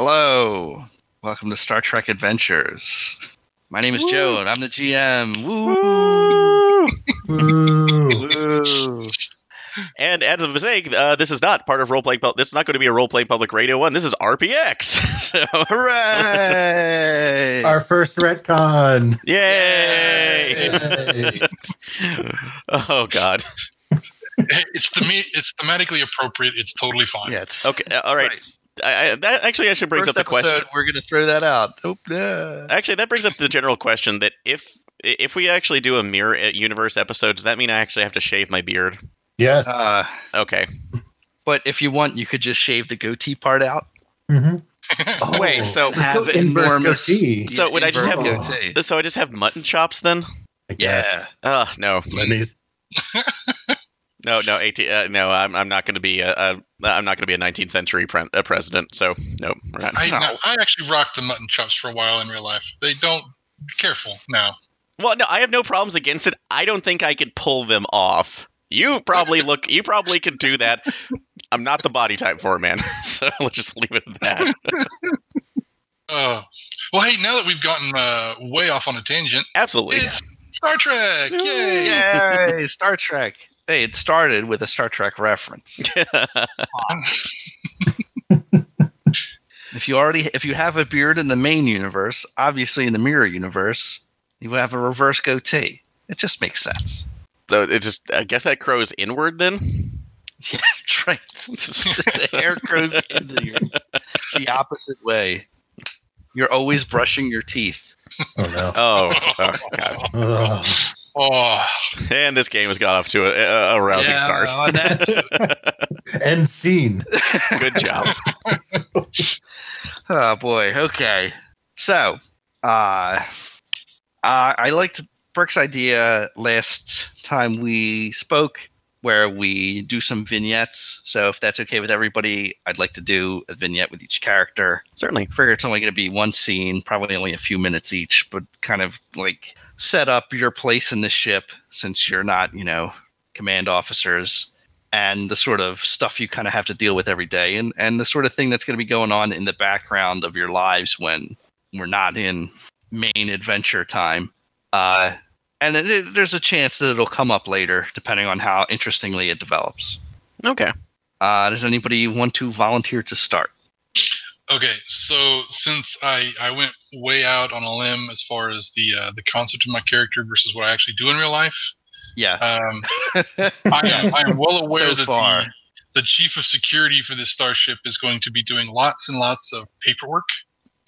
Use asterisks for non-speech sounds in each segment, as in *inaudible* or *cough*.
Hello. Welcome to Star Trek Adventures. My name is Joe, and I'm the GM. Woo! Woo. Woo! And as a mistake, uh, this is not part of role playing. This is not going to be a role playing public radio one. This is RPX. *laughs* so, Hooray! Our first retcon. yay! Yay. Oh God. It's theme- it's thematically appropriate. It's totally fine. yeah, it's, Okay. All right. I, I, that actually actually brings First up the question. We're going to throw that out. Oh, yeah. Actually, that brings up the general question that if if we actually do a mirror universe episode, does that mean I actually have to shave my beard? Yes. Uh, Okay. but if you want, you could just shave the goatee part out. Mhm. *laughs* Wait, so Let's have go inverse enormous. goatee. So would I just have- goatee? So I just have mutton chops then? I guess. Yeah. Ugh, no, Lenny's. *laughs* *laughs* no, no, 18, uh, no. I'm, I'm not going to be a, a I'm not going to be a 19th century pre- uh, president. So no, not. I No. no, I actually rocked the mutton chops for a while in real life. They don't. Be careful now. Well, no, I have no problems against it. I don't think I could pull them off. You probably look. You probably could do that. *laughs* I'm not the body type for it, man. *laughs* So let's just leave it at that. *laughs* Uh, well, hey, now that we've gotten uh, way off on a tangent, Absolutely. it's Star Trek! Yay! Yay, Star Trek. Hey, it started with a Star Trek reference. *laughs* If you already if you have a beard in the main universe, obviously in the mirror universe, you have a reverse goatee. It just makes sense. So it just. I guess that crows inward then. *laughs* Yeah, that's right. *laughs* the hair grows into your, the opposite way. You're always brushing your teeth. Oh no. Oh, oh God. Ugh. Oh, And this game has got off to a, a, a rousing Yeah, start. on that- *laughs* End scene. Good job. *laughs* Oh boy. Okay. So, uh, uh, I liked Birk's idea last time we spoke, where we do some vignettes. So, if that's okay with everybody, I'd like to do a vignette with each character. Certainly. figure it's only going to be one scene, probably only a few minutes each, but kind of like set up your place in the ship since you're not, you know, command officers and the sort of stuff you kind of have to deal with every day and, and the sort of thing that's going to be going on in the background of your lives when we're not in main adventure time. Uh, and it, it- there's a chance that it'll come up later, depending on how interestingly it develops. Okay. Uh, does anybody want to volunteer to start? okay. So since I I went way out on a limb as far as the uh, the concept of my character versus what I actually do in real life, Yeah. um, *laughs* I am I am well aware So that far. the, the chief of security for this starship is going to be doing lots and lots of paperwork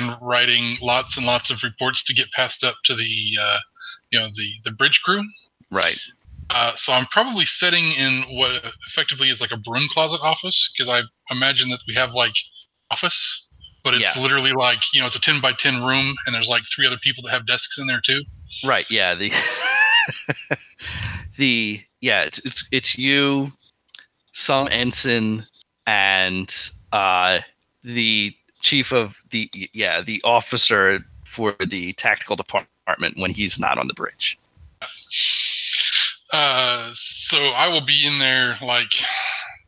and writing lots and lots of reports to get passed up to the uh, you know the the bridge crew. right. Uh, so I'm probably sitting in what effectively is like a broom closet office because I imagine that we have like office, but it's Yeah. literally like you know it's a ten by ten room and there's like three other people that have desks in there too. Right. Yeah. The *laughs* the yeah. It's, it's it's you, some ensign, and uh the chief of the yeah the officer for the tactical department when he's not on the bridge. Uh, so I will be in there like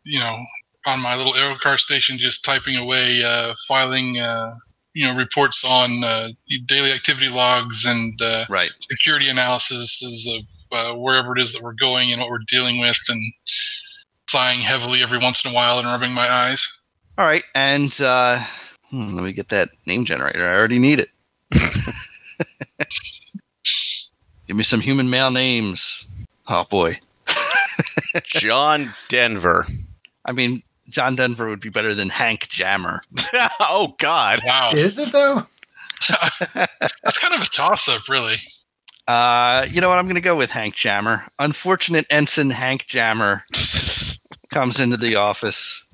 you know on my little aerocar station just typing away, uh, filing uh, you know reports on uh, daily activity logs and uh, Right. security analysis of uh, wherever it is that we're going and what we're dealing with, and sighing heavily every once in a while and rubbing my eyes. All right. And uh, hmm, let me get that name generator. I already need it. *laughs* Give me some human male names. Oh boy. *laughs* John Denver. I mean, John Denver would be better than Hank Jammer. *laughs* oh God. Wow, Is it though? that's kind of a toss-up, really. Uh, you know what? I'm going to go with Hank Jammer. Unfortunate ensign Hank Jammer comes into the office.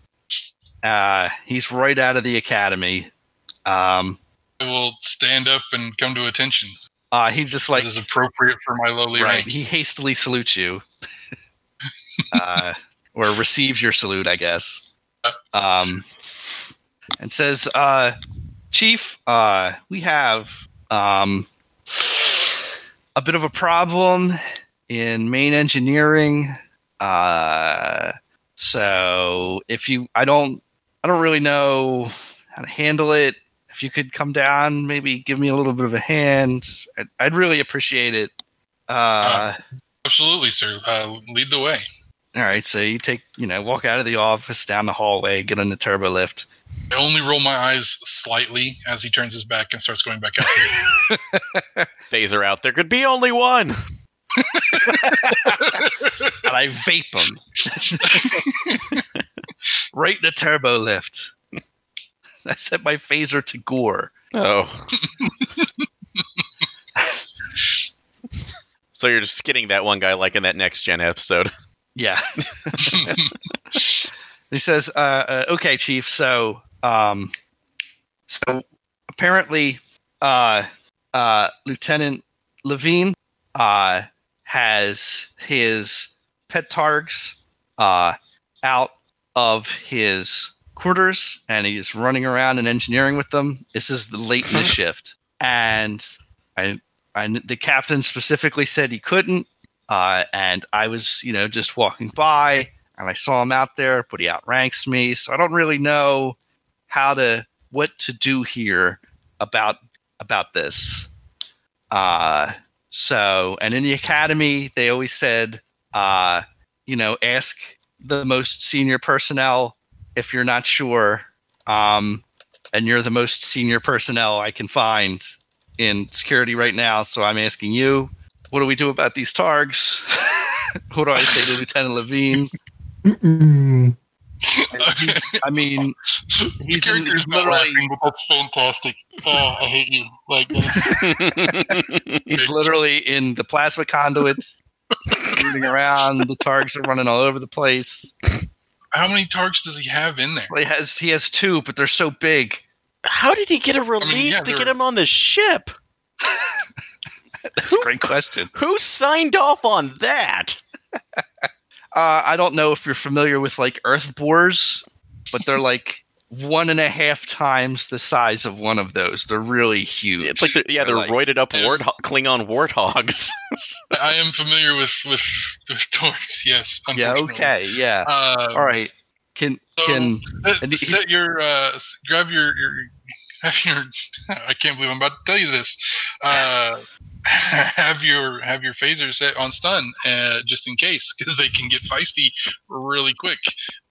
Uh, he's right out of the academy. Um, I will stand up and come to attention. uh, he just like this is appropriate for my lowly right. rank. He hastily salutes you, *laughs* uh, or receives your salute, I guess. Um, and says, uh, "Chief, uh, we have um, a bit of a problem in main engineering. Uh, so if you, I don't, I don't really know how to handle it. If you could come down, maybe give me a little bit of a hand, I'd, I'd really appreciate it. Uh, Absolutely, sir. Uh, lead the way. all right, so you take, you know, walk out of the office, down the hallway, get on the turbo lift. I only roll my eyes slightly as he turns his back and starts going back out. *laughs* Phaser out. There could be only one. And I vape them *laughs* right in the turbo lift. I set my phaser to gore. Oh. *laughs* so you're just skinning that one guy like in that next gen episode. Yeah. *laughs* he says, uh, uh, "Okay, Chief. So, um, so apparently, uh, uh, Lieutenant Levine, uh, has his pet targs, uh, out of his quarters, and he's running around and engineering with them. This is the late in the shift, and I, I, the captain specifically said he couldn't." Uh, and I was, you know, just walking by and I saw him out there, but he outranks me. So I don't really know how to, what to do here about, about this. Uh, so, and in the academy, they always said, uh, you know, ask the most senior personnel if you're not sure. Um, and you're the most senior personnel I can find in security right now. So I'm asking you, what do we do about these targs? *laughs* what do I say to Lieutenant Levine? *laughs* I mean, the he's character's not literally laughing, but that's fantastic. Oh, I hate you. Like this. *laughs* he's literally in the plasma conduits, rooting around. The targs are running all over the place. How many targets does he have in there? He has he has two, but they're so big. How did he get a release yeah, to get him on the ship? *laughs* That's a great question. Who signed off on that? Uh, I don't know if you're familiar with like Earth boars, but they're *laughs* like one and a half times the size of one of those. They're really huge. It's like, the, yeah, they're like- roided up Yeah. warthog, Klingon warthogs. *laughs* I am familiar with with with targets. Yes. yeah. Okay. Yeah. Uh, All right. Can So can set, and he- set your uh, grab your your *laughs* have your. I can't believe I'm about to tell you this. Uh, *laughs* have your have your phaser set on stun uh, just in case because they can get feisty really quick.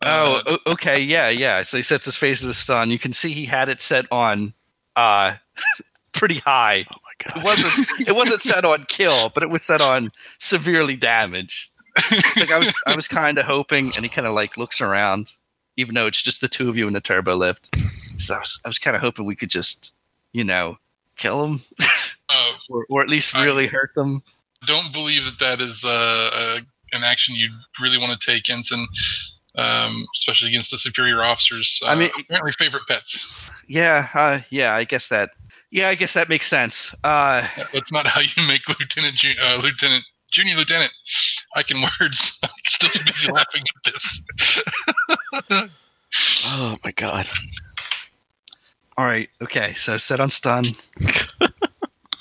Uh, Oh, okay, yeah, yeah. So he sets his phaser to stun. You can see he had it set on uh *laughs* pretty high. oh my god! It wasn't it wasn't set on kill, but it was set on severely damage. It's like I was I was kind of hoping and he kind of like looks around even though it's just the two of you in the turbo lift. So I was I was kind of hoping we could just, you know, kill them, *laughs* uh, or, or at least really hurt them. don't believe that that is uh, uh, an action you'd really want to take, Ensign. Um, especially against the superior officers. Uh, I mean- apparently favorite pets. Yeah, uh, yeah, I guess that yeah, I guess that makes sense. Uh That's not how you *laughs* make lieutenant, ju- uh, lieutenant, junior lieutenant. I can *laughs* words. I'm still too busy laughing at this. Oh my god. All right. Okay. So set on stun. *laughs*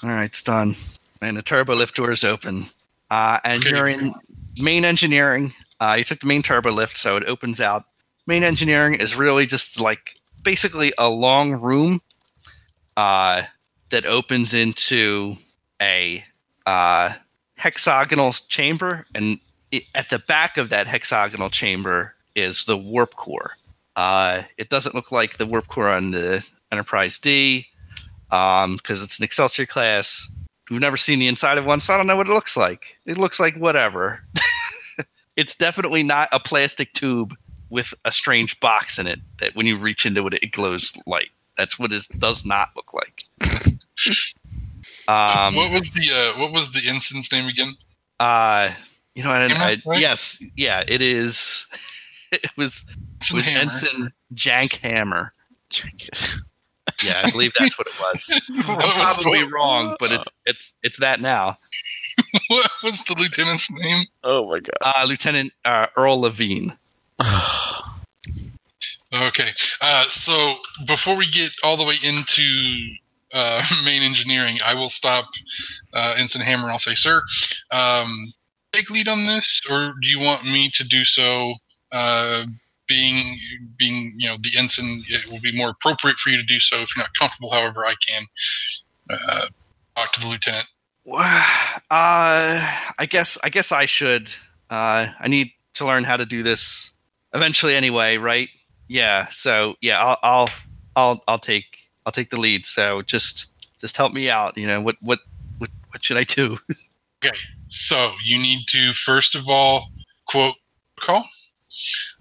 All right, stun. And the turbo lift door is open. Uh, and Okay. you're in main engineering. Uh, you took the main turbo lift, so it opens out. Main engineering is really just like basically a long room uh, that opens into a uh, hexagonal chamber, and it, at the back of that hexagonal chamber is the warp core. Uh, it doesn't look like the warp core on the Enterprise D because it's an Excelsior class. We've never seen the inside of one, so I don't know what it looks like. It looks like whatever. *laughs* it's definitely not a plastic tube with a strange box in it that when you reach into it, it glows light. That's what it does not look like. *laughs* um, what was the uh, what was the ensign's name again? uh, you know, I, Hammer, I, right? yes, yeah, it is. *laughs* It was it was Hammer. Ensign Jank Hammer. Yeah, I believe that's what it was. *laughs* *laughs* What I'm was- probably wrong, but it's it's it's that now. *laughs* What was the lieutenant's name? Oh my god. Uh, Lieutenant uh, Earl Levine. *sighs* Okay, uh, so before we get all the way into uh, main engineering, I will stop uh, Ensign Hammer and I'll say, "Sir, um, take lead on this, or do you want me to do so uh, being being you know the ensign, it will be more appropriate for you to do so. If you're not comfortable, however, I can uh, talk to the lieutenant. Uh, I guess I guess I should. Uh, I need to learn how to do this eventually, anyway. Right? Yeah. So yeah, I'll I'll I'll, I'll take I'll take the lead. So just just help me out. You know what what what what should I do? Okay. So you need to first of all quote call.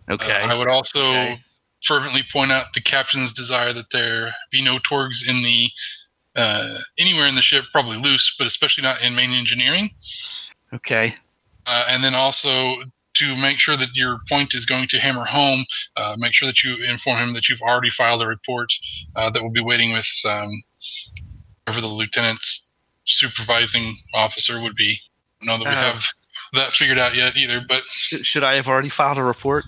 Okay. Uh, I would also Okay. fervently point out the captain's desire that there be no targs in the uh, anywhere in the ship, probably loose, but especially not in main engineering. okay. Uh, and then also to make sure that your point is going to hammer home, uh, make sure that you inform him that you've already filed a report uh, that will be waiting with um, whoever the lieutenant's supervising officer would be. I don't know that we Oh. have that figured out yet either, but should I have already filed a report?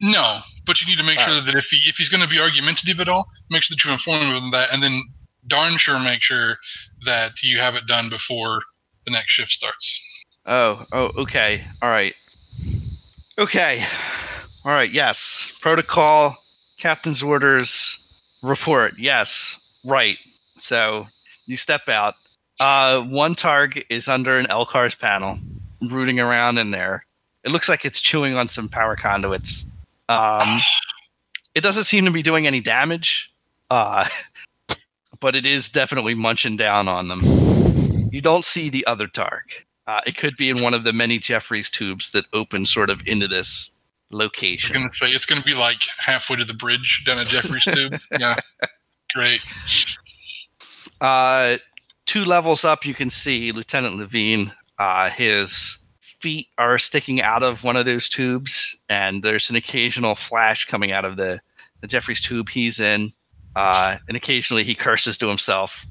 No, but you need to make All sure that if he if he's going to be argumentative at all, make sure that you inform him of that, and then darn sure make sure that you have it done before the next shift starts. Oh, oh, okay. All right. Okay. All right. Yes. Protocol, captain's orders, report. Yes. Right. So you step out. Uh, one targ is under an LCARS panel, rooting around in there. It looks like it's chewing on some power conduits. Um, it doesn't seem to be doing any damage, uh, *laughs* but it is definitely munching down on them. You don't see the other targ. Uh, it could be in one of the many Jefferies tubes that open sort of into this location. I was location. going to say it's going to be like halfway to the bridge down a Jefferies tube. Yeah, *laughs* great. Uh, two levels up, you can see Lieutenant Levine. Uh, his feet are sticking out of one of those tubes, and there's an occasional flash coming out of the, the Jefferies tube he's in. Uh, and occasionally he curses to himself.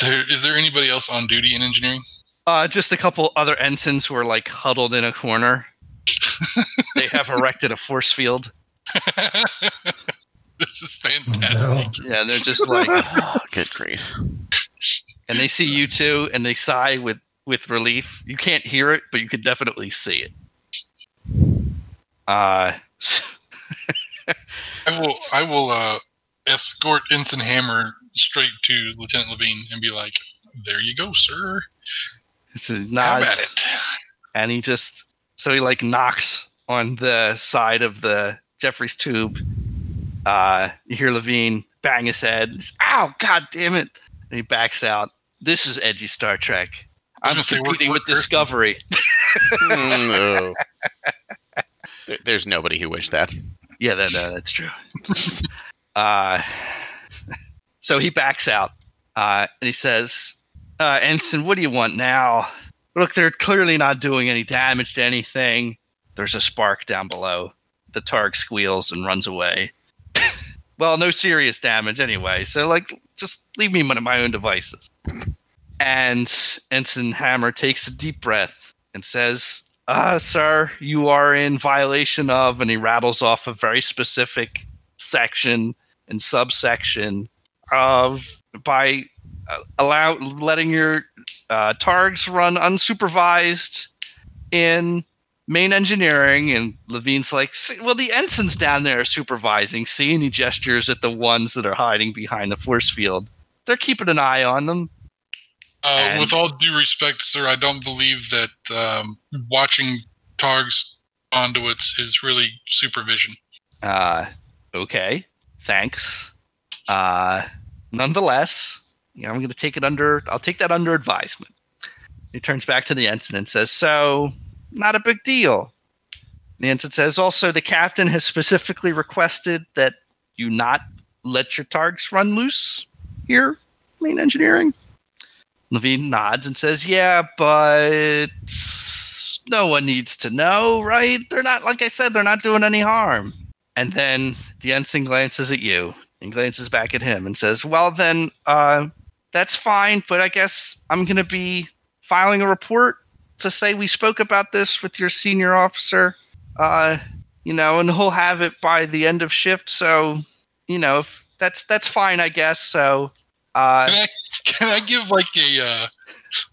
There, is there anybody else on duty in engineering? Uh, just a couple other ensigns who are like huddled in a corner. *laughs* they have erected a force field. *laughs* this is fantastic. Yeah, they're just like, *laughs* Oh, good grief. and they see you too, and they sigh with with relief. You can't hear it, but you can definitely see it. Uh, *laughs* I will. I will uh, escort Ensign Hammer straight to Lieutenant Levine and be like, "There you go, sir. so Have nods, at it." and he just so he like knocks on the side of the Jefferies tube. Uh, you hear Levine bang his head. Ow! God damn it! And he backs out. This is edgy Star Trek. I I'm was gonna say, competing we're- with we're- Discovery. *laughs* Mm, no. There- There's nobody who wished that. Yeah, that, uh, that's true. *laughs* uh, so he backs out uh, and he says, uh, Ensign, what do you want now? Look, they're clearly not doing any damage to anything. There's a spark down below. The Targ squeals and runs away. *laughs* well, no serious damage anyway, so, like, just leave me to my own devices. And Ensign Hammer takes a deep breath and says, uh, sir, you are in violation of, and he rattles off a very specific section and subsection of by uh, allow letting your uh, targs run unsupervised in main engineering. And Levine's like, well, the ensign's down there supervising. See, and he gestures at the ones that are hiding behind the force field. They're keeping an eye on them. Uh, with all due respect, sir, I don't believe that um, watching Targ's conduits is really supervision. Uh, okay, thanks. Uh, nonetheless, yeah, I'm going to take it under. I'll take that under advisement. He turns back to the ensign and says, "So, not a big deal." The ensign says, "Also, the captain has specifically requested that you not let your targs run loose here, main engineering." Levine nods and says, "Yeah, but no one needs to know, right? They're not, like I said, they're not doing any harm." And then the ensign glances at you and glances back at him and says, Well, then, uh, that's fine, but I guess I'm going to be filing a report to say we spoke about this with your senior officer, uh, you know, and he'll have it by the end of shift. So, you know, if that's that's fine, I guess. So, uh, Can I can I give like a uh,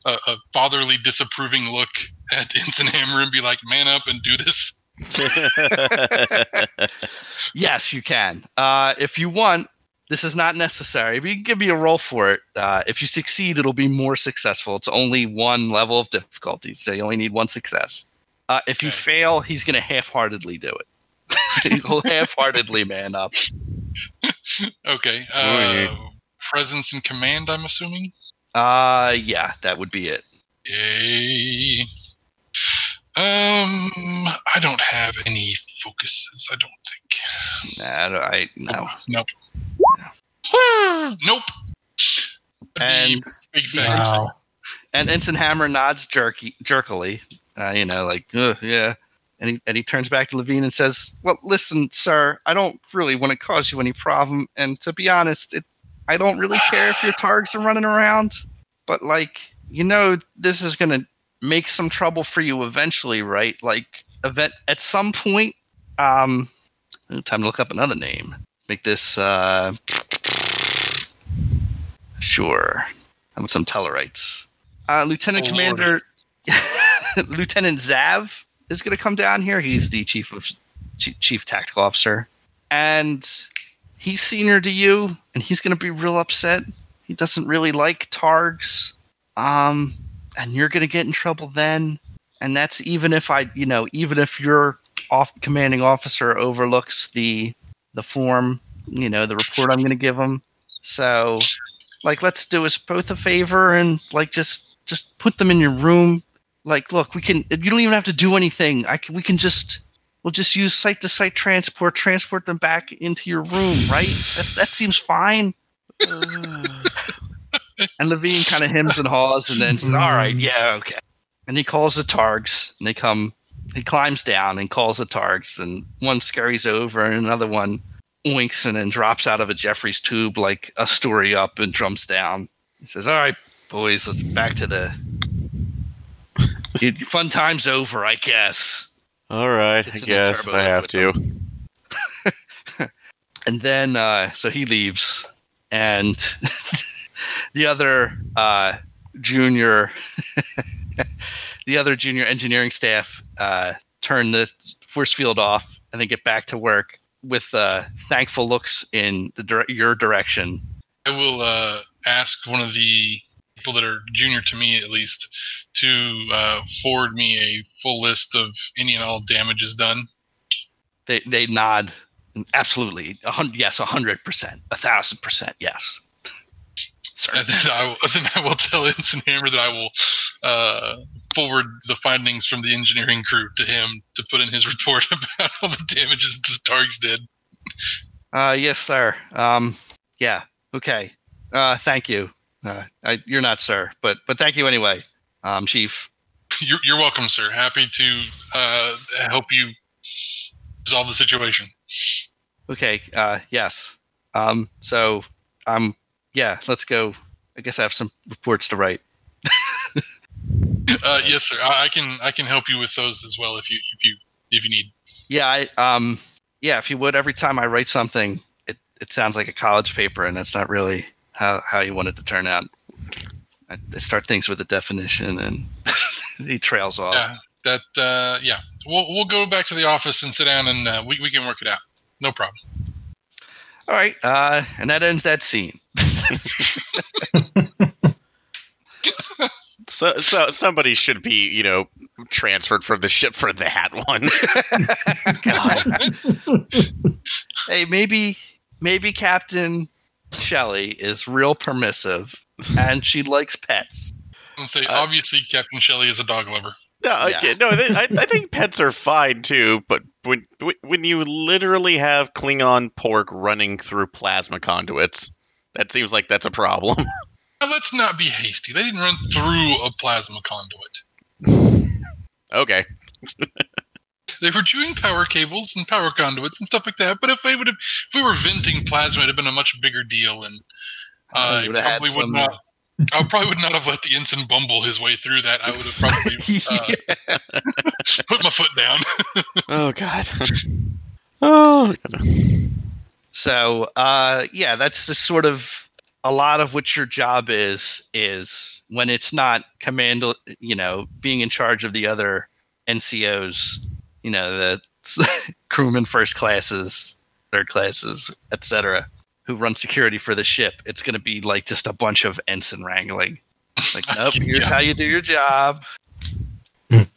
a, a fatherly disapproving look at Ensign Hammer and be like, "Man up and do this"? *laughs* Yes, you can. Uh, if you want, this is not necessary, but you can give me a roll for it. Uh, if you succeed, it'll be more successful. It's only one level of difficulty, so you only need one success. Uh, if you fail, he's going to half-heartedly do it. *laughs* He'll half-heartedly man up. *laughs* Okay. Oh, Uh, presence and command. I'm assuming. Uh, yeah, that would be it. Yay. Um, I don't have any focuses. I don't think. Nah, I, no. Nope. nope. *sighs* That'd And big fat. Wow. and Ensign Hammer nods jerky, jerkily, uh, you know, like, "Ugh, yeah. And he, and he turns back to Levine and says, Well, listen, sir, I don't really want to cause you any problem. And to be honest, it, I don't really care if your targs are running around. But, like, you know, this is going to make some trouble for you eventually, right? Like, event at some point, um, time to look up another name. Make this, uh, sure. How about some Tellarites? Uh, Lieutenant Oh, Commander *laughs* Lieutenant Zav is going to come down here. He's the chief of chief tactical officer, and he's senior to you, and he's going to be real upset. He doesn't really like Targs, um, and you're going to get in trouble then. And that's even if I, you know, even if your off commanding officer overlooks the the form, you know, the report I'm going to give him. So, like, let's do us both a favor and like just just put them in your room. Like, look, we can. You don't even have to do anything. I can, we can just. We'll just use site to site transport, transport them back into your room, right? That, that seems fine. *laughs* and Levine kind of hems and haws, and then says, "All right, yeah, okay." And he calls the Targs, and they come. He climbs down and calls the Targs, and one scurries over, and another one winks and then drops out of a Jefferies tube like a story up and jumps down. He says, "All right, boys, let's back to the *laughs* your your fun time's over, I guess." All right, I It's in guess if I have to. *laughs* and then uh, so he leaves, and *laughs* the other uh, junior, *laughs* the other junior engineering staff uh, turn the force field off and then get back to work with uh, thankful looks in the dire- your direction. I will uh, ask one of the people that are junior to me, at least, to uh, forward me a full list of any and all damages done. They they nod. Absolutely, a hundred. Yes, a hundred percent, a thousand percent. Yes, *laughs* sir. And then I will, *laughs* then I will tell Ensign Hammer that I will uh, forward the findings from the engineering crew to him to put in his *laughs* report about all the damages the Targs did. Uh, yes, sir. Um, yeah. Okay. Uh, thank you. Uh, I, you're not sir, but but thank you anyway, um, Chief. You're, you're welcome, sir. Happy to uh, help you resolve the situation. Okay. Uh, yes. Um, so um, yeah. Let's go. I guess I have some reports to write. Uh, yes, sir. I, I can I can help you with those as well if you if you if you need. Yeah. I um, yeah. If you would, every time I write something, it it sounds like a college paper, and it's not really how how you want it to turn out. I, I start things with a definition, and *laughs* he trails off. Yeah, that uh, yeah. We'll we'll go back to the office and sit down and uh, we we can work it out. No problem. All right. Uh, and that ends that scene. *laughs* So, so somebody should be, you know, transferred from the ship for that one. *laughs* Hey, maybe maybe Captain Shelly is real permissive and she likes pets. And say Uh, obviously Captain Shelly is a dog lover. No, I- Yeah. no, they, I, I think pets are fine too. But when when you literally have Klingon pork running through plasma conduits, that seems like that's a problem. *laughs* Now, let's not be hasty. They didn't run through a plasma conduit. *laughs* okay, *laughs* They were chewing power cables and power conduits and stuff like that. But if they would have, if we were venting plasma, it'd have been a much bigger deal. And I would've had probably would not. I probably would not have let the ensign bumble his way through that. I would have probably *laughs* uh, put my foot down. *laughs* oh god, oh So, uh, yeah, that's just sort of a lot of what your job is. Is when it's not command, you know, being in charge of the other NCOs. You know the *laughs* crewmen first classes, third classes, etc., who run security for the ship. It's going to be like just a bunch of ensign wrangling. Like, *laughs* nope, here's Yeah. how you do your job. *laughs*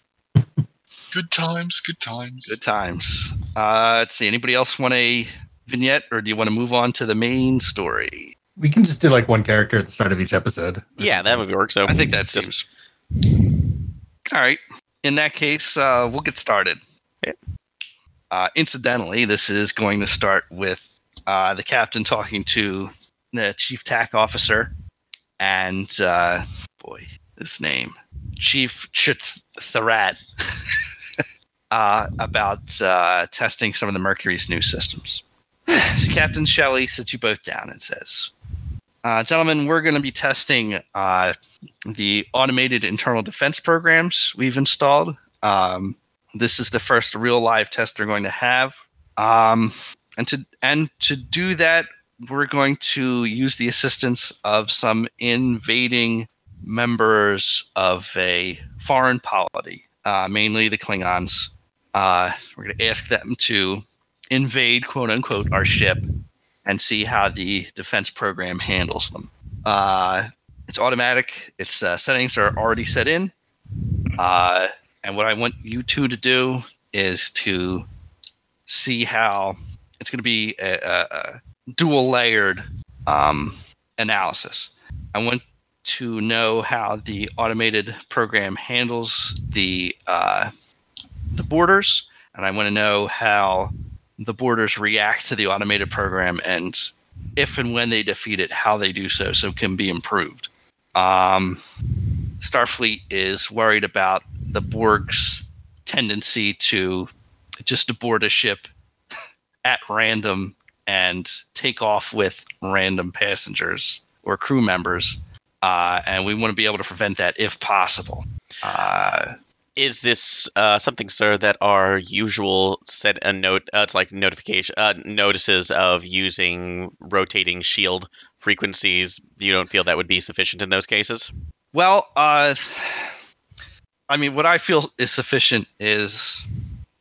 Good times, good times. Good times. Uh, let's see. Anybody else want a vignette, or do you want to move on to the main story? We can just do like one character at the start of each episode. Yeah, that would work. So I think that just seems. All right. In that case, uh, we'll get started. Okay. Uh, incidentally, this is going to start with uh, the captain talking to the chief tack officer, and uh, boy, this name, Chief ch'Tharat, *laughs* uh, about uh, testing some of the Mercury's new systems. *sighs* So Captain Shelly sits you both down and says, uh, "Gentlemen, we're going to be testing the automated internal defense programs we've installed. Um, this is the first real live test they're going to have, um, and to and to do that, we're going to use the assistance of some invading members of a foreign polity, uh, mainly the Klingons. Uh, we're going to ask them to invade, quote unquote, our ship and see how the defense program handles them. Uh, it's automatic. Its uh, settings are already set in. And what I want you two to do is to see how it's going to be a, a, a dual layered um, analysis. I want to know how the automated program handles the uh, the boarders, and I want to know how the boarders react to the automated program and if and when they defeat it, how they do so, so it can be improved. Um, Starfleet is worried about the Borg's tendency to just board a ship *laughs* at random and take off with random passengers or crew members. Uh, and we want to be able to prevent that if possible. Uh, is this uh, something, sir, that our usual set a note? Uh, it's like notification uh, notices of using rotating shield frequencies. You don't feel that would be sufficient in those cases? Well, uh, I mean, what I feel is sufficient is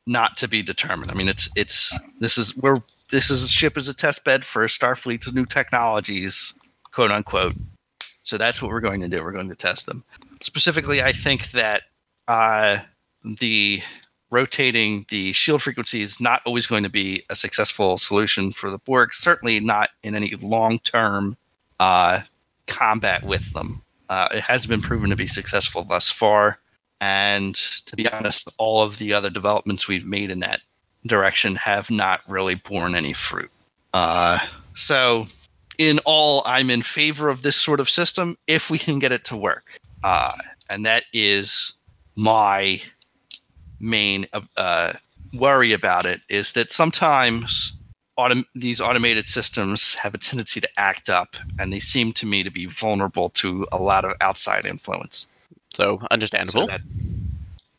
not to be determined. I mean, it's it's this is where this is a ship is a test bed for Starfleet's new technologies, quote unquote. So that's what we're going to do. We're going to test them. Specifically, I think that uh, the rotating the shield frequency is not always going to be a successful solution for the Borg. Certainly not in any long-term uh, combat with them. Uh, it has been proven to be successful thus far. And to be honest, all of the other developments we've made in that direction have not really borne any fruit. Uh, so, in all, I'm in favor of this sort of system if we can get it to work. Uh, and that is my main uh, worry about it is that sometimes autom- these automated systems have a tendency to act up, and they seem to me to be vulnerable to a lot of outside influence. So So understandable. that,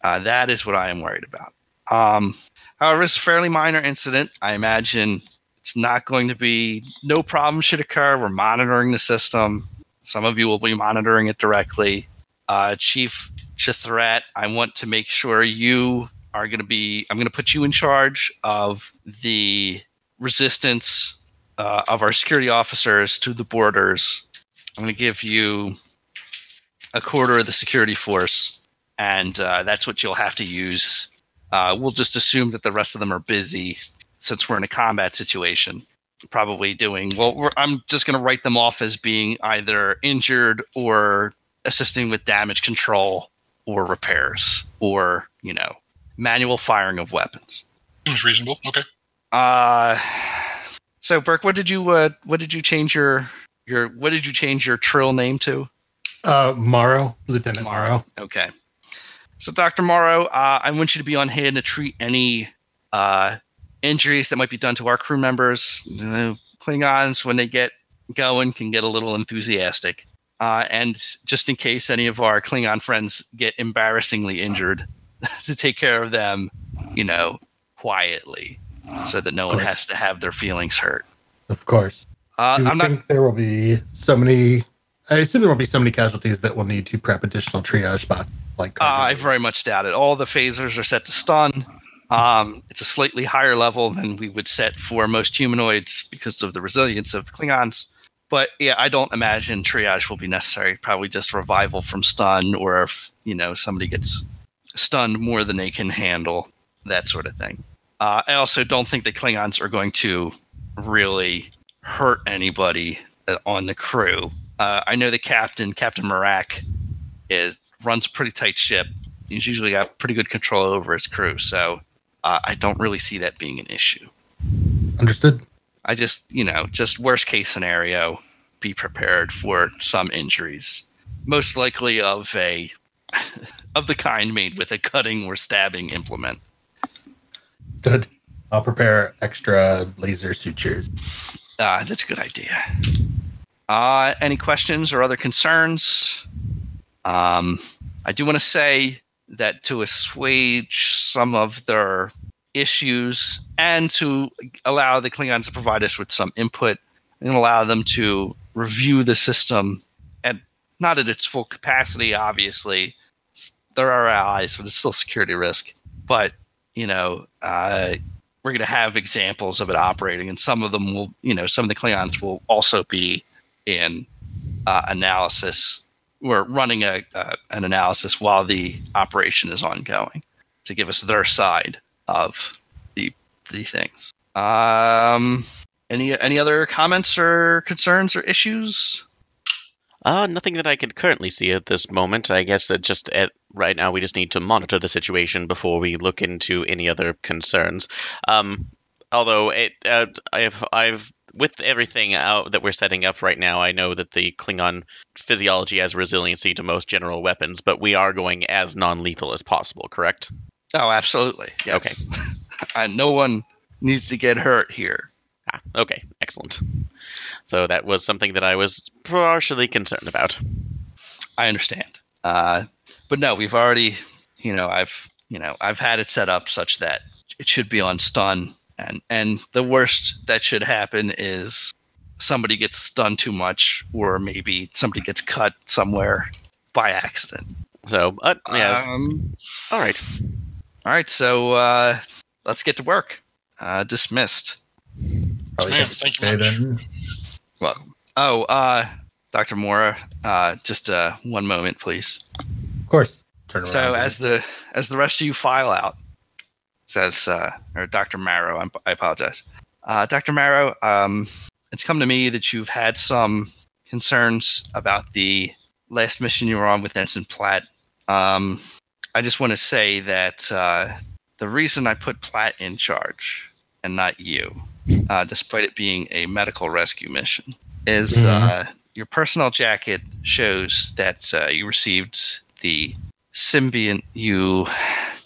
uh, that is what I am worried about. Um, however, it's a fairly minor incident. I imagine it's not going to be, no problem should occur. We're monitoring the system. Some of you will be monitoring it directly. Uh, Chief ch'Tharat, I want to make sure you are going to be, I'm going to put you in charge of the resistance uh, of our security officers to the boarders. I'm going to give you a quarter of the security force, and uh, that's what you'll have to use. Uh, we'll just assume that the rest of them are busy since we're in a combat situation. Probably doing well. We're, I'm just going to write them off as being either injured or assisting with damage control or repairs or you know manual firing of weapons. Seems reasonable. Okay. Uh, so Birk, what did you uh, what did you change your your what did you change your trill name to? Uh, Maro, Lieutenant Maro. Okay. So, Dr. Maro, uh, I want you to be on hand to treat any uh, injuries that might be done to our crew members. Know, Klingons, when they get going, can get a little enthusiastic. Uh, and just in case any of our Klingon friends get embarrassingly injured, *laughs* to take care of them, you know, quietly, so that no one has to have their feelings hurt. Of course. Uh, Do you I'm not there will be so many? I assume there won't be so many casualties that we'll need to prep additional triage spots. Like Uh, I very much doubt it. All the phasers are set to stun. Um, it's a slightly higher level than we would set for most humanoids because of the resilience of the Klingons. But yeah, I don't imagine triage will be necessary. Probably just revival from stun, or if you know somebody gets stunned more than they can handle, that sort of thing. Uh, I also don't think the Klingons are going to really hurt anybody uh, on the crew. Uh, I know the captain, Captain Marak, is runs a pretty tight ship. He's usually got pretty good control over his crew, so uh, I don't really see that being an issue. Understood. I just, you know, just worst case scenario, be prepared for some injuries, most likely of a *laughs* of the kind made with a cutting or stabbing implement. Good. I'll prepare extra laser sutures. Uh, that's a good idea. Uh, any questions or other concerns? Um, I do want to say that to assuage some of their issues and to allow the Klingons to provide us with some input and allow them to review the system at not at its full capacity, obviously. S- They're allies, but it's still security risk. But, you know, uh, we're going to have examples of it operating, and some of them will, you know, some of the Klingons will also be in uh, analysis. We're running a uh, an analysis while the operation is ongoing to give us their side of the the things. Um, any any other comments or concerns or issues? Uh, nothing that I can currently see at this moment. I guess that just at right now we just need to monitor the situation before we look into any other concerns. Um, although it, uh, I've, I've with everything out that we're setting up right now, I know that the Klingon physiology has resiliency to most general weapons, but we are going as non-lethal as possible. Correct? Oh, absolutely. Yes. Okay. and *laughs* no one needs to get hurt here. Ah, okay, excellent. So that was something that I was partially concerned about. I understand. Uh, but no, we've already, you know, I've, you know, I've had it set up such that it should be on stun, and and the worst that should happen is somebody gets stunned too much, or maybe somebody gets cut somewhere by accident. So, uh, yeah. Um, All right. all right, so uh, let's get to work. Uh, dismissed. Probably Yes, thank you stay much. then. Welcome. Oh, uh, Dr. Maro, uh, just uh, one moment, please. Of course. Turn around. So as the as the rest of you file out, says uh, or Dr. Maro, I'm, I apologize. Uh, Dr. Maro, um, it's come to me that you've had some concerns about the last mission you were on with Ensign Platt. Um, I just want to say that uh, the reason I put Platt in charge and not you, uh, despite it being a medical rescue mission, is uh, your personal jacket shows that uh, you received the symbiont you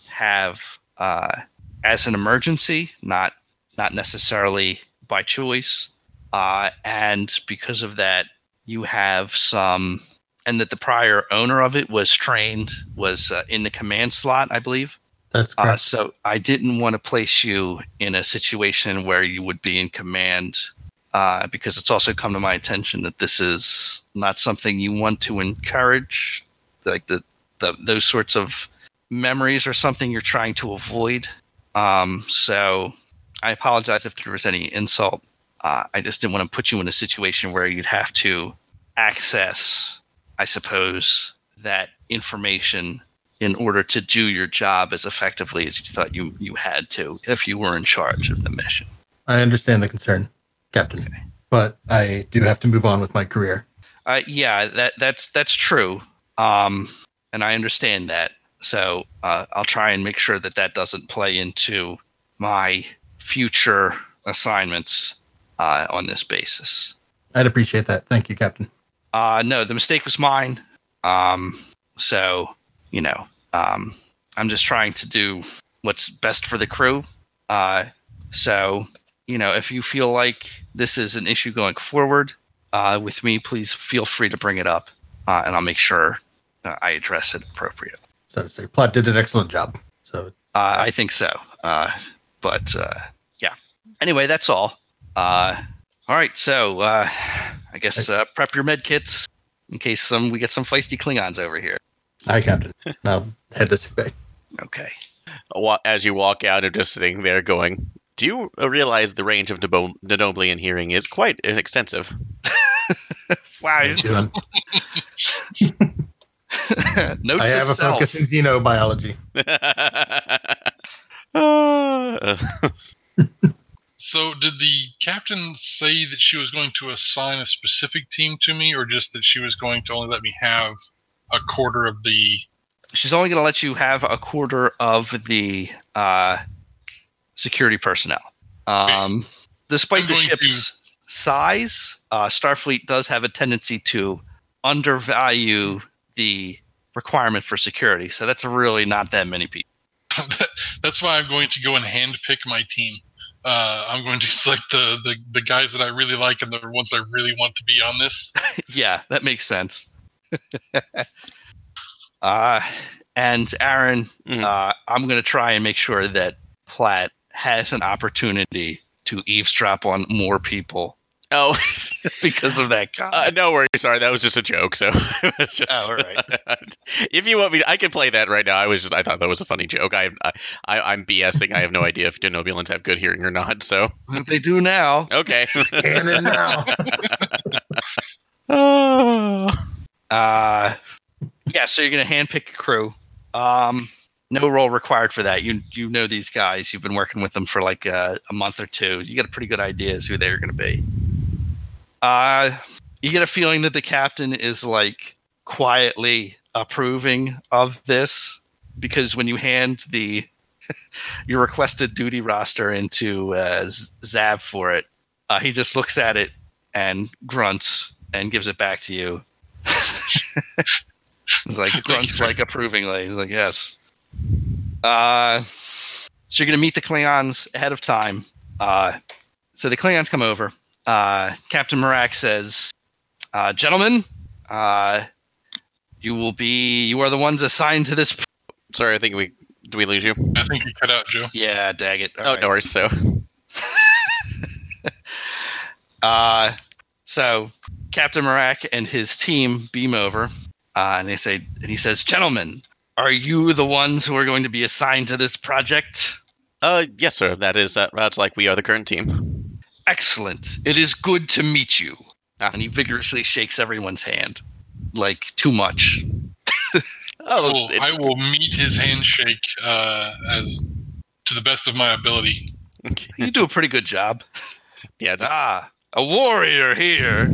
have uh, as an emergency, not not necessarily by choice, uh, and because of that, you have some, and that the prior owner of it was trained was uh, in the command slot, I believe. That's Uh, correct. so I didn't want to place you in a situation where you would be in command, uh, because it's also come to my attention that this is not something you want to encourage. Like the, the those sorts of memories are something you're trying to avoid. Um, so I apologize if there was any insult. Uh, I just didn't want to put you in a situation where you'd have to access, I suppose, that information in order to do your job as effectively as you thought you, you had to if you were in charge of the mission. I understand the concern, Captain. But I do have to move on with my career. Uh, yeah, that that's that's true, um, and I understand that. So uh, I'll try and make sure that that doesn't play into my future assignments uh, on this basis. I'd appreciate that. Thank you, Captain. Uh, no, the mistake was mine. Um, so, you know, um, I'm just trying to do what's best for the crew. Uh, so, you know, if you feel like this is an issue going forward uh, with me, please feel free to bring it up, uh, and I'll make sure uh, I address it appropriately. So to say, Platt did an excellent job. So Uh, I think so. Uh, but uh, yeah. Anyway, that's all. Uh, all right. So uh, I guess uh, prep your med kits in case some we get some feisty Klingons over here. Hi, Captain. *laughs* now head this way. Okay. as you walk out, are just sitting there going, "Do you realize the range of Debo- Denobulan hearing is quite extensive?" *laughs* Wow. *laughs* How you doing? Note I to have a self. focus in xenobiology. Uh, *laughs* So, did the captain say that she was going to assign a specific team to me, or just that she was going to only let me have a quarter of the? She's only going to let you have a quarter of the uh, security personnel. Um, despite I'm the going ship's size, uh, Starfleet does have a tendency to undervalue the requirement for security. So that's really not that many people. *laughs* That's why I'm going to go and handpick my team. Uh, I'm going to select the, the the guys that I really like and the ones I really want to be on this. *laughs* yeah, that makes sense. *laughs* uh, and Aaron, Mhm. uh, I'm going to try and make sure that Platt has an opportunity to eavesdrop on more people oh, *laughs* because of that uh, no worries. Sorry, that was just a joke. So *laughs* it's just. Oh, all right. *laughs* if you want me, I can play that right now. I was just, I thought that was a funny joke. I, I, I I'm BSing. I have no idea if Denobulans have good hearing or not. So they do now. okay. Canon now. Oh. Uh, yeah, so you're going to handpick a crew. Um, no role required for that. You you know these guys. You've been working with them for like uh, a month or two. You got a pretty good idea as who they're going to be. Uh, you get a feeling that the captain is like quietly approving of this because when you hand the *laughs* your requested duty roster into uh, Zav for it, uh, he just looks at it and grunts and gives it back to you. *laughs* He's like *laughs* grunts like approvingly. He's like, yes. Uh, so you're gonna meet the Klingons ahead of time. Uh, so the Klingons come over. Uh, Captain Marak says, uh, "Gentlemen, uh, you will be. You are the ones assigned to this." Sorry, I think we do we lose you? I think you cut out, Joe. Yeah, dag it. oh, no worries. So *laughs* Uh, so Captain Marak and his team beam over, uh, and they say, and he says, "Gentlemen, are you the ones who are going to be assigned to this project?" Uh, yes, sir. That is uh, that's like we are the current team. Excellent. It is good to meet you. Ah. And he vigorously shakes everyone's hand, like too much. *laughs* Oh, I will, it's, it's, I will meet his handshake uh, as to the best of my ability. *laughs* You do a pretty good job. *laughs* yeah. Just, Ah, a warrior here.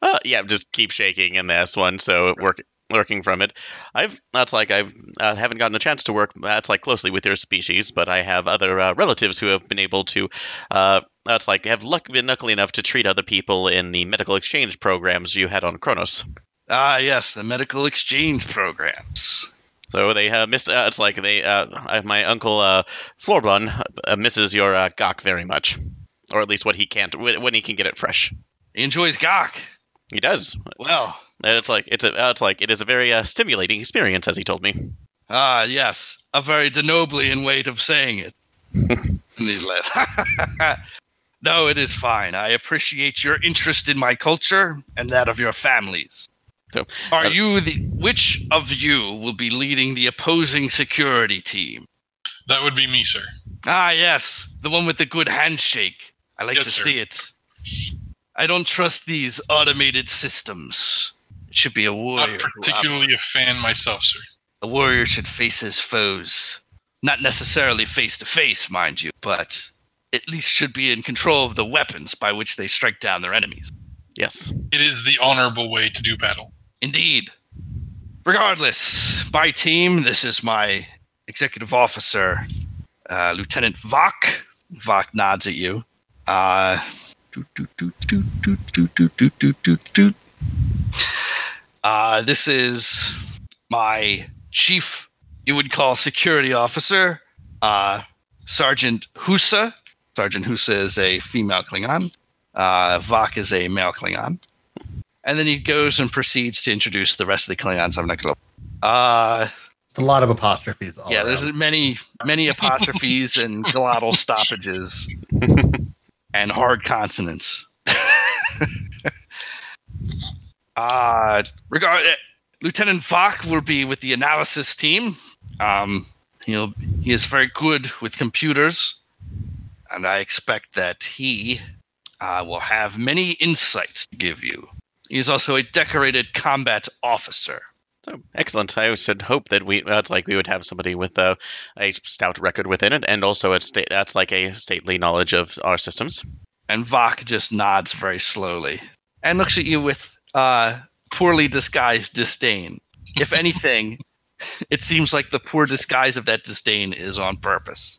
uh, yeah, just keep shaking in this one. So it work working from it. I've that's like I've uh, haven't gotten a chance to work that's like closely with your species, but I have other uh, relatives who have been able to. Uh, that's like have luck, been lucky enough to treat other people in the medical exchange programs you had on Kronos. Ah, yes, the medical exchange programs. So they uh, miss. Uh, it's like they. Uh, I- my uncle uh, uh, misses your uh, gagh very much, or at least what he can't when when he can get it fresh. He enjoys gagh. He does. Well, And it's like it's a. Uh, it's like it is a very uh, stimulating experience, as he told me. ah, yes, a very Denobulan way of saying it. and he laughed. no, it is fine. I appreciate your interest in my culture and that of your families. So, Are uh, you the which of you will be leading the opposing security team? That would be me, sir. Ah, yes, the one with the good handshake. I like Yes, to sir. see it. I don't trust these automated systems. It should be a warrior. Not who particularly a fan myself, sir. A warrior should face his foes. Not necessarily face to face, mind you, but at least should be in control of the weapons by which they strike down their enemies. Yes. It is the honorable way to do battle. Indeed. Regardless, my team, this is my executive officer, uh, Lieutenant Vok. Vok nods at you. Uh, Uh, this is my chief, you would call security officer, uh, Sergeant Husa. Sergeant Husa is a female Klingon. Uh, Vok is a male Klingon. And then he goes and proceeds to introduce the rest of the Klingons. I'm not going to. Uh, a lot of apostrophes. All yeah, around. there's many, many apostrophes and *laughs* glottal stoppages *laughs* and hard consonants. *laughs* uh, regard, Lieutenant Vach will be with the analysis team. Um, he'll he is very good with computers, and I expect that he uh, will have many insights to give you. He is also a decorated combat officer. So excellent. I should hope that we that's like we would have somebody with a, a stout record within it, and also a state that's like a stately knowledge of our systems. And Vach just nods very slowly and looks at you with uh, poorly disguised disdain. If anything, *laughs* it seems like the poor disguise of that disdain is on purpose.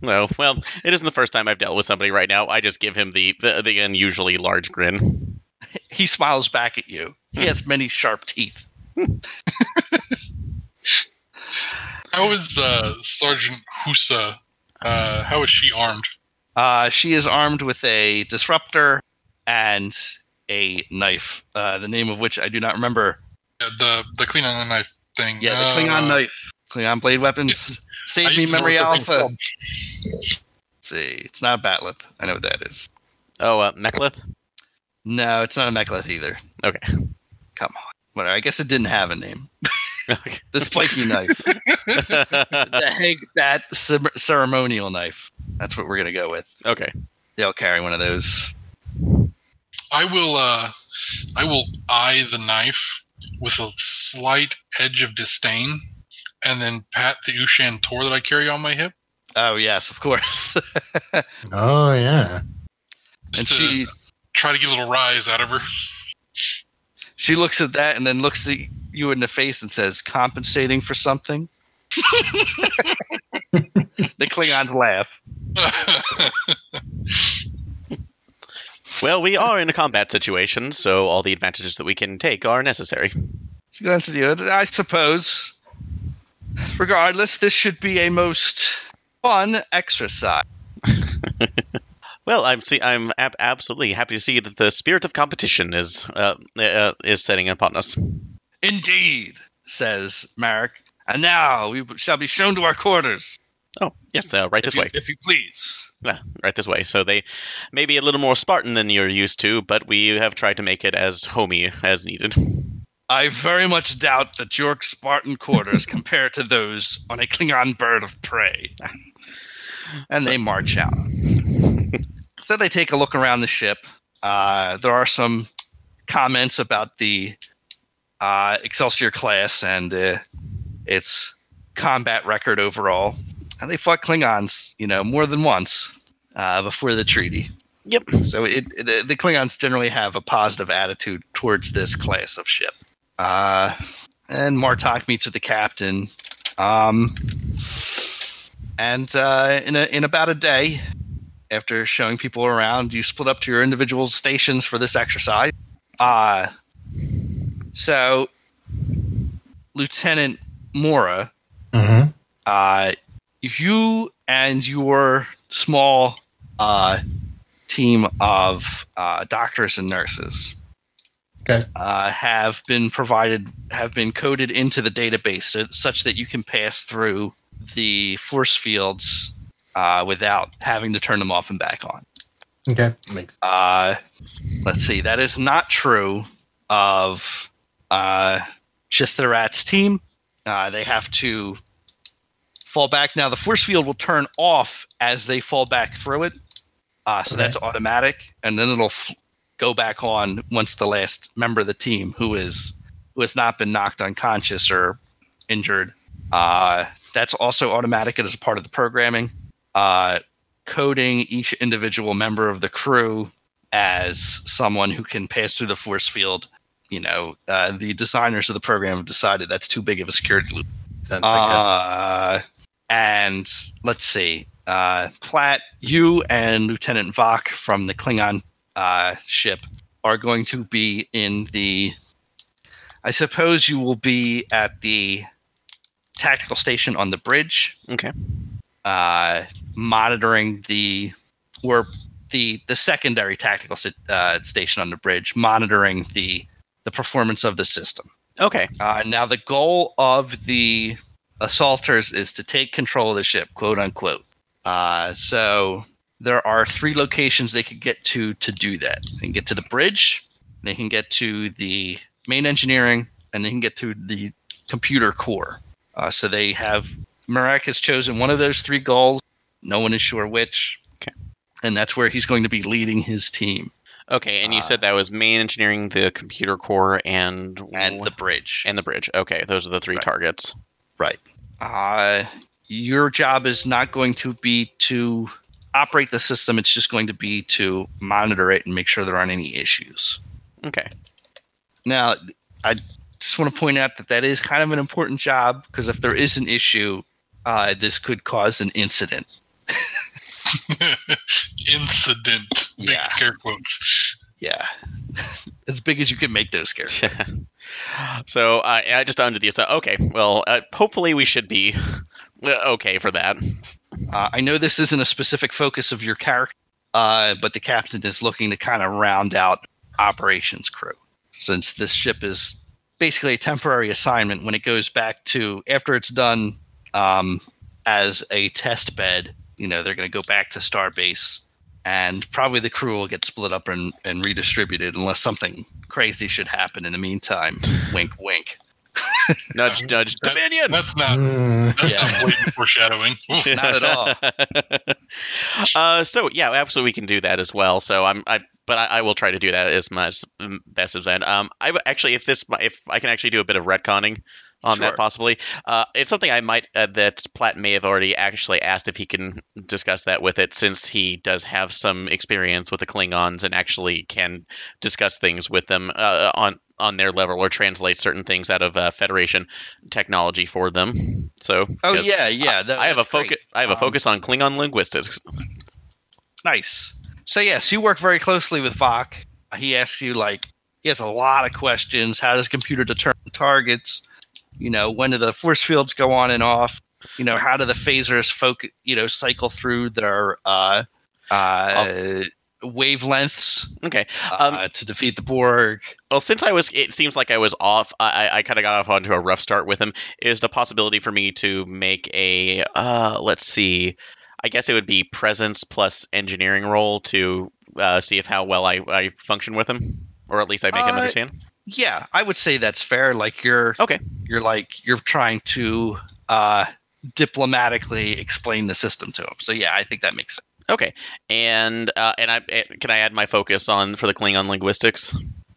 No, well, it isn't the first time I've dealt with somebody right now. I just give him the the, the unusually large grin. *laughs* He smiles back at you. He has many sharp teeth. How is uh, Sergeant Husa? Uh, how is she armed? Uh, she is armed with a disruptor and a knife, uh, the name of which I do not remember. Yeah, the the clean on the knife thing. Yeah, the Klingon Uh, knife. Klingon blade weapons. I Save me used to know memory alpha. Let's see. It's not a bat'leth. I know what that is. Oh, uh, Mek'leth? No, it's not a mek'leth either. Okay. Come on. Whatever. I guess it didn't have a name. *laughs* The spiky knife. *laughs* the Heg Bat cer- ceremonial knife. That's what we're gonna go with. okay. They'll carry one of those. I will. Uh, I will eye the knife with a slight edge of disdain, and then pat the Ushaan-tor that I carry on my hip. Oh yes, of course. *laughs* Oh yeah. Just and to she try to get a little rise out of her. she looks at that and then looks at you in the face and says, "Compensating for something." *laughs* the Klingons laugh. *laughs* Well, we are in a combat situation, so all the advantages that we can take are necessary. At you. I suppose. Regardless, this should be a most fun exercise. *laughs* Well, I'm see, I'm ab- absolutely happy to see that the spirit of competition is uh, uh, is setting upon us. Indeed, says Marek. And now we shall be shown to our quarters. Oh, yes, uh, right if this you, way. if you please. Yeah, right this way. So they may be a little more Spartan than you're used to, but we have tried to make it as homey as needed. I very much doubt that your Spartan quarters *laughs* compare to those on a Klingon bird of prey. *laughs* And they march out. *laughs* so they take a look around the ship. Uh, there are some comments about the uh, Excelsior class and uh, its combat record overall. And they fought Klingons, you know, more than once uh, before the treaty. Yep. So it, the, the Klingons generally have a positive attitude towards this class of ship. Uh, and Martok meets with the captain. Um, and uh, in a, in about a day, after showing people around, you split up to your individual stations for this exercise. Uh, so, Lieutenant Maro, Mm-hmm. uh, you and your small uh, team of uh, doctors and nurses Okay. uh, have been provided, have been coded into the database so, such that you can pass through the force fields uh, without having to turn them off and back on. Okay. Makes Uh, let's see, that is not true of uh, ch'Tharat's team. Uh, they have to fall back. Now, the force field will turn off as they fall back through it. Uh, so Okay. that's automatic, and then it'll f- go back on once the last member of the team who is who has not been knocked unconscious or injured. Uh, that's also automatic. It is a part of the programming. Uh, coding each individual member of the crew as someone who can pass through the force field. You know, uh, the designers of the program have decided that's too big of a security loop. Uh, and let's see, uh, Platt, you and Lieutenant Vach from the Klingon uh, ship are going to be in the. I suppose you will be at the tactical station on the bridge Okay. uh, monitoring the or the the secondary tactical uh, station on the bridge, monitoring the the performance of the system. Okay. Uh, now, the goal of the assaulters is to take control of the ship, quote unquote. Uh, so there are three locations they could get to to do that. They can get to the bridge, They can get to the main engineering, and they can get to the computer core. Uh, so they have Marek has chosen one of those three goals. No one is sure which. Okay. And that's where he's going to be leading his team Okay, and you Uh, said that was main engineering, the computer core, and and the bridge. and the bridge. Okay, those are the three Right. targets. Right. Uh, your job is not going to be to operate the system. It's just going to be to monitor it and make sure there aren't any issues. Okay. Now, I just want to point out that that is kind of an important job because if there is an issue, uh, this could cause an incident. *laughs* Incident. Big Yeah. scare quotes. Yeah. *laughs* as big as you can make those characters. *laughs* so uh, I just under the so okay. Well, uh, hopefully we should be uh, okay for that. Uh, I know this isn't a specific focus of your character, uh, but the captain is looking to kind of round out operations crew. Since this ship is basically a temporary assignment, when it goes back to after it's done um, as a test bed, you know they're going to go back to Starbase, and probably the crew will get split up and, and redistributed unless something crazy should happen in the meantime. *sighs* wink, wink. Nudge, nudge, *laughs* That's- Dominion. That's not. Mm, That's Yeah. not blatant foreshadowing. *laughs* Not at all. *laughs* uh, so yeah, absolutely, we can do that as well. So I'm, I, but I, I will try to do that as much best as I. Can. Um, I w- actually, if this, if I can actually do a bit of retconning on Sure. that, possibly, uh, it's something I might uh, that Platt may have already actually asked if he can discuss that with it, since he does have some experience with the Klingons and actually can discuss things with them uh, on on their level or translate certain things out of uh, Federation technology for them. So, Oh yeah, yeah. that- I have a focus. I have a Um, focus on Klingon linguistics. Nice. So yes, you work very closely with Vok. He asks you like he has a lot of questions. How does computer determine targets? You know, when do the force fields go on and off? You know, how do the phasers focus? You know, cycle through their uh, uh, wavelengths Okay. uh, Um, to defeat the Borg. Well, since I was, it seems like I was off. I, I kind of got off onto a rough start with him. Is the possibility for me to make a, uh, let's see, I guess it would be presence plus engineering role to uh, see if how well I, I function with him, or at least I make him Uh, understand. Yeah, I would say that's fair. Like you're Okay. You're like you're trying to uh, diplomatically explain the system to him. So yeah, I think that makes sense. Okay, and uh, and I eh, can I add my focus on for the Klingon linguistics?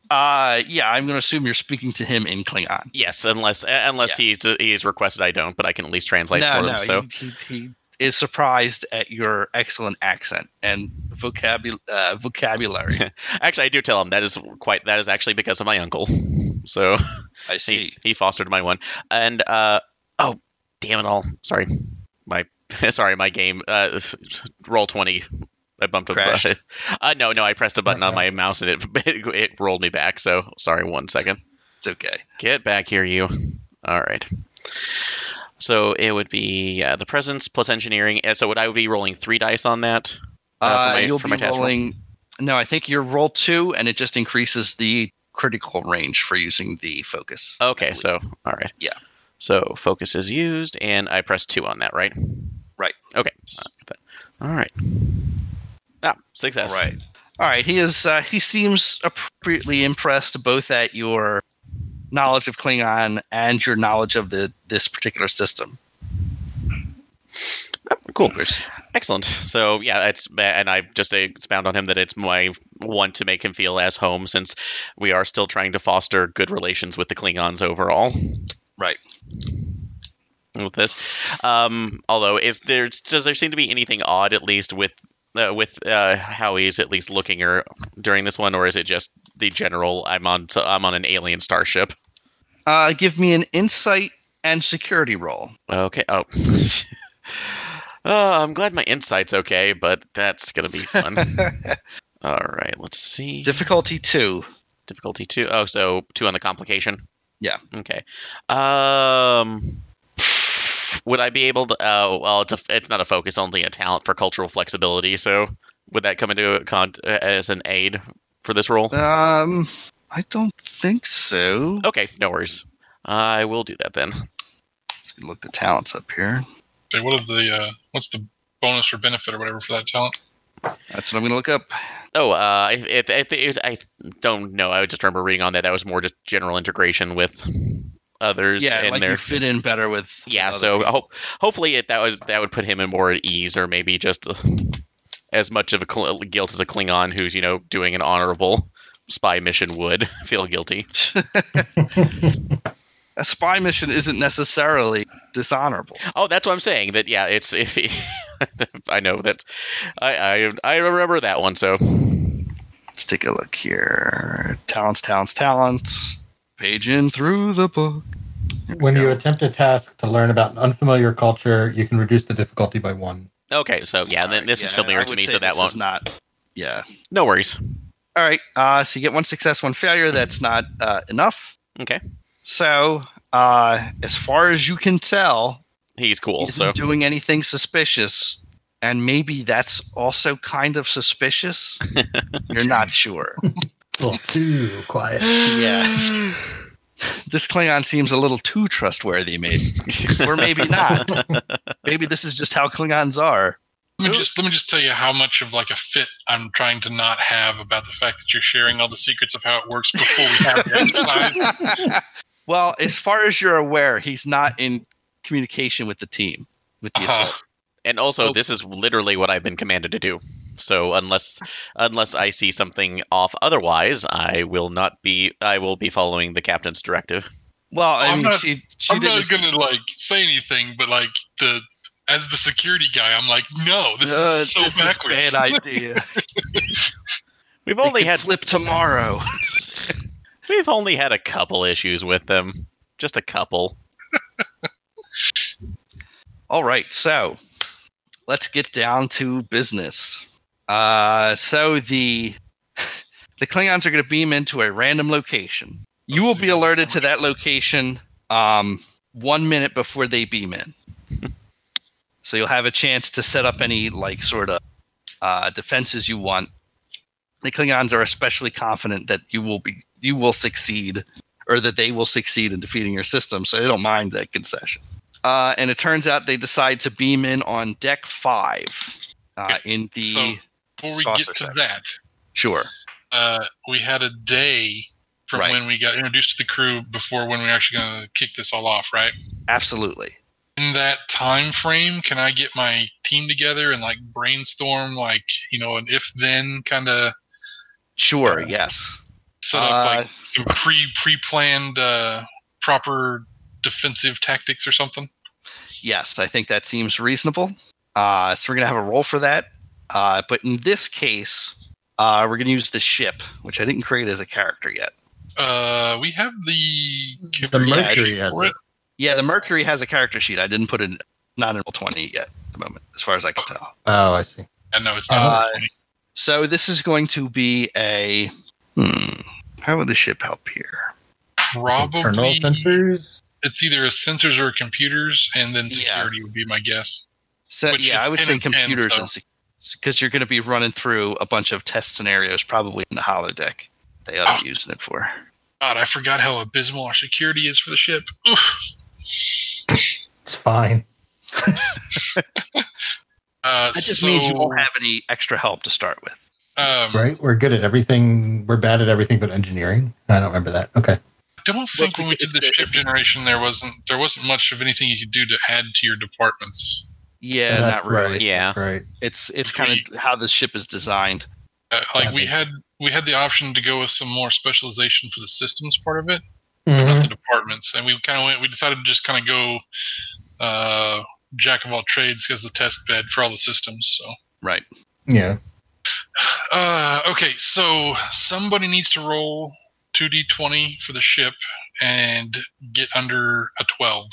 Uh, yeah, I'm going to assume you're speaking to him in Klingon. Yes, unless eh, unless he's he's requested I don't, but I can at least translate no, for no, him. So he, he is surprised at your excellent accent and vocabul- uh, vocabulary. *laughs* actually, I do tell him that is quite that is actually because of my uncle. *laughs* So. I see. he, he fostered my one and uh oh damn it all sorry my *laughs* sorry my game uh roll 20 i bumped a Crashed. uh no no i pressed a button on my mouse and it, it it rolled me back so sorry one second It's okay. get back here you all right so it would be yeah, the presence plus engineering and so would i would be rolling three dice on that Uh, for Uh, my- you'll be task roll? rolling. No, I think you're roll two, and it just increases the critical range for using the focus. okay so all right Yeah. so focus is used and i press two on that right Right. okay all right ah success All right. All right. He is. Uh, he seems appropriately impressed both at your knowledge of Klingon and your knowledge of the this particular system. Cool. Excellent. So yeah, it's and I just expound on him that it's my one to make him feel as home since we are still trying to foster good relations with the Klingons overall. Right. With this, um, although is there does there seem to be anything odd at least with uh, with uh, how he's at least looking or during this one, or is it just the general? I'm on I'm on an alien starship. Uh, give me an insight and security roll. Okay. Oh. oh, *laughs* I'm glad my insight's okay, but that's gonna be fun. *laughs* All right, let's see. Difficulty two. Difficulty two. Oh, so two on the complication. Yeah. Okay. Um, would I be able to? Uh, well, it's a, it's not a focus, only a talent for cultural flexibility. So would that come into a con- as an aid for this role? Um, I don't think so. Okay, no worries. I will do that then. Let's look the talents up here. Okay, what are the uh, what's the bonus or benefit or whatever for that talent? That's what I'm going to look up. Oh, uh, I, it, it, it, I don't know. I just remember reading on that. That was more just general integration with others Yeah, and like their you fit in better with. yeah. other So people. ho- hopefully it, that was that would put him in more at ease, or maybe just *laughs* as much of a cl- guilt as a Klingon who's you know doing an honorable spy mission would *laughs* feel guilty. *laughs* a spy mission isn't necessarily dishonorable. Oh, that's what I'm saying. That yeah, it's if he, I know that I, I I remember that one. So Let's take a look here. Talents, talents, talents. Page in through the book. Here we When you attempt a task to learn about an unfamiliar culture, you can reduce the difficulty by one. okay, so yeah, then this is familiar I to me, so that this won't. is not. Yeah. No worries. All right. Uh, so you get one success, one failure. That's not uh, enough. Okay, So, uh, as far as you can tell, he's cool. he isn't So doing anything suspicious, and maybe that's also kind of suspicious. *laughs* You're not sure. *laughs* A little *laughs* too quiet. Yeah. *sighs* This Klingon seems a little too trustworthy, maybe, *laughs* or maybe not. maybe this is just how Klingons are. Let me just let me just tell you how much of like a fit I'm trying to not have about the fact that you're sharing all the secrets of how it works before we have the exercise. *laughs* well, as far as you're aware, he's not in communication with the team, with the Uh-huh. assault. And also, Oh. this is literally what I've been commanded to do. So unless unless I see something off otherwise, I will not be. I will be following the captain's directive. Well, I I'm mean, not- she she I'm didn't. gonna like say anything, but like the as the security guy, I'm like, no, this Uh, is so this backwards. is bad idea. *laughs* We've They only had flip tomorrow. *laughs* we've only had a couple issues with them, just a couple. *laughs* All right, so let's get down to business. Uh, so the *laughs* the Klingons are going to beam into a random location. You will be alerted to that location um, one minute before they beam in. *laughs* so you'll have a chance to set up any like sort of uh, defenses you want. The Klingons are especially confident that you will be you will succeed, or that they will succeed in defeating your system, so they don't mind that concession. Uh, and it turns out they decide to beam in on deck five uh, in the So- Before we get to that, sure uh, we had a day from Right. when we got introduced to the crew before when we were actually going to kick this all off, right? absolutely In that time frame, can I get my team together and like brainstorm, like you know, an if then kind of sure yes set up Uh, like some pre pre planned uh, proper defensive tactics or something? yes I think that seems reasonable. Uh, so we're gonna have a roll for that. Uh, but in this case, uh, we're gonna use the ship, which I didn't create as a character yet. Uh, we have the The Mercury it's- has for it. it. Yeah, the Mercury has a character sheet. I didn't put in not in roll twenty yet at the moment, as far as I can tell. Oh, I see. I know it's Uh, not. So this is going to be a hmm. How would the ship help here? Internal probably sensors. it's either a sensors or computers, and then Yeah. security would be my guess. So Which yeah, I would say computers so- and because you're going to be running through a bunch of test scenarios, probably in the holodeck. They ought to be using it for. God, I forgot how abysmal our security is for the ship. Oof. It's fine. *laughs* Uh, That just so, means you won't have any extra help to start with. Um, Right? We're good at everything. We're bad at everything but engineering. I don't remember that. Okay. I don't think when we did the the- ship it's- generation, there wasn't there wasn't much of anything you could do to add to your departments. Yeah, That's not really. right. Yeah. Right. It's it's kind of how the ship is designed. Uh, like we had we had the option to go with some more specialization for the systems part of it, not Mhm. the departments, and we kind of went. We decided to just kind of go uh, jack of all trades as the test bed for all the systems. So. Right. Yeah. Uh, okay, so somebody needs to roll 2d20 for the ship and get under a 12.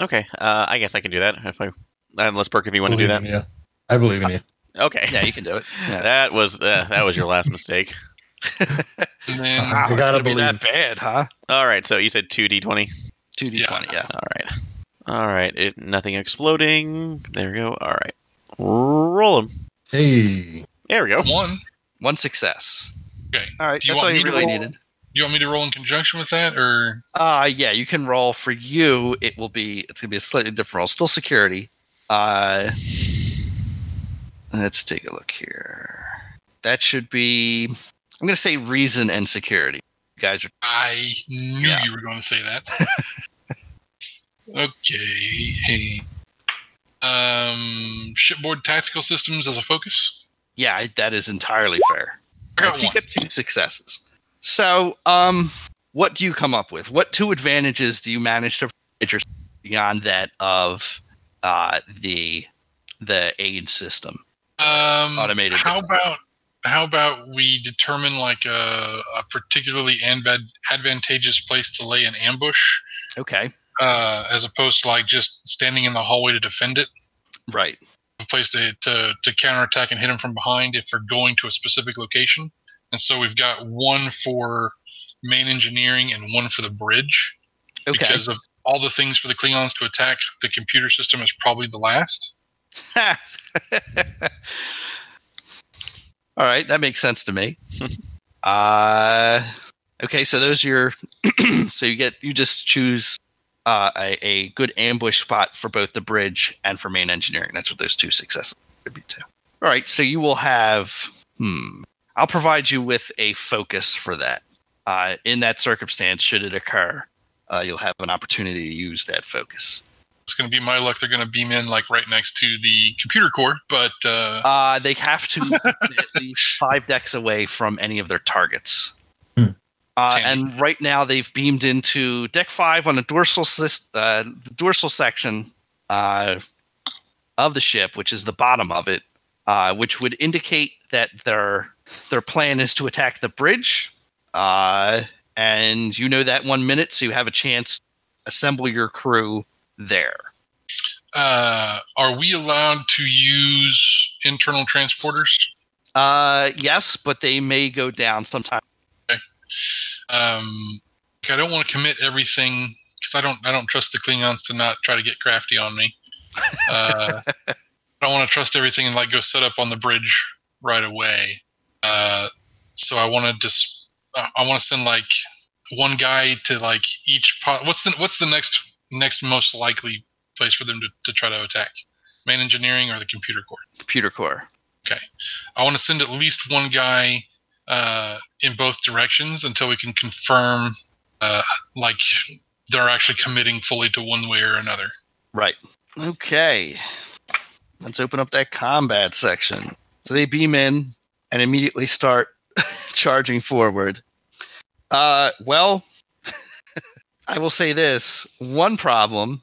Okay, uh, I guess I can do that if I. Unless Birk, if you want to do that. yeah. I believe in you. *laughs* Okay. Yeah, you can do it. Yeah. *laughs* That was uh, that was your last mistake. And then Uh-huh. Wow, You it's gotta gonna be that bad, huh? All right, so you said two d twenty. Two D twenty, yeah. All right, all right. It, nothing exploding. There we go. All right, roll them. Hey. There we go. one. One success. Okay. All right, Do you that's all you really needed. Do you want me to roll in conjunction with that, or Uh yeah, you can roll for you. It will be it's gonna be a slightly different roll. Still security. Uh let's take a look here. that should be. I'm going to say reason and security. You guys are I knew Yeah. you were going to say that. *laughs* okay. Hey. Um, shipboard tactical systems as a focus. Yeah, that is entirely fair. I got so you get two successes. So, um, what do you come up with? What two advantages do you manage to provide yourself beyond that of uh, the the aid system? Um, Automated How about how about we determine like a, a particularly advan- advantageous place to lay an ambush, Okay, uh, as opposed to like just standing in the hallway to defend it. right. A place to, to to counterattack and hit them from behind if they're going to a specific location. And so we've got one for main engineering and one for the bridge. Okay. Because of all the things for the Klingons to attack, the computer system is probably the last. *laughs* All right, that makes sense to me. *laughs* uh, okay, so those are your. *clears throat* so you get you just choose uh, a, a good ambush spot for both the bridge and for main engineering. That's what those two successes contribute to. All right, so you will have. Hmm. I'll provide you with a focus for that. Uh, in that circumstance, should it occur, uh, you'll have an opportunity to use that focus. It's going to be my luck. They're going to beam in like right next to the computer core, but uh, Uh, they have to be *laughs* at least five decks away from any of their targets. Hmm. Uh, and right now they've beamed into deck five on the dorsal uh, the dorsal section uh, of the ship, which is the bottom of it, uh, which would indicate that their their plan is to attack the bridge. And you know that one minute, so you have a chance to assemble your crew there. uh, are we allowed to use internal transporters? Uh, yes, but they may go down sometime. Um, I don't want to commit everything because I don't I don't trust the Klingons to not try to get crafty on me. *laughs* Uh, I don't want to trust everything and like go set up on the bridge right away. Uh, so I want to just I want to send like one guy to like each pot. What's the what's the next next most likely place for them to, to try to attack? Main engineering or the computer core? Computer core. Okay, I want to send at least one guy uh, in both directions until we can confirm, uh, like they're actually committing fully to one way or another. Right. Okay. Let's open up that combat section. So they beam in and immediately start *laughs* charging forward. Uh, well, *laughs* I will say this one problem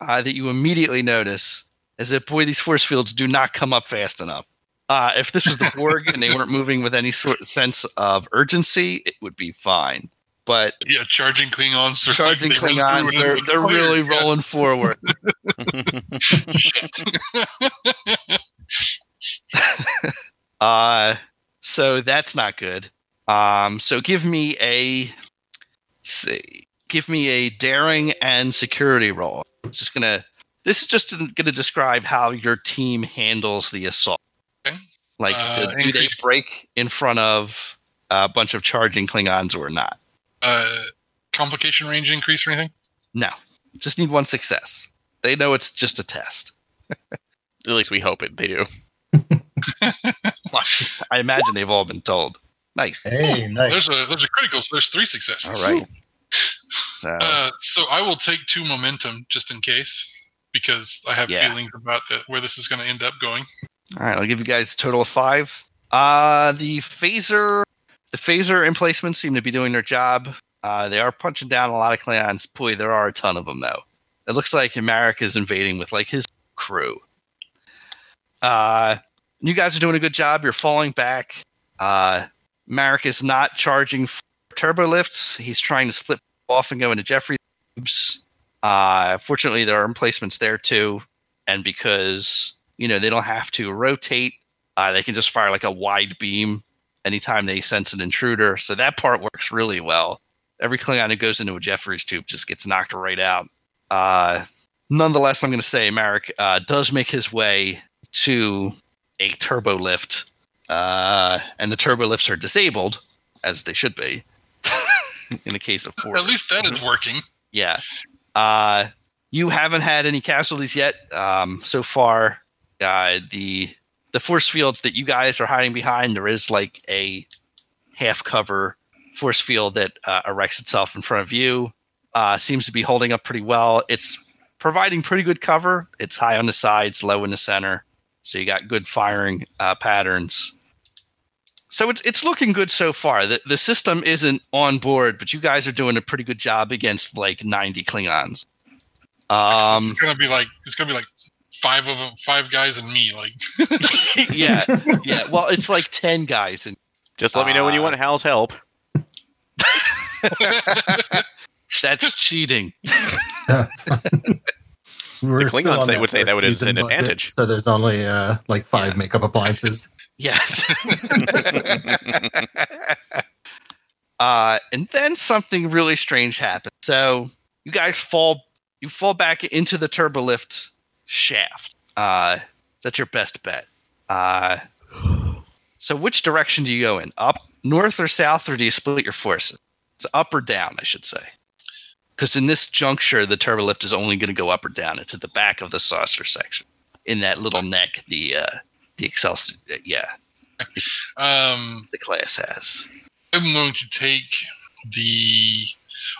uh, that you immediately notice is that, boy, these force fields do not come up fast enough. Uh, if this was the *laughs* Borg and they weren't moving with any sort of sense of urgency, it would be fine. But Yeah, charging Klingons. they're charging like, Klingons, they're, they're really Yeah, rolling forward. *laughs* Uh, so that's not good. Um, so give me a let's see, give me a daring and security roll. It's just gonna. This is just gonna describe how your team handles the assault. Okay. Like, Uh, do, do they break in front of a bunch of charging Klingons or not? Uh, complication range increase or anything? No, just need one success. They know it's just a test. At least we hope it. They do. *laughs* *laughs* I imagine they've all been told. Nice. Hey, nice. There's a there's a critical. So there's three successes. All right. So Uh, so I will take two momentum just in case because I have Yeah. feelings about the, where this is going to end up going. All right, I'll give you guys a total of five. Uh, the phaser, the phaser emplacements seem to be doing their job. Uh, they are punching down a lot of clans. Boy, there are a ton of them though. It looks like America is invading with like his crew. Uh, you guys are doing a good job. You're falling back. Uh, Marek is not charging for turbo lifts. He's trying to split off and go into Jefferies tubes. Uh, fortunately, there are emplacements there too, and because you know they don't have to rotate, uh, they can just fire like a wide beam anytime they sense an intruder. So that part works really well. Every Klingon who goes into a Jefferies tube just gets knocked right out. Uh, nonetheless, I'm going to say Marek uh, does make his way to a turbo lift, uh, and the turbo lifts are disabled, as they should be. *laughs* in the case of Ford. At least that is working. Yeah. Uh, you haven't had any casualties yet. Um, so far, uh, the the force fields that you guys are hiding behind, there is like a half cover force field that uh, erects itself in front of you. Uh, seems to be holding up pretty well. It's providing pretty good cover. It's high on the sides, low in the center, so you got good firing uh, patterns. So it's it's looking good so far. The the system isn't on board, but you guys are doing a pretty good job against like 90 Klingons. Um, it's gonna be like it's gonna be like five of them, five guys and me. Like, *laughs* yeah, yeah. Well, it's like 10 guys, and Just let me know when you Uh, want Hal's help. *laughs* that's cheating. *laughs* We're The Klingons on say- would say that would have an advantage. So there's only uh, like five Yeah. makeup appliances. Yes. *laughs* uh, and then something really strange happens. So you guys fall, you fall back into the turbolift shaft. Uh, that's your best bet. Uh, so which direction do you go in? Up, north, or south, or do you split your forces? It's up or down, I should say. Because in this juncture, the turbolift is only going to go up or down. It's at the back of the saucer section, in that little neck. The uh, the Excelsior, yeah, um, the class has. I'm going to take the.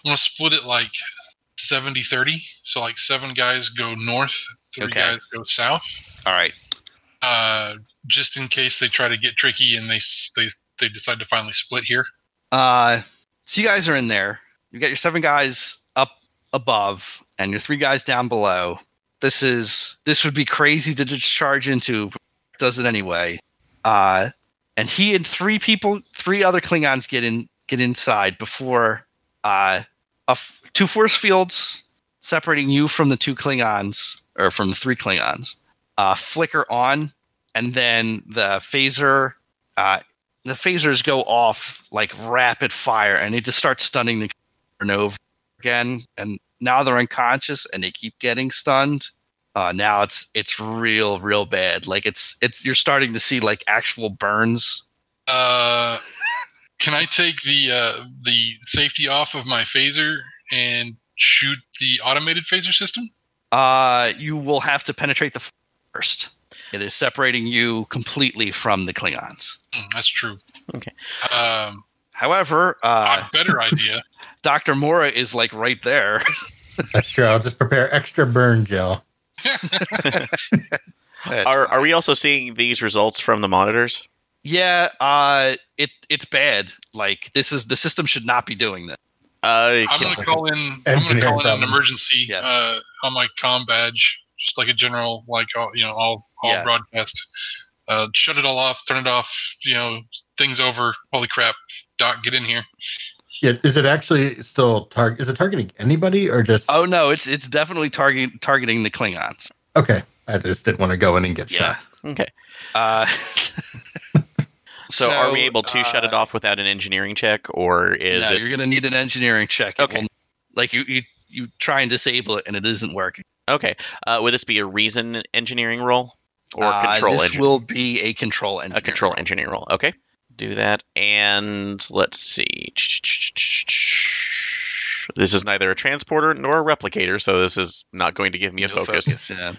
I'm going to split it like 70 30. So, like, seven guys go north, three Okay. guys go south. All right. Uh, just in case they try to get tricky and they they they decide to finally split here. Uh, so you guys are in there. You've got your seven guys up above and your three guys down below. This is this would be crazy to just charge into. Does it anyway? Uh, and he and three people, three other Klingons get in get inside before uh, two force fields separating you from the two Klingons or from the three Klingons uh, flicker on, and then the phaser uh, the phasers go off like rapid fire and they just start stunning the over over again and now they're unconscious and they keep getting stunned uh, now it's it's real real bad like it's it's you're starting to see like actual burns Uh, can I take the uh, the safety off of my phaser and shoot the automated phaser system? uh you will have to penetrate the first it is separating you completely from the klingons Hmm, that's true. Okay. Um, however uh a better idea. *laughs* dr maro is like right there That's true. I'll just prepare extra burn gel. That's Are are we also seeing these results from the monitors? Yeah, uh, it it's bad. Like this is the system should not be doing this. Uh, I'm can- gonna call in. I'm gonna call in an emergency Yeah. uh, on my com badge, just like a general, like all, you know, all all Yeah. broadcast. Uh, shut it all off. Turn it off. You know, things over. Holy crap! Doc, get in here. Yeah, is it actually still target? Is it targeting anybody or just? Oh no, it's it's definitely targeting targeting the Klingons. Okay, I just didn't want to go in and get Yeah. shot. okay. Uh, *laughs* So, are we able to shut it uh, off without an engineering check, or is no, it? you're gonna need an engineering check. Okay. will- like you you you try and disable it and it isn't working. Okay. Uh, would this be a reason engineering roll or Uh, control This engine? will be a control engineering. a control engineering roll. Okay. Do that. And let's see. This is neither a transporter nor a replicator, so this is not going to give me a No focus. Yeah.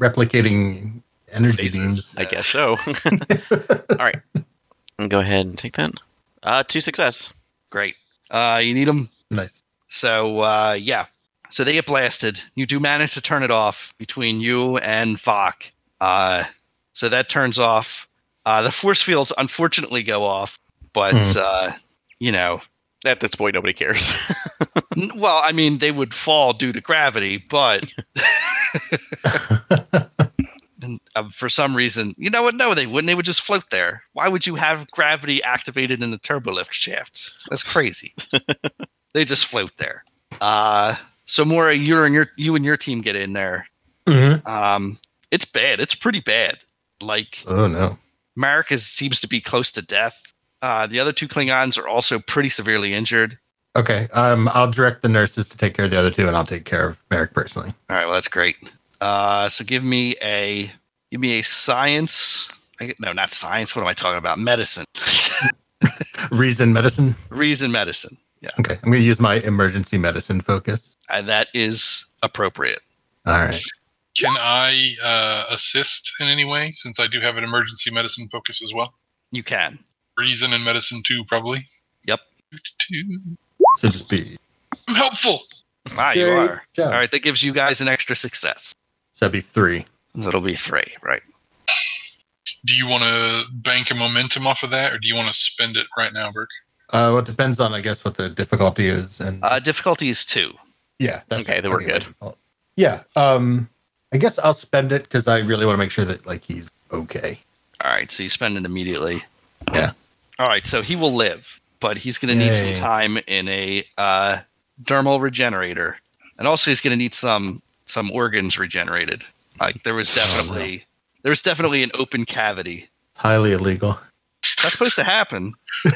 Replicating energy Phasers. beams. I guess so. *laughs* All right. Go ahead and take that. Uh, two success. Great. Uh, you need them. Nice. So uh, yeah, so they get blasted. You do manage to turn it off between you and Vok. Uh, so that turns off. Uh, the force fields unfortunately go off, but Hmm. uh, you know, At this point, nobody cares. *laughs* *laughs* well, I mean, they would fall due to gravity, but *laughs* and, uh, for some reason, you know what? No, they wouldn't. They would just float there. Why would you have gravity activated in the turbolift shafts? That's crazy. they just float there. Uh, so Maro, you and your you and your team get in there. Mhm. Um, it's bad. It's pretty bad. Like Oh no. Marek is, seems to be close to death. Uh, the other two Klingons are also pretty severely injured. Okay. Um, I'll direct the nurses to take care of the other two, and I'll take care of Merrick personally. All right, well that's great. Uh, so give me a give me a science. I, no, not science. What am I talking about? Medicine. *laughs* Reason medicine. Reason medicine. Yeah. Okay. I'm going to use my emergency medicine focus. Uh, that is appropriate. All right. Can I uh, assist in any way since I do have an emergency medicine focus as well? You can. Reason and medicine too, probably. Yep. Two. So just be. I'm helpful. Ah, you Great are. job. All right, that gives you guys an extra success. So that'd be three. So it'll be three, right? Do you want to bank a momentum off of that, or do you want to spend it right now, Birk? Uh, well, it depends on, I guess, what the difficulty is, and Uh, difficulty is two. yeah, that's Okay, then we're good. difficult. Yeah, um, I guess I'll spend it because I really want to make sure that like he's okay. All right, so you spend it immediately. Yeah. All right, so he will live, but he's going to need some Yay. time in a uh, dermal regenerator, and also he's going to need some some organs regenerated. Like there was Oh, definitely there was definitely an open cavity. Highly illegal. That's supposed to happen. *laughs*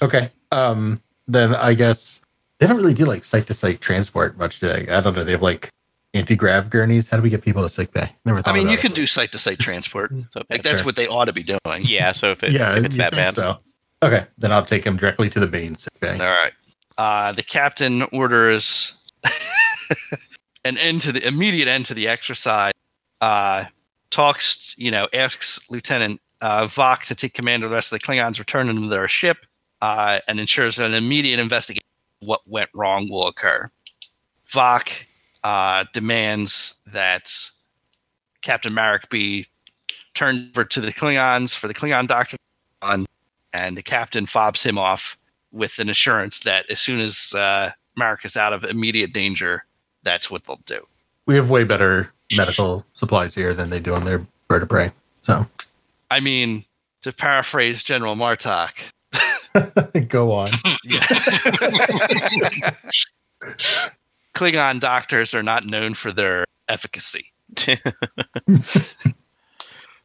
Okay, um, then I guess they don't really do like site to site transport much, do they? I don't know. They have like anti grav gurneys. How do we get people to sick bay? Never thought. I mean, about you it. can do site to site transport. So Like that's Sure. what they ought to be doing. yeah. So if, it, yeah, if it's that bad, So okay, then I'll take him directly to the main sick bay. All right. Uh, the captain orders *laughs* an end to the immediate end to the exercise. Uh, talks, you know, asks Lieutenant uh, Vok to take command of the rest of the Klingons, return them to their ship, uh, and ensures that an immediate investigation of what went wrong will occur. Vok uh, demands that Captain Marek be turned over to the Klingons for the Klingon doctor, on, and the captain fobs him off with an assurance that as soon as uh, Marek is out of immediate danger, that's what they'll do. We have way better medical supplies here than they do on their prey. So I mean, to paraphrase General Martok, *laughs* go on. *laughs* *laughs* Klingon doctors are not known for their efficacy. *laughs*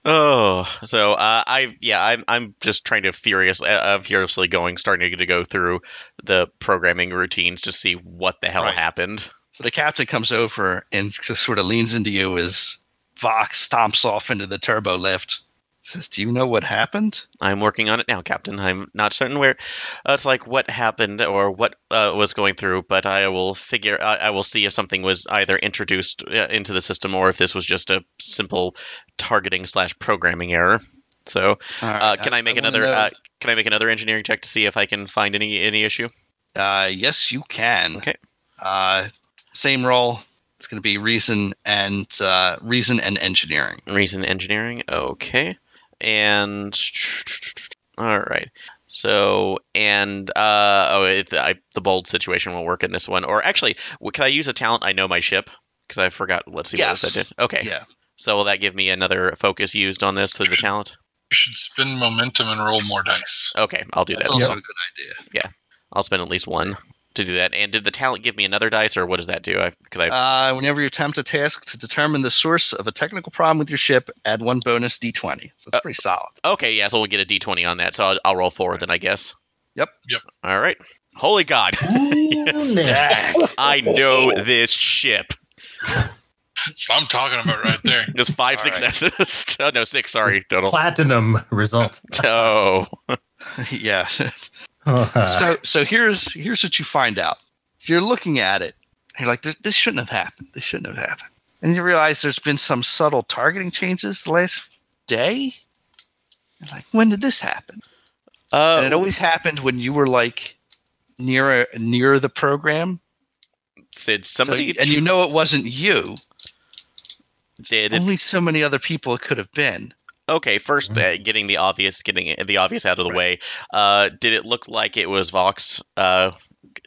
Oh, so uh, I yeah, I'm I'm just trying to furious uh, uh, furiously going, starting to go through the programming routines to see what the hell Right. happened. So the captain comes over and just sort of leans into you as Vox stomps off into the turbo lift. Says, "Do you know what happened?" I'm working on it now, Captain. I'm not certain where uh, it's like what happened or what uh, was going through, but I will figure. I, I will see if something was either introduced uh, into the system or if this was just a simple targeting slash programming error. So, uh, right, can I, make wanna another? Uh, can I make another engineering check to see if I can find any any issue? Uh, yes, you can. Okay. Uh, same roll. It's going to be reason and uh, reason and engineering. Reason engineering. Okay. And *tsk* all right. So and uh oh, it, I, the bold situation will work in this one. Or actually, w- can I use a talent? I know my ship because I forgot. Let's see Yes. what else I did. Okay. Yeah. So will that give me another focus used on this to the talent? You should spend momentum and roll more dice. Okay, I'll do That's that. also So a good idea. Yeah, I'll spend at least one to do that. And did the talent give me another dice, or what does that do? I because I Uh, whenever you attempt a task to determine the source of a technical problem with your ship, add one bonus d20. So it's Uh, pretty solid. okay, yeah. So we'll get a d20 on that. So I'll, I'll roll forward then, I guess. Yep. Yep. All right. Holy God. *laughs* Yes. I know this ship. That's what I'm talking about right there. *laughs* Just five All right. successes. *laughs* oh, no, six. Sorry, total. Platinum result. Oh, yeah. Uh, *laughs* so so here's here's what you find out. So you're looking at it. You're like, this, this shouldn't have happened. This shouldn't have happened. And you realize there's been some subtle targeting changes the last day. You're like, when did this happen? and it uh, always happened when you were like near near the program. did So- somebody and you know it wasn't you. did it, Only so many other people it could have been. Okay? First, uh, getting the obvious, getting the obvious out of the Right. way. Uh, did it look like it was Vok's uh,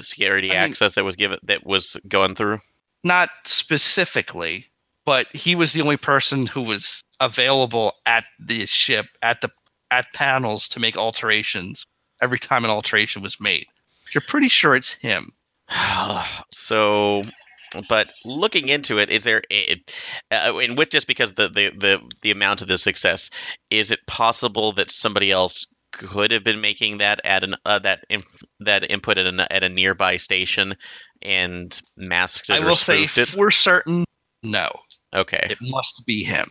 security I mean- access that was given that was going through? Not specifically, but he was the only person who was available at the ship at the at panels to make alterations every time an alteration was made. You're pretty sure it's him. *sighs* so but looking into it is there a, uh, and with just because the, the the the amount of the success is it possible that somebody else could have been making that at an uh, that inf- that input at, an, at a nearby station and masked it I or will say it for certain, no. okay It must be him.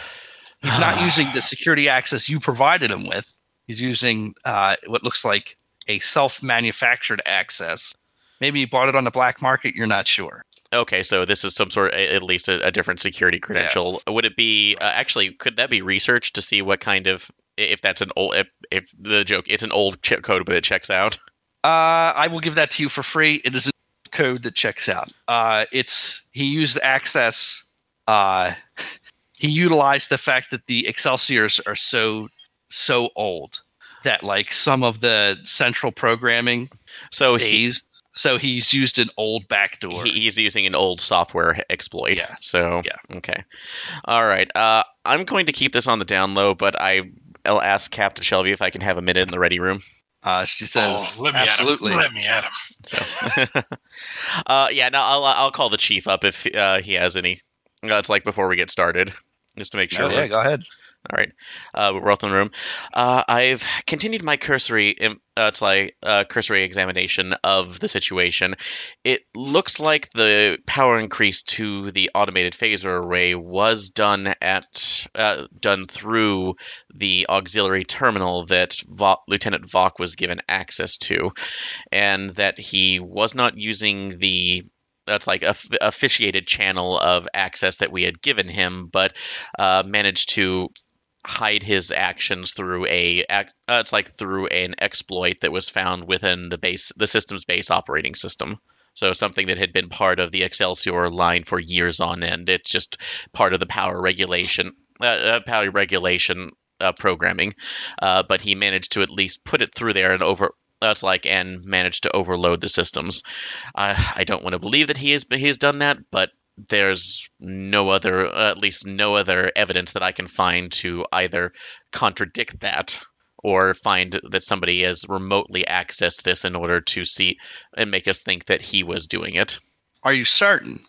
*sighs* He's not using the security access you provided him with. He's using uh, what looks like a self-manufactured access. Maybe he bought it on the black market. You're not sure. Okay, so this is some sort of at least a, a different security credential. Would it be uh, actually? Could that be researched to see what kind of if that's an old if, if the joke it's an old chip code but it checks out? Uh, I will give that to you for free. It is a code that checks out. Uh, it's he used access. Uh, he utilized the fact that the Excelsiors are so so old that like some of the central programming So he, stays. So he's used an old backdoor. he he's using an old software exploit. Yeah. So Yeah. okay, all right. Uh, I'm going to keep this on the down low, but I. I'll ask Captain Shelly if I can have a minute in the ready room. uh, she says, oh, let me "Absolutely." Let me at him. So, *laughs* uh, yeah, no, I'll I'll call the chief up if uh, he has any. That's like before we get started, just to make sure. Oh, yeah, go ahead. All right, uh, we're both in the room. Uh, I've continued my cursory, uh, it's like uh, cursory examination of the situation. It looks like the power increase to the automated phaser array was done at uh, done through the auxiliary terminal that Lieutenant Vok was given access to, and that he was not using the that's like a officiated channel of access that we had given him, but uh, managed to hide his actions through a uh, it's like through an exploit that was found within the base the system's base operating system. So something that had been part of the excelsior line for years on end. It's just part of the power regulation uh, uh, power regulation uh, programming. Uh, but he managed to at least put it through there and over that's like and managed to overload the systems. I don't want to believe that he has he has done that but there's no other, uh, at least no other evidence that I can find to either contradict that or find that somebody has remotely accessed this in order to see and make us think that he was doing it. Are you certain?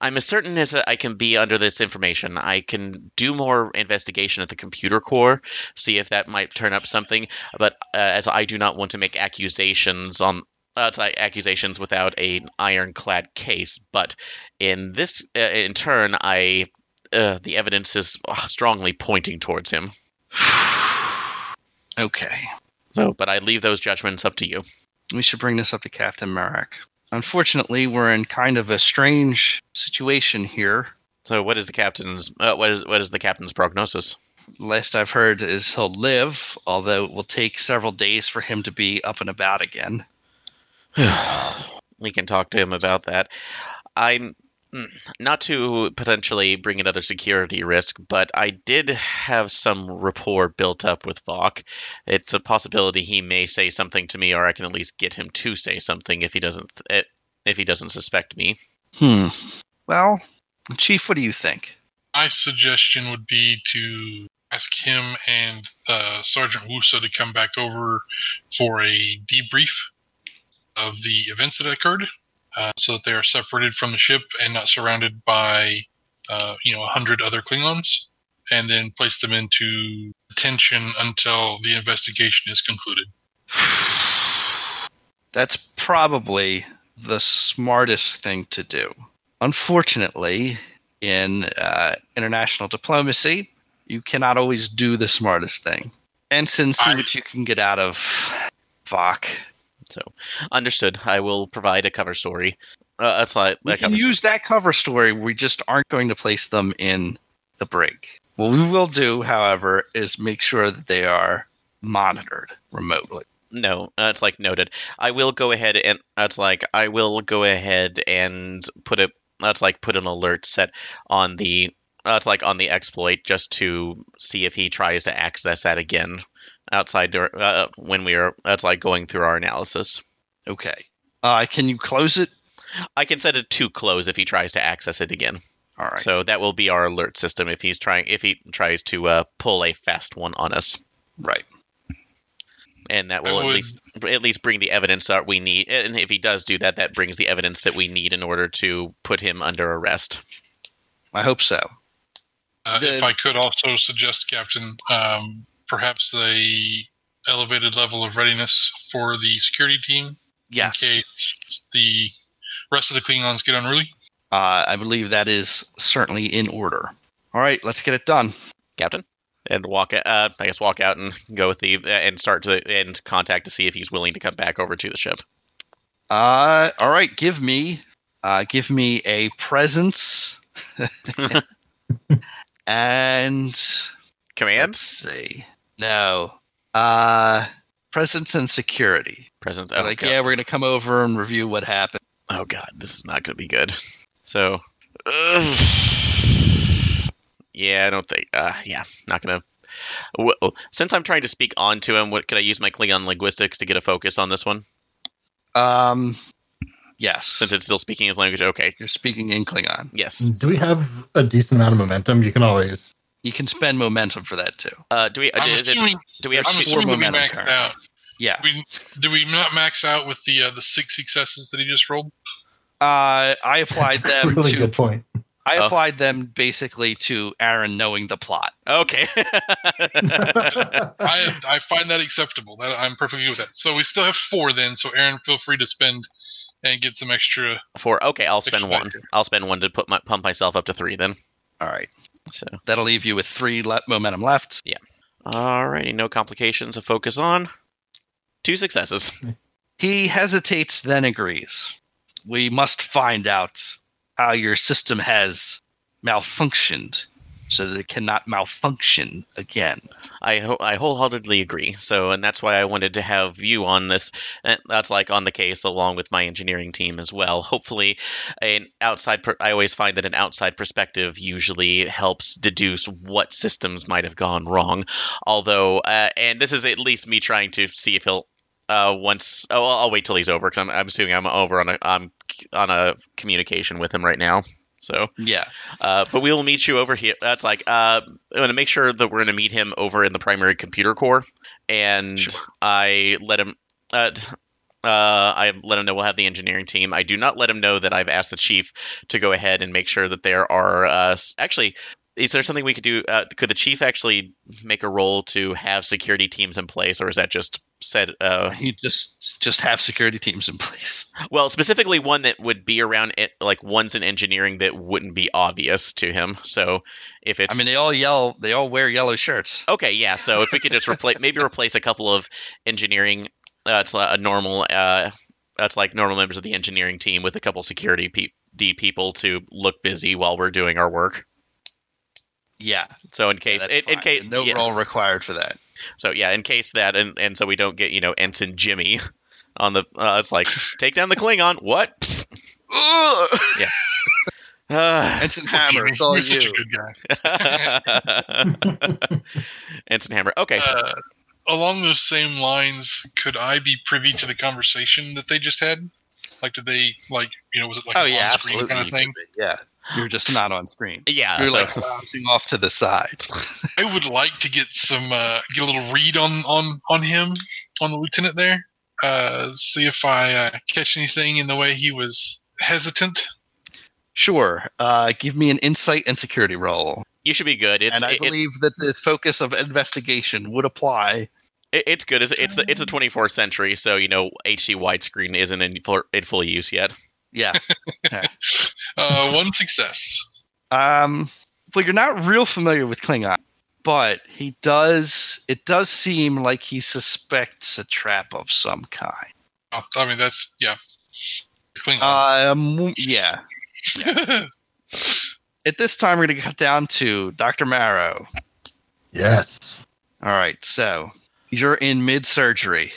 I'm as certain as I can be under this information. I can do more investigation at the computer core, see if that might turn up something. But uh, as I do not want to make accusations on uh, like accusations without an ironclad case, but in this, uh, in turn, I uh, the evidence is strongly pointing towards him. *sighs* okay. So, but I leave those judgments up to you. We should bring this up to Captain Marek. Unfortunately, we're in kind of a strange situation here. So, what is the captain's uh, what is what is the captain's prognosis? Last I've heard is he'll live, although it will take several days for him to be up and about again. *sighs* we can talk to him about that. I'm not to potentially bring another security risk, but I did have some rapport built up with Vok. It's a possibility he may say something to me, or I can at least get him to say something if he doesn't eh, if he doesn't suspect me. Hmm. Well, Chief, what do you think? My suggestion would be to ask him and uh, Sergeant Wusa to come back over for a debrief of the events that occurred, uh, so that they are separated from the ship and not surrounded by, uh, you know, a hundred other Klingons, and then place them into detention until the investigation is concluded. *sighs* That's probably the smartest thing to do. Unfortunately, in uh, international diplomacy, you cannot always do the smartest thing. Ensign, see I- what you can get out of Vok. So, understood. I will provide a cover story. Uh, that's like We that can use that cover story. We just aren't going to place them in the break. What we will do, however, is make sure that they are monitored remotely. No, uh, it's like noted. I will go ahead and that's like I will go ahead and put a that's like put an alert set on the that's like on the exploit just to see if he tries to access that again outside dur- uh, when we are that's like going through our analysis. Okay. Uh, can you close it? I can set it to close if he tries to access it again. All right. So that will be our alert system if he's trying if he tries to uh, pull a fast one on us. right. and that I will at would- least at least bring the evidence that we need. And if he does do that, that brings the evidence that we need in order to put him under arrest. I hope so. Uh, The- if I could also suggest, Captain, um, perhaps a elevated level of readiness for the security team Yes. in case the rest of the Klingons get unruly. Uh, I believe that is certainly in order. All right, let's get it done. Captain, and walk. Uh, I guess walk out and go with the and start to and contact to see if he's willing to come back over to the ship. Uh, all right, give me Uh, give me a presence *laughs* *laughs* and Command? let's see. No. Uh, presence and security. Presence. Oh, like, God. yeah, we're gonna come over and review what happened. Oh, God. This is not going to be good. *laughs* So. ugh. yeah, I don't think. Uh, yeah, not going to. Well, since I'm trying to speak on to him, what could I use my Klingon linguistics to get a focus on this one? Um, yes. Since it's still speaking his language, okay. You're speaking in Klingon. Yes. Do we have a decent amount of momentum? You can always. You can spend momentum for that too. Uh, do we? Uh, I'm is it, do we have? I'm four assuming that we momentum maxed out. Yeah. We, do we not max out with the uh, the six successes that he just rolled? Uh, I applied That's a them really to. good point. I Oh. applied them basically to Aaron knowing the plot. Okay. *laughs* *laughs* I I find that acceptable. That I'm perfectly with that. So we still have four then. So Aaron, feel free to spend and get some extra. Four. Okay, I'll spend one. Extra. I'll spend one to put my pump myself up to three then. All right. So. That'll leave you with three le- momentum left. Yeah. Alrighty, no complications. A focus on. Two successes. *laughs* He hesitates, then agrees. We must find out how your system has malfunctioned so that it cannot malfunction again. I ho- I wholeheartedly agree. So, and that's why I wanted to have you on this. And that's like on the case along with my engineering team as well. Hopefully, an outside. Per- I always find that an outside perspective usually helps deduce what systems might have gone wrong. Although, uh, and this is at least me trying to see if he'll. Uh, once oh, I'll, I'll wait till he's over because I'm, I'm assuming I'm over on a um, on a communication with him right now. So, Yeah. uh, but we will meet you over here. That's like uh, I'm going to make sure that we're going to meet him over in the primary computer core, and Sure. I let him. Uh, uh, I let him know we'll have the engineering team. I do not let him know that I've asked the chief to go ahead and make sure that there are uh, actually. Is there something we could do? Uh, could the chief actually make a roll to have security teams in place, or is that just said? Uh, You just just have security teams in place. well, specifically one that would be around it, like ones in engineering that wouldn't be obvious to him. So if it's I mean, they all yell. They all wear yellow shirts. Okay, yeah. So if we could just replace, *laughs* maybe replace a couple of engineering, uh, it's a normal, uh, that's like normal members of the engineering team with a couple security pe- D people to look busy while we're doing our work. Yeah. So in case, that's in, in case, no yeah. roll required for that. so yeah, in case that, and and so we don't get you know ensign Jimmy *laughs* on the, uh, it's like take down the Klingon. What? *laughs* yeah. Uh, *sighs* Ensign Poor *sighs* Hammer, it's all You're such a you. good guy. *laughs* ensign Hammer. Okay. Uh, along those same lines, could I be privy to the conversation that they just had? Like, did they like you know was it like Oh an yeah, on-screen kind of thing? Yeah. You're just not on screen. yeah. You're so- like bouncing off to the side. *laughs* I would like to get some uh, get a little read on on on him on the lieutenant there. Uh, see if I uh, catch anything in the way he was hesitant. Sure. Uh, give me an insight and security roll. you should be good. It's and I it- it- believe that the focus of investigation would apply. It, it's good. It's it's the it's the 24th century, so you know HD widescreen isn't in full, in full use yet. *laughs* Yeah. Uh, one success. Um, well, you're not real familiar with Klingon, but he does. It does seem like he suspects a trap of some kind. Oh, I mean that's yeah. Klingon. Um, yeah. *laughs* At this time, we're going to cut down to Dr. Maro. Yes. All right, so you're in mid surgery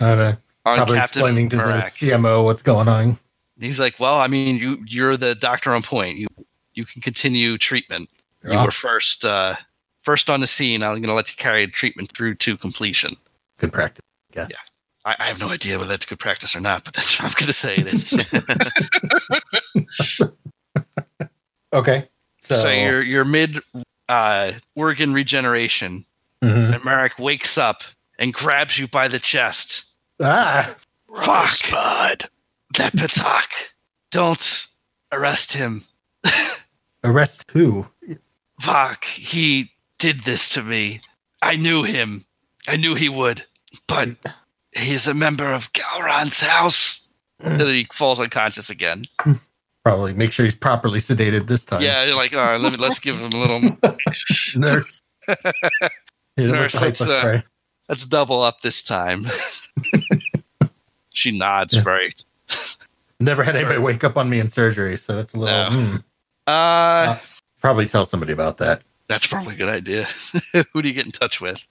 Uh, *laughs* on probably Captain explaining to the Marek. CMO what's going on. He's like, "Well, I mean, you you're the doctor on point. You you can continue treatment. You Yeah. were first uh, first on the scene. I'm going to let you carry treatment through to completion. Good practice. Yeah. I, I have no idea whether that's good practice or not, but that's what I'm going to say it is. *laughs* Okay. So, so, you're you're mid uh, organ regeneration, Mhm. and Marek wakes up and grabs you by the chest. Ah, Fuck Spud. that Patak! Don't arrest him. *laughs* arrest who? Fuck, he did this to me. I knew him. I knew he would, but he's a member of Gowron's house. Then he falls unconscious again. Probably make sure he's properly sedated this time. Yeah, you're like, all right, let me let's give him a little. *laughs* Nurse. *laughs* Hit Nurse, let's, uh, hypospray. Let's double up this time. *laughs* she nods Yeah. very. Never had anybody wake up on me in surgery, so that's a little. No. hmm. Uh, Probably tell somebody about that. that's probably a good idea. *laughs* Who do you get in touch with?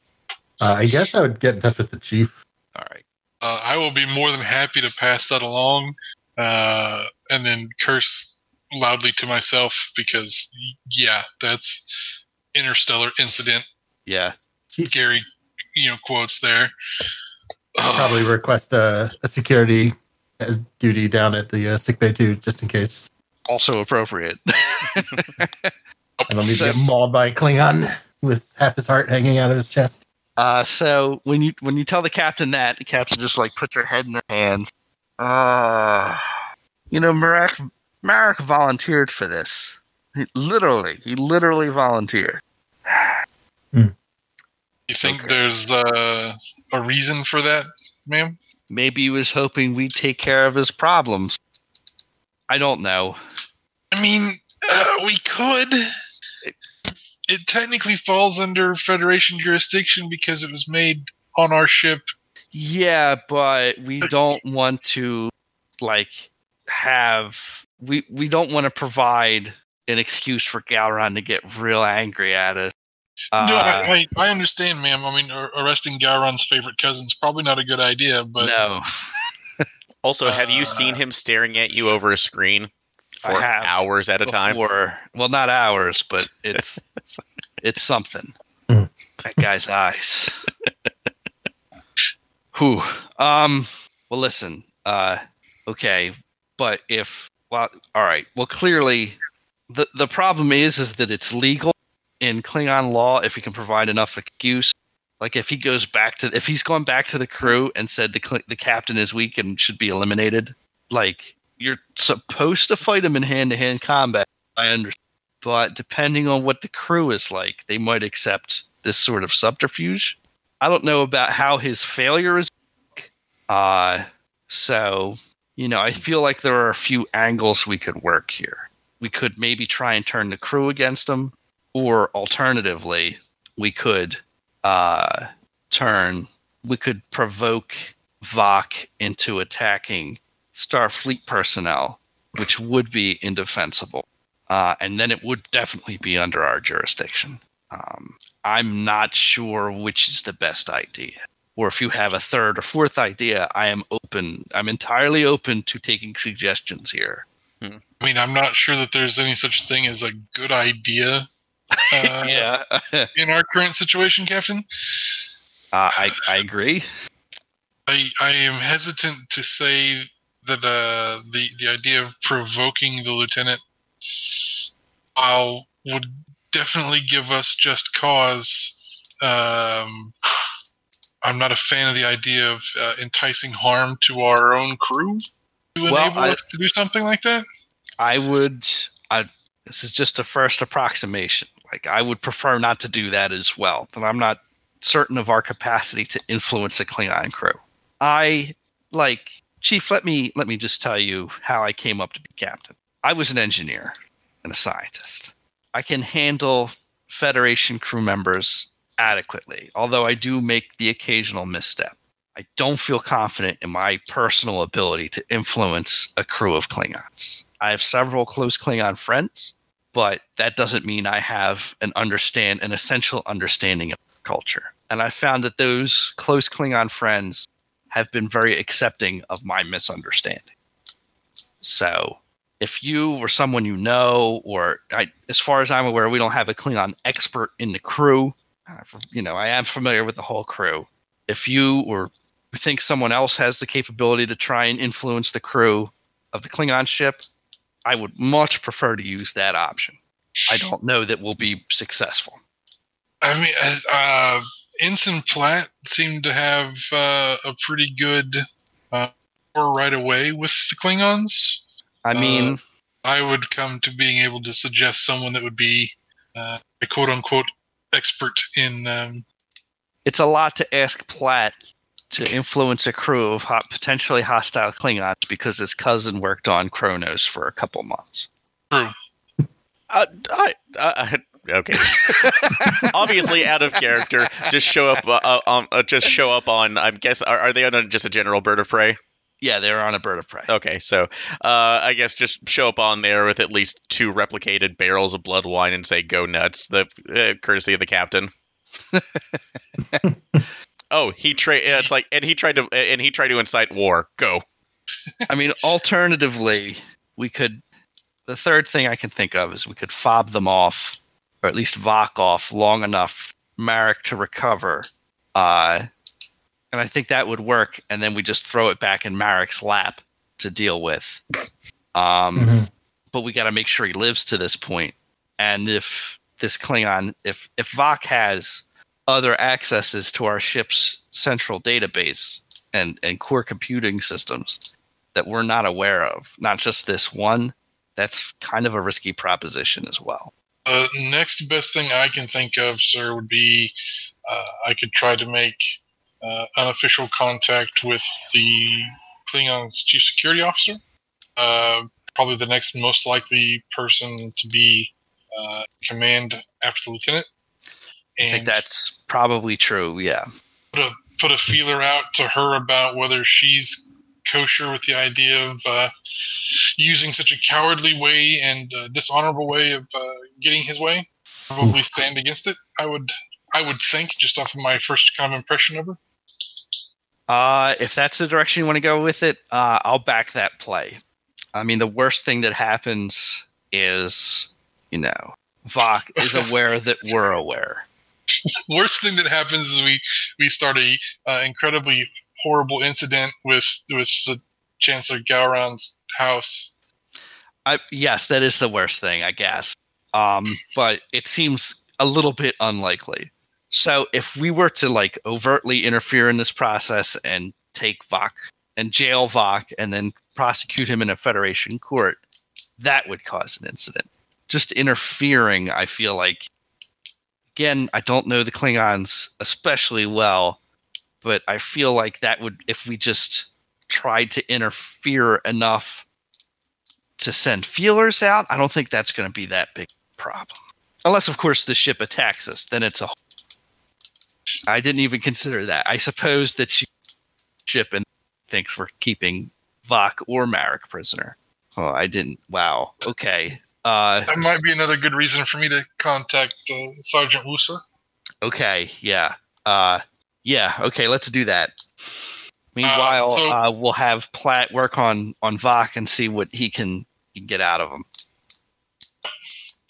Uh, I guess I would get in touch with the chief. All right. Uh, I will be more than happy to pass that along, uh, and then curse loudly to myself because, yeah, that's interstellar incident. Yeah. Chief Gary, you know, quotes there. Probably *sighs* request a, a security uh, duty down at the uh, sick bay too, just in case Also appropriate. I don't need to get mauled by a Klingon with half his heart hanging out of his chest. Uh, so when you when you tell the captain that, the captain just like puts her head in her hands. Uh, you know, Marek Marek volunteered for this. He, literally, he literally volunteered. *sighs* You think Okay. there's uh, a reason for that, ma'am? Maybe he was hoping we'd take care of his problems. I don't know. I mean, uh, we could. It, it technically falls under Federation jurisdiction because it was made on our ship. Yeah, but we don't want to like have we we don't want to provide an excuse for Gowron to get real angry at us. Uh, no, I, I, I understand, ma'am. I mean, ar- arresting Gowron's favorite cousin's probably not a good idea, but no. *laughs* Also, have you Uh, seen him staring at you over a screen for hours at a time? before- Well, not hours, but it's *laughs* it's something. Mm. That guy's eyes. Whew. Um. Well, listen. Uh. Okay, but if well, all right. Well, clearly, the the problem is is that it's legal in Klingon law if he can provide enough excuse. Like if he goes back to if he's gone back to the crew and said the the captain is weak and should be eliminated, like you're supposed to fight him in hand to hand combat. I understand. But depending on what the crew is like, they might accept this sort of subterfuge. I don't know about how his failure is. Uh, so, you know, I feel like there are a few angles we could work here. We could maybe try and turn the crew against him, or alternatively, we could uh, turn, we could provoke Vok into attacking Starfleet personnel, which would be indefensible. Uh, and then it would definitely be under our jurisdiction. Um, I'm not sure which is the best idea. Or if you have a third or fourth idea, I am open. I'm entirely open to taking suggestions here. I mean, I'm not sure that there's any such thing as a good idea uh, yeah, uh, *laughs* in our current situation, Captain. I, I agree. I, I am hesitant to say that uh, the the idea of provoking the lieutenant while would definitely give us just cause. Um, I'm not a fan of the idea of uh, enticing harm to our own crew to Well, enable I- us to do something like that. I would. I this is just a first approximation. Like I would prefer not to do that as well, but I'm not certain of our capacity to influence a Klingon crew. I like Chief. Let me let me just tell you how I came up to be captain. I was an engineer and a scientist. I can handle Federation crew members adequately, although I do make the occasional misstep. I don't feel confident in my personal ability to influence a crew of Klingons. I have several close Klingon friends, but that doesn't mean I have an understand an essential understanding of culture. And I found that those close Klingon friends have been very accepting of my misunderstanding. So, if you or someone you know, or I, as far as I'm aware, we don't have a Klingon expert in the crew. Uh, You know, I am familiar with the whole crew. If you or think someone else has the capability to try and influence the crew of the Klingon ship, I would much prefer to use that option. I don't know that we'll be successful. I mean, as, uh, Ensign Platt seemed to have uh, a pretty good uh, rapport right away with the Klingons. I mean, I would come to being able to suggest someone that would be uh, a quote unquote expert in. Um, it's a lot to ask Platt to influence a crew of hot, potentially hostile Klingons because his cousin worked on Kronos for a couple months. Uh, I, I, okay. *laughs* Obviously, out of character. Just show up. Uh, uh, um, uh, just show up on. I guess are, are they on a, just a general bird of prey? Yeah, they're on a bird of prey. Okay, so uh, I guess just show up on there with at least two replicated barrels of blood wine and say "Go nuts!" The uh, courtesy of the captain. *laughs* oh, he tra- yeah, It's like, and he tried to, and he tried to incite war. Go. *laughs* I mean, alternatively, we could. The third thing I can think of is we could fob them off, or at least Vok off long enough Marek to recover. Uh, and I think that would work. And then we just throw it back in Marek's lap to deal with. Um, Mhm. But we got to make sure he lives to this point. And if this Klingon, if if Vok has other accesses to our ship's central database and and core computing systems that we're not aware of, not just this one, that's kind of a risky proposition as well. Uh, next best thing I can think of, sir, would be uh, I could try to make uh, unofficial contact with the Klingon's chief security officer. Uh, probably the next most likely person to be uh, command after the lieutenant. I think And that's probably true. Yeah. put a put a feeler out to her about whether she's kosher with the idea of uh, using such a cowardly way and uh, dishonorable way of uh, getting his way. Probably stand against it. I would I would think just off of my first kind of impression of her. Uh, if that's the direction you want to go with it, uh, I'll back that play. I mean, the worst thing that happens is, you know, Vok is *laughs* aware that we're aware. *laughs* Worst thing that happens is we we start a uh, incredibly horrible incident with with the Chancellor Gowron's house. I, yes, that is the worst thing, I guess. Um, but it seems a little bit unlikely. So if we were to like overtly interfere in this process and take Vok and jail Vok and then prosecute him in a Federation court, that would cause an incident. Just interfering, I feel like. Again, I don't know the Klingons especially well, but I feel like that would, if we just tried to interfere enough to send feelers out, I don't think that's going to be that big problem. Unless, of course, the ship attacks us, then it's a. I didn't even consider that. I suppose that she ship and thinks we're keeping Vok or Marek prisoner. Oh, I didn't. Wow. Okay. Uh, That might be another good reason for me to contact uh, Sergeant Wusa. okay. Yeah. Uh, yeah. Okay. Let's do that. Meanwhile, Uh, so- uh, we'll have Platt work on on Vok and see what he can, he can get out of him,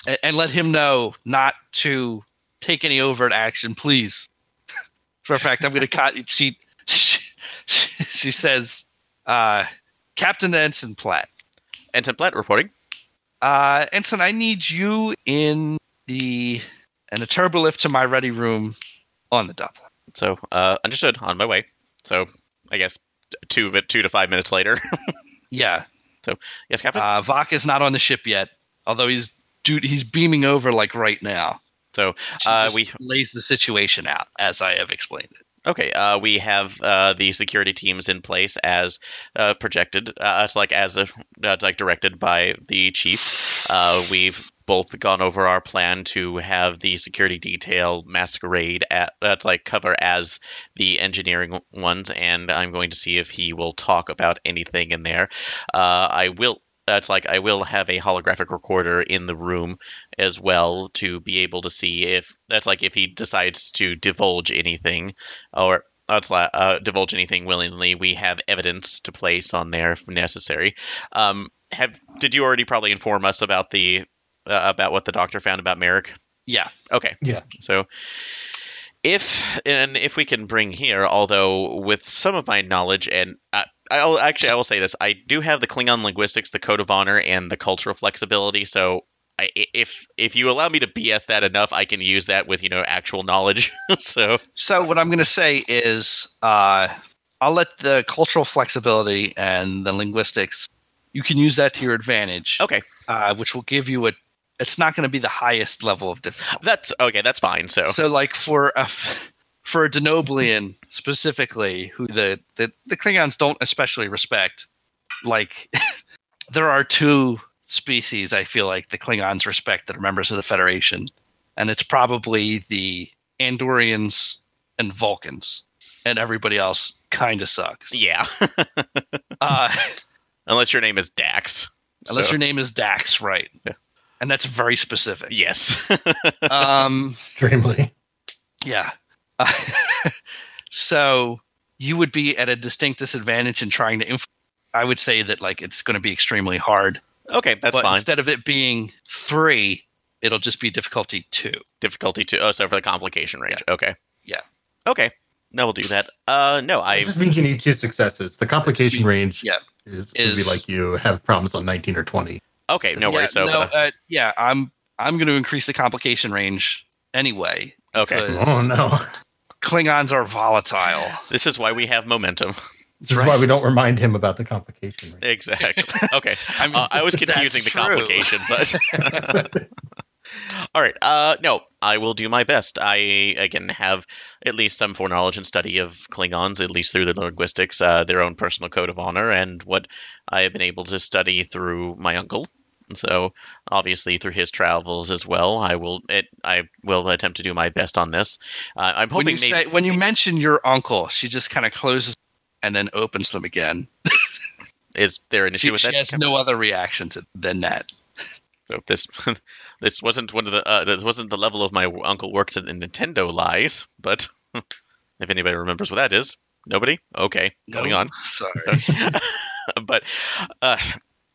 and, and let him know not to take any overt action, please. *laughs* For a fact, I'm going to cut. She, she she says, uh, Captain Ensign Platt. Ensign Platt reporting. Uh, Ensign, I need you in the in a turbolift to my ready room on the double. So uh, understood. On my way. So I guess two two to five minutes later. *laughs* Yeah, So yes, Captain. uh, Vok is not on the ship yet, although he's dude, he's beaming over like right now. so Uh, just we- lays the situation out as I have explained it. Okay, uh, we have uh, the security teams in place as uh, projected. Uh, it's like as a, uh, like directed by the chief. Uh, we've both gone over our plan to have the security detail masquerade at that's like cover as the engineering ones, and I'm going to see if he will talk about anything in there. Uh, I will. That's like I will have a holographic recorder in the room as well to be able to see if that's like if he decides to divulge anything or that's la- uh, divulge anything willingly. We have evidence to place on there if necessary. Um, have did you already probably inform us about the uh, about what the doctor found about Marek? Yeah, Okay. Yeah. So if and if we can bring here, although with some of my knowledge and uh, I'll actually I will say this, I do have the Klingon linguistics, the code of honor, and the cultural flexibility. So I, if if you allow me to BS that enough, I can use that with you know actual knowledge. *laughs* so So what I'm going to say is, uh, I'll let the cultural flexibility and the linguistics. You can use that to your advantage. okay, Uh, which will give you a. It's not going to be the highest level of difficulty. that's okay. That's fine. So So, like for a f- for a Denobulan specifically, who the, the the Klingons don't especially respect, like *laughs* there are two species I feel like the Klingons respect that are members of the Federation, and it's probably the Andorians and Vulcans, and everybody else kind of sucks. Yeah, *laughs* Uh, unless your name is Dax. unless So, your name is Dax, right? Yeah. And that's very specific. yes. *laughs* Um, Extremely. yeah. *laughs* so you would be at a distinct disadvantage in trying to. Inf- I would say that like it's going to be extremely hard. okay, that's but fine. instead of it being three, it'll just be difficulty two. Difficulty two. Oh, so for the complication range. Okay. Yeah. Okay. No, we'll do that. Uh, no, It I. just means you need two successes. The complication range Yeah. is, would be like you have problems on 19 or 20. Okay, no yeah, worries. So, no, uh, uh, yeah, I'm I'm going to increase the complication range anyway. Okay. Oh no. Klingons are volatile. This is why we have momentum. This is Right. why we don't remind him about the complication range. Exactly. *laughs* Okay. I mean, Uh, I was confusing the true. complication, but *laughs* all right. Uh, no, I will do my best. I again have at least some foreknowledge and study of Klingons, at least through the linguistics, uh, their own personal code of honor, and what I have been able to study through my uncle. So obviously through his travels as well, I will it, I will attempt to do my best on this. Uh, I'm When hoping you maybe say when you mention your uncle, she just kind of closes and then opens them again. *laughs* is there an issue She, with she that? has no other reaction to than that. *laughs* So this *laughs* this wasn't one of the uh, this wasn't the level of my uncle worked in Nintendo lies, but if anybody remembers what that is, nobody. Okay, going No, on. Sorry. but uh,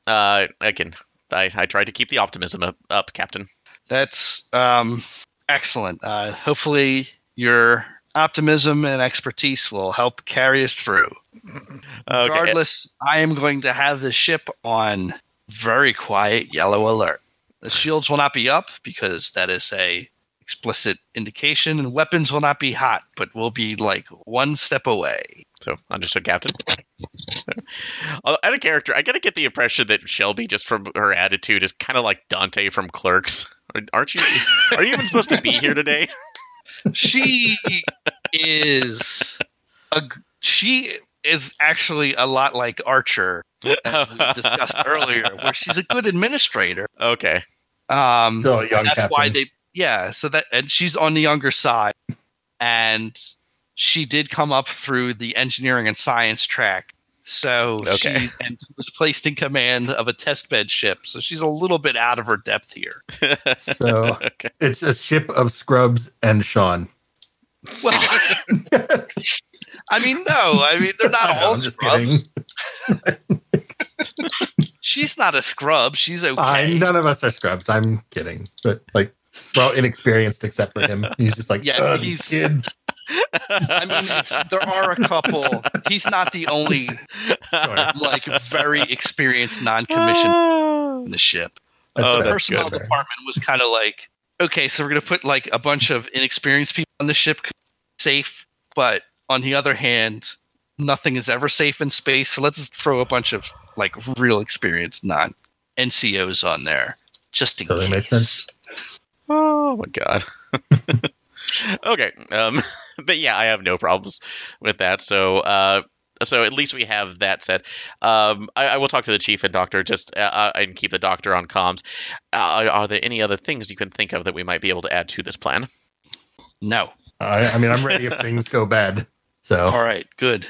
uh, again, I, I tried to keep the optimism up, up, Captain. That's um, excellent. Uh, hopefully, your optimism and expertise will help carry us through. *laughs* Okay. Regardless, I am going to have the ship on very quiet yellow alert. The shields will not be up because that is a explicit indication, and weapons will not be hot, but will be like one step away. So understood, Captain. Out of character, I gotta get the impression that Shelly, just from her attitude, is kind of like Dante from Clerks. Aren't you? Are you even supposed to be here today? *laughs* She is a g- she is actually a lot like Archer, as we discussed earlier, where she's a good administrator. Okay. Um, So young that's captain. why they yeah so that and she's on the younger side and she did come up through the engineering and science track so Okay. she and was placed in command of a test bed ship so she's a little bit out of her depth here So *laughs* okay. it's a ship of scrubs and Sean. well i mean no i mean they're not *laughs* I know, all scrubs she's not a scrub she's okay Fine, none of us are scrubs. I'm kidding. But like we're all inexperienced except for him. He's just like, Yeah, yeah, he's- these kids. I mean there are a couple he's not the only Sure. like very experienced non-commissioned in the ship Oh, the personnel good. department was kind of like, okay, so we're gonna put like a bunch of inexperienced people on the ship, safe, but on the other hand, nothing is ever safe in space. So let's throw a bunch of like real experienced non NCOs on there, just in Totally makes case. *laughs* Oh my god. *laughs* okay. Um, *laughs* but yeah, I have no problems with that. So, uh, so at least we have that said. Um, I, I will talk to the chief and doctor just uh, uh, and keep the doctor on comms. Uh, are there any other things you can think of that we might be able to add to this plan? No. I, I mean, I'm ready if *laughs* things go bad. So All right. Good.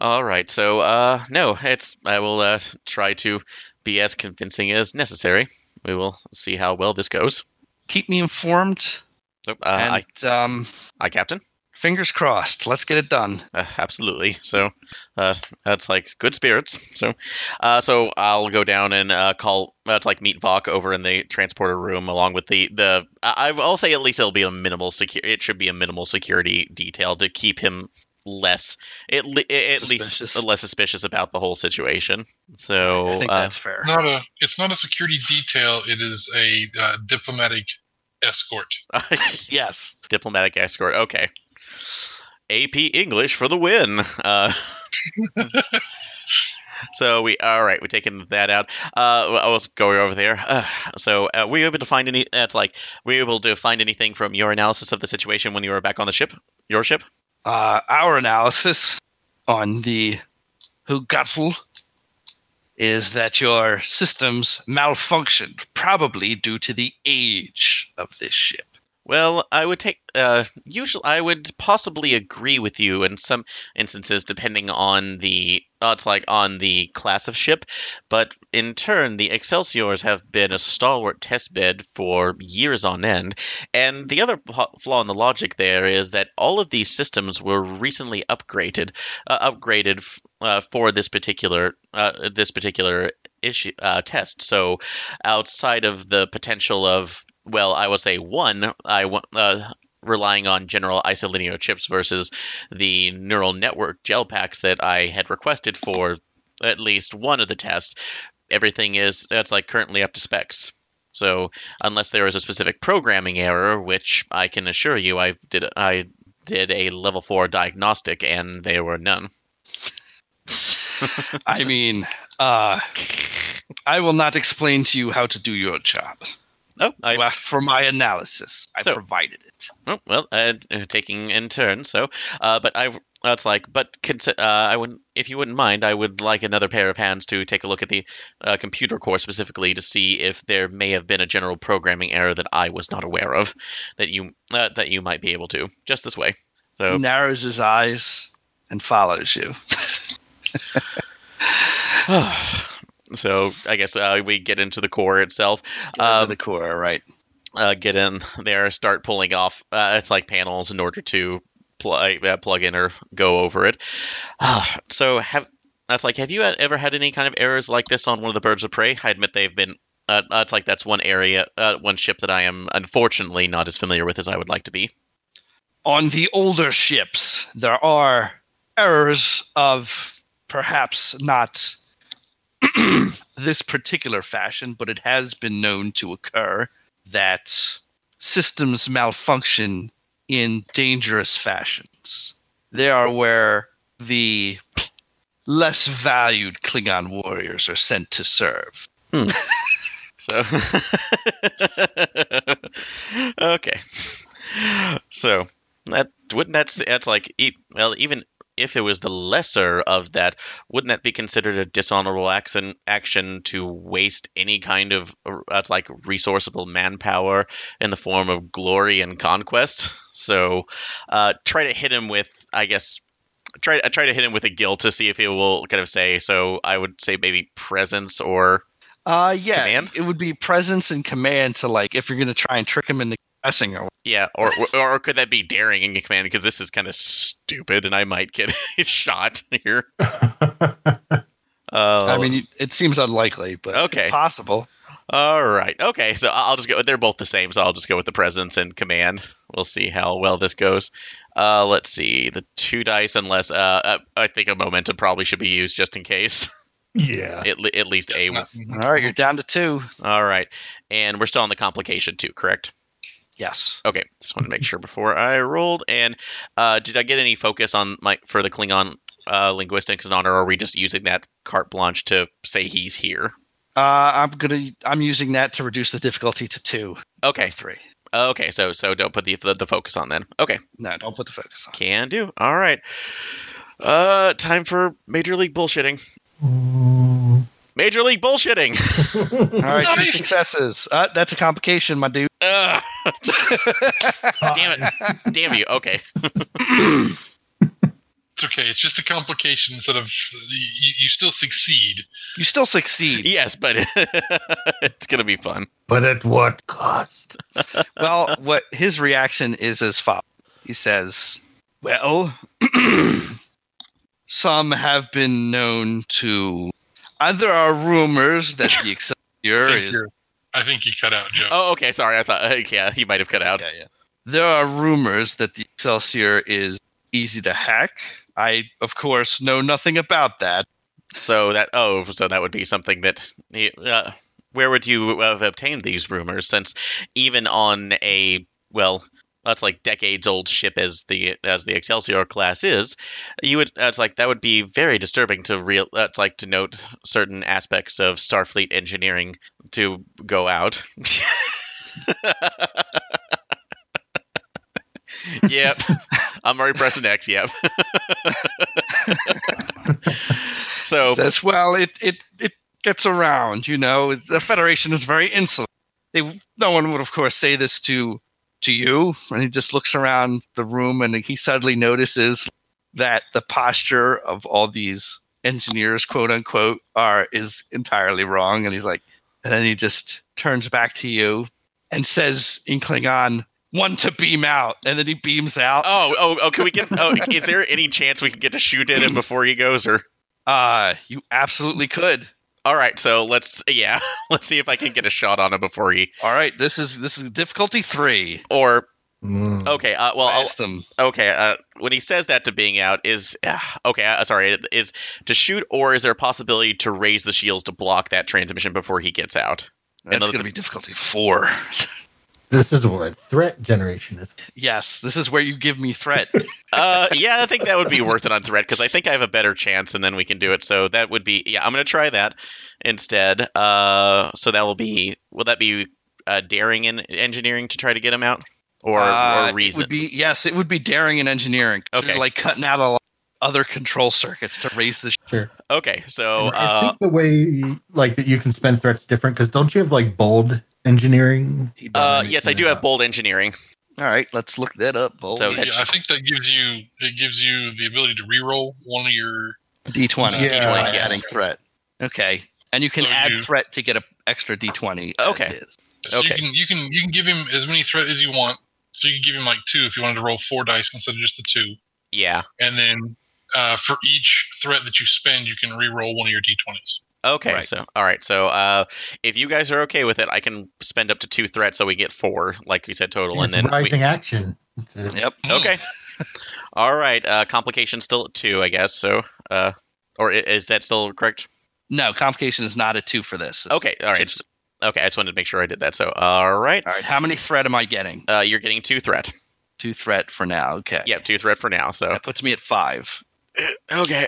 All right. So, uh, no, it's I will uh, try to be as convincing as necessary. We will see how well this goes. Keep me informed. Oh, uh, I, um, I, Captain. Fingers crossed. Let's get it done. Uh, absolutely. So uh, that's like good spirits. So, uh, so I'll go down and uh, call. That's like meet Vok over in the transporter room, along with the the. I, I'll say at least it'll be a minimal secure. It should be a minimal security detail to keep him less at, le- at least less suspicious about the whole situation. So I think uh, that's fair. Not a. It's not a security detail. It is a uh, diplomatic escort. *laughs* Yes. diplomatic escort. Okay. AP English for the win. Uh, *laughs* so we all right. We're taking that out. Uh, I was going over there. Uh, so uh, were you able to find any? That's like were you able to find anything from your analysis of the situation when you were back on the ship? Your ship? uh, our analysis on the Hugatful is that your systems malfunctioned, probably due to the age of this ship. Well, I would take. Uh, usually, I would possibly agree with you in some instances, depending on the. It's like on the class of ship, but in turn, the Excelsiors have been a stalwart test bed for years on end. And the other flaw in the logic there is that all of these systems were recently upgraded, uh, upgraded f- uh, for this particular uh, this particular issue uh, test. So, outside of the potential of well, I will say one, I uh, relying on general isolinear chips versus the neural network gel packs that I had requested for at least one of the tests. Everything is that's like currently up to specs. So unless there is a specific programming error, which I can assure you, I did I did a level four diagnostic and there were none. *laughs* I mean, uh, I will not explain to you how to do your job. Oh, I You asked for my analysis. I So- provided it. Oh, well, uh, uh, taking in turn. So, uh, but I that's like, but consi- uh, I would, if you wouldn't mind, I would like another pair of hands to take a look at the uh, computer core specifically to see if there may have been a general programming error that I was not aware of that you uh, that you might be able to just this way. He So, narrows his eyes and follows you. *sighs* *sighs* *sighs* so I guess uh, we get into the core itself. Get Um, the core, right? uh, get in there, start pulling off. Uh, it's like panels in order to pl- uh, plug in or go over it. *sighs* So have that's like, have you ever had any kind of errors like this on one of the birds of prey? I admit they've been. Uh, uh, it's like that's one area, uh, one ship that I am unfortunately not as familiar with as I would like to be. On the older ships, there are errors of perhaps not *clears throat* this particular fashion, but it has been known to occur that systems malfunction in dangerous fashions. They are where the less valued Klingon warriors are sent to serve. Hmm. *laughs* So, *laughs* okay. So that wouldn't that's that's like well even if it was the lesser of that, wouldn't that be considered a dishonorable action action to waste any kind of uh, like resourceable manpower in the form of glory and conquest? *laughs* So uh, try to hit him with I guess try I try to hit him with a guilt to see if he will kind of say. So I would say maybe presence or Uh, yeah, Command? it would be presence and command to like if you're gonna try and trick him into guessing or *laughs* Yeah, or, or or could that be daring in command? Because this is kind of stupid, and I might get *laughs* shot here. Uh, *laughs* I mean, it seems unlikely, but Okay. it's possible. all right, okay. So I'll just go. They're both the same, so I'll just go with the presence and command. We'll see how well this goes. Uh, let's see the two dice, unless uh, uh, I think a momentum probably should be used just in case. yeah. at, at least a. All right, you're down to two. All right, and we're still on the complication too, correct? Yes. Okay, just want to make sure before I rolled. And uh, did I get any focus on my for the Klingon uh, linguistics and honor? Or are we just using that carte blanche to say he's here? Uh, I'm gonna. I'm using that to reduce the difficulty to two. Okay, Three. okay. So so don't put the the, the focus on then. Okay, No, don't put the focus on. can do. All right. Uh, time for major league bullshitting. Major league bullshitting. *laughs* All right, two successes. Uh, that's a complication, my dude. Ugh. *laughs* Damn it! Damn you. Okay. It's okay. It's just a complication instead of you, you still succeed. You still succeed. Yes, but *laughs* it's gonna be fun. But at what cost? well, what his reaction is as follows. He says, "Well, *clears throat* some have been known to. Uh, there are rumors that the *laughs* I Excelsior is. I think you cut out, Joe. Oh, okay. Sorry. I thought. Uh, *laughs* yeah, he might have cut out. Yeah, yeah. There are rumors that the Excelsior is easy to hack. I, of course, know nothing about that. So that oh, so that would be something that uh, where would you have obtained these rumors? Since even on a well, that's like decades old ship as the as the Excelsior class is, you would that's like that would be very disturbing to real. That's like to note certain aspects of Starfleet engineering to go out. *laughs* yep, I'm already pressing X. Yep. *laughs* so Says, well, it, it, it gets around, you know. The Federation is very insular. They, no one would, of course, say this to to you, and he just looks around the room, and he suddenly notices that the posture of all these engineers, quote unquote, are is entirely wrong, and he's like, and then he just turns back to you and says in Klingon, "One to beam out," and then he beams out. Oh, oh, oh! Can we get? Oh, is there any chance we can get to shoot at him before he goes? Or Uh, you absolutely could. All right, so let's yeah, *laughs* let's see if I can get a shot on him before he. All right, this is this is difficulty three. Or Mm. okay, uh, well, I I'll, asked him. okay. Uh, when he says that to being out is uh, okay. Uh, sorry, is to shoot, or is there a possibility to raise the shields to block that transmission before he gets out? That's Another- going to be difficulty four. *laughs* This is what threat generation is. yes, this is where you give me threat. Uh, yeah, I think that would be worth it on threat because I think I have a better chance, and then we can do it. So that would be yeah. I'm gonna try that instead. Uh, so that will be will that be uh, daring in engineering to try to get him out, or Uh, or It reason? would be yes, it would be daring in engineering. Okay. Like cutting out a lot of other control circuits to raise the. Sure. okay, so And I uh, think the way like that you can spend threats different because don't you have like bold engineering? uh, yes, I do have bold engineering. All right, let's look that up. Bold. So Yeah, I think that gives you it gives you the ability to reroll one of your. D20. Yeah. D20, yes. adding threat. Okay, and you can So add you- threat to get a extra D20. as Okay. is. So Okay. you can you can you can give him as many threat as you want. So you can give him like two if you wanted to roll four dice instead of just the two, Yeah. and then uh, for each threat that you spend, you can re-roll one of your d20s. Okay, Right. so all right, so uh, if you guys are okay with it, I can spend up to two threats, so we get four, like we said total, and then we, action. A- Yep. Okay. *laughs* All right. Uh, complication still at two, I guess. So, uh, or is that still correct? No, complication is not a two for this. It's Okay. All right. just- Okay. I just wanted to make sure I did that. So, all right. all right. How many threat am I getting? Uh, you're getting two threat. Two threat for now. Okay. Yeah, two threat for now. So, That puts me at five. *clears throat* okay.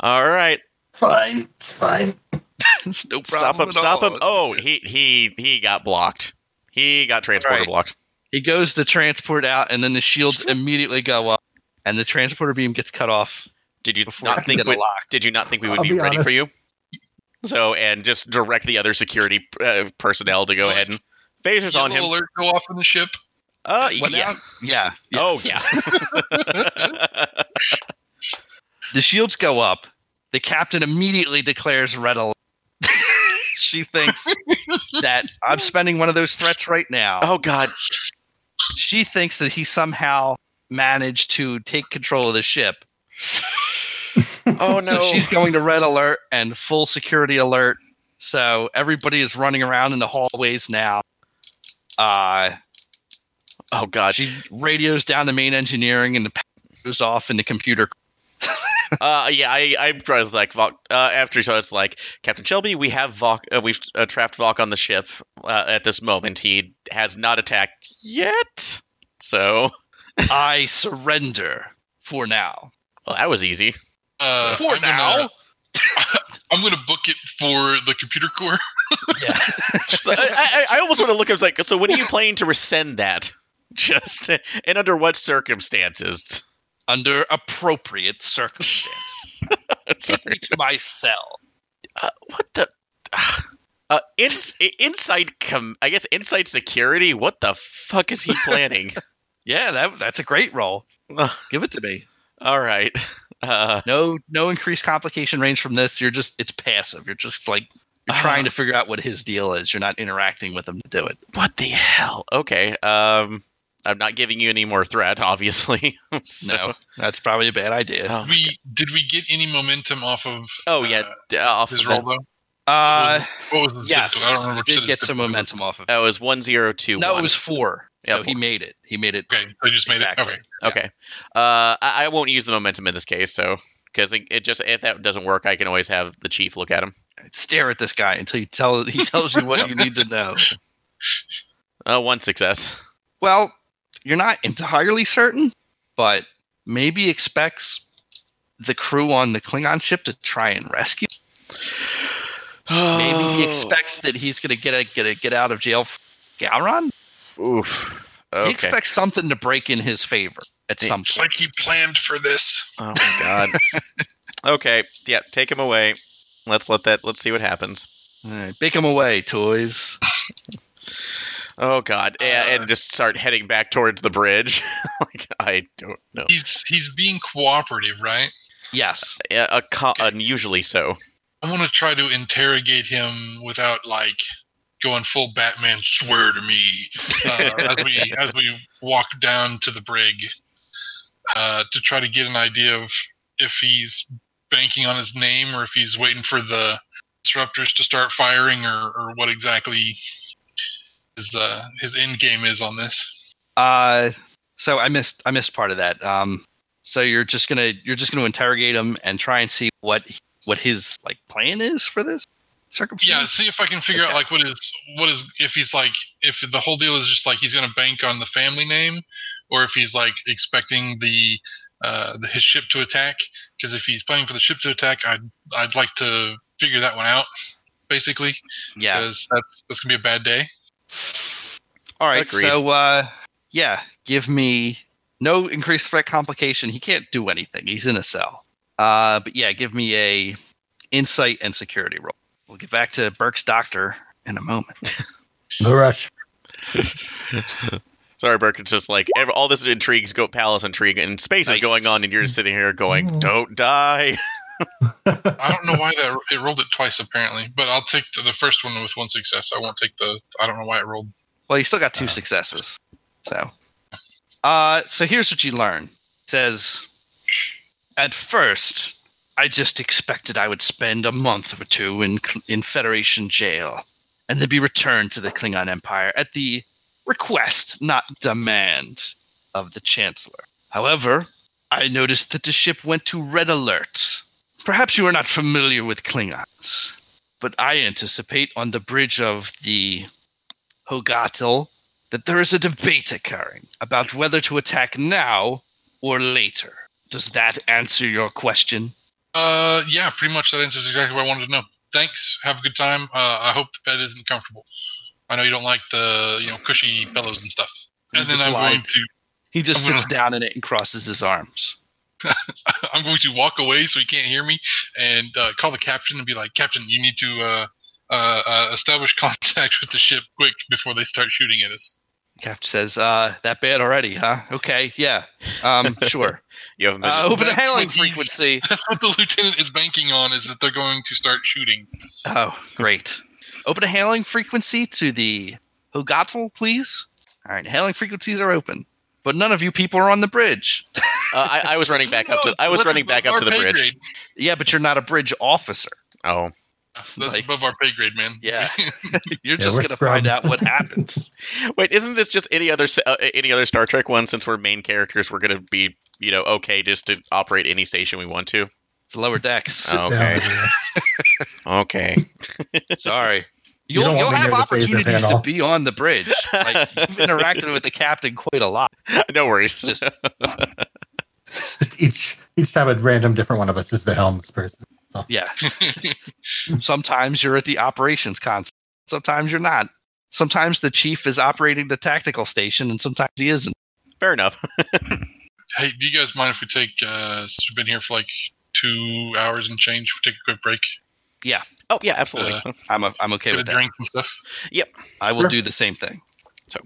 All right. Fine, it's fine. *laughs* It's no Stop him. at Stop all. him. Oh, he he he got blocked. He got transporter Right. blocked. He goes to transport out, and then the shields *laughs* immediately go up, and the transporter beam gets cut off Did you not think? We, locked. did you not think we would be, be ready honest. for you? So, and just direct the other security uh, personnel to go ahead and phasers on him. alert go off in the ship. Uh, What yeah. now? Yeah. Oh yeah. *laughs* The shields go up. The captain immediately declares red alert. *laughs* she thinks that I'm spending one of those threats right now. oh god. She thinks that he somehow managed to take control of the ship. *laughs* Oh no. So she's going to red alert and full security alert. So everybody is running around in the hallways now. Uh, oh god. she radios down the main engineering and the power goes off in the computer. *laughs* Uh, yeah, I, I was like, Vok, uh, after so it's like, Captain Shelly, we have Vok, uh, we've uh, trapped Vok on the ship uh, at this moment. He has not attacked yet. So, *laughs* I surrender for now. well, that was easy. Uh, For I'm now? *laughs* gonna, I'm going to book it for the computer core. *laughs* Yeah. So I, I, I almost want to look at like, so when are you planning to rescind that? Just and under what circumstances? Under appropriate circumstances. *laughs* Take me to my cell. Uh, what the? *sighs* Uh, ins, inside com, I guess inside security. What the fuck is he *laughs* planning? Yeah, that that's a great role. Give it to me. All right. *laughs* Uh, No no increased complication range from this. You're just it's passive. You're just like you're Ah. trying to figure out what his deal is. You're not interacting with him to do it. What the hell? Okay. Um, I'm not giving you any more threat, *laughs* obviously. So- No, that's probably a bad idea. Oh, We did we get any momentum off of? oh yeah. uh, d- off his of roll though. Uh, What was his yes, difficulty? I don't remember. did get some momentum off of. it. That was one zero two. No, it was four. Yeah, so he made it. He made it. Okay, I just made Exactly. it. Okay. Okay. Uh, I, I won't use the momentum in this case, so because it, it just if that doesn't work, I can always have the chief look at him. Stare at this guy until he tell he tells you what you need to know. *laughs* Uh, one success. Well, you're not entirely certain, but maybe expects the crew on the Klingon ship to try and rescue. Maybe he oh. expects that he's going to get a get a get out of jail for Gowron. Oof. He expects something to break in his favor at some It's point. like he planned for this. Oh my god. *laughs* okay. Yeah. Take him away. Let's let that. Let's see what happens. All right, bake him away, toys. Oh God, and, Uh, and just start heading back towards the bridge. *laughs* like I don't know. He's he's being cooperative, right? Yes. Yeah, a co- unusually so. I want to try to interrogate him without like going full Batman. Swear to me uh, *laughs* as we as we walk down to the brig uh, to try to get an idea of if he's banking on his name or if he's waiting for the disruptors to start firing or, or what exactly his uh, his end game is on this. Uh, so I missed I missed part of that. Um, so you're just gonna you're just gonna interrogate him and try and see what what his like plan is for this circumstance. Yeah, see if I can figure out like what is what is if he's like if the whole deal is just like he's going to bank on the family name, or if he's like expecting the uh, the his ship to attack. Because if he's planning for the ship to attack, I'd I'd like to figure that one out, basically. Yeah. Because that's that's gonna be a bad day. All right. Agreed. So uh, yeah, give me no increased threat complication. He can't do anything. He's in a cell. Uh, but yeah, give me a insight and security roll. We'll get back to Birk's doctor in a moment. *laughs* No rush. *laughs* Sorry, Birk. It's just like ev all this intrigues, go palace intrigue, and space Nice. is going on, and you're just sitting here going, "Don't die." *laughs* I don't know why that it rolled it twice apparently, but I'll take the, the first one with one success. I won't take the. I don't know why it rolled. Well, you still got two Uh. successes. So, uh, so here's what you learn. It says, at first, I just expected I would spend a month or two in in Federation jail, and then be returned to the Klingon Empire at the request, not demand, of the Chancellor. However, I noticed that the ship went to red alert. Perhaps you are not familiar with Klingons, but I anticipate on the bridge of the Hogatel that there is a debate occurring about whether to attack now or later. Does that answer your question? Uh, yeah, pretty much that answers exactly what I wanted to know. Thanks. Have a good time. Uh, I hope the bed isn't comfortable. I know you don't like the you know cushy pillows and stuff. And then I'm lied. going to He just I'm sits down in it and crosses his arms. *laughs* I'm going to walk away so he can't hear me and uh, call the captain and be like, Captain, you need to uh, uh, uh, establish *laughs* contact with the ship quick before they start shooting at us. Captain says, uh, that bad already, huh? Okay, yeah. Um, *laughs* sure. You have a Uh, open a That's hailing frequency. That's what the lieutenant is banking on is that they're going to start shooting. Oh, great. Open a hailing frequency to the Hogatl, please. All right, hailing frequencies are open, but none of you people are on the bridge. Uh, I, I was running back up to. *laughs* I was running back up to the bridge. grade. Yeah, but you're not a bridge officer. Oh, That's Like- above our pay grade, man. Yeah. *laughs* You're just we're gonna find out what *laughs* happens. wait! Isn't this just any other uh, any other Star Trek one? Since we're main characters, we're gonna be you know okay just to operate any station we want to. It's lower decks. Oh. Okay. Okay. Sorry. You You'll, don't you'll have near the phaser opportunities to be on the bridge. Like you've interacted with the captain quite a lot. *laughs* no worries. Just- Just each each time a random different one of us is the helms person. Yeah. *laughs* Sometimes you're at the operations console. Sometimes you're not. Sometimes the chief is operating the tactical station, and sometimes he isn't. Fair enough. *laughs* Hey, do you guys mind if we take? Uh, since we've been here for like two hours and change. We take a quick break, Oh yeah, absolutely. I'm a, I'm okay get a with that. drink and stuff. Yep, I will Sure. do the same thing. So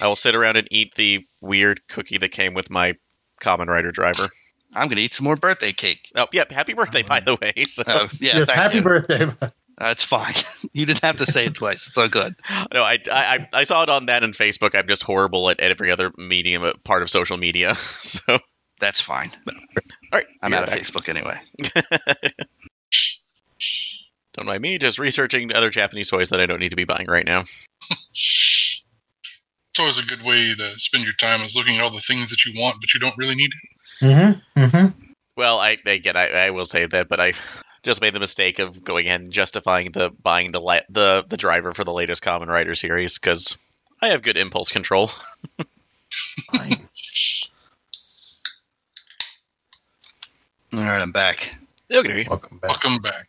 I will sit around and eat the weird cookie that came with my Kamen Rider driver. I'm gonna eat some more birthday cake. Oh, yep. Happy birthday, by the way. So, Uh, *laughs* yeah, yes, happy you. birthday. That's fine. *laughs* you didn't have to say it twice. It's all good. no, I, I, I saw it on that and Facebook. I'm just horrible at, at every other medium, uh, part of social media. *laughs* So, That's fine. all right. I'm you're out of back. Facebook anyway. Don't mind me, just researching the other Japanese toys that I don't need to be buying right now. It's always a good way to spend your time is looking at all the things that you want but you don't really need. mm-hmm. Mm-hmm. Well, I again, I, I will say that, but I just made the mistake of going ahead and justifying the buying the la- the the driver for the latest Kamen Rider series because I have good impulse control. *laughs* All right, I'm back. Okay. Welcome back. Welcome back.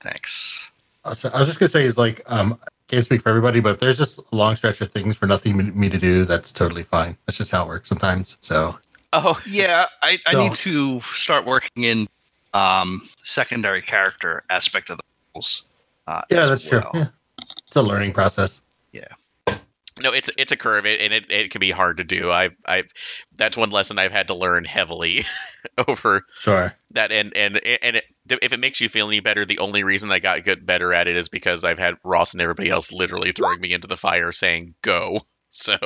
Thanks. I was, I was just gonna say is like um can't speak for everybody, but if there's just a long stretch of things for nothing me- me to do, that's totally fine. That's just how it works sometimes. So Oh, Yeah, I, I So- need to start working in um, secondary character aspect of the rules. Uh, yeah, as that's true. Yeah. It's a learning process. No, it's it's a curve, it- and it, it can be hard to do. I I that's one lesson I've had to learn heavily *laughs* over Sure. that, and and and it, if it makes you feel any better, the only reason I got good better at it is because I've had Ross and everybody else literally throwing me into the fire saying go. *laughs* So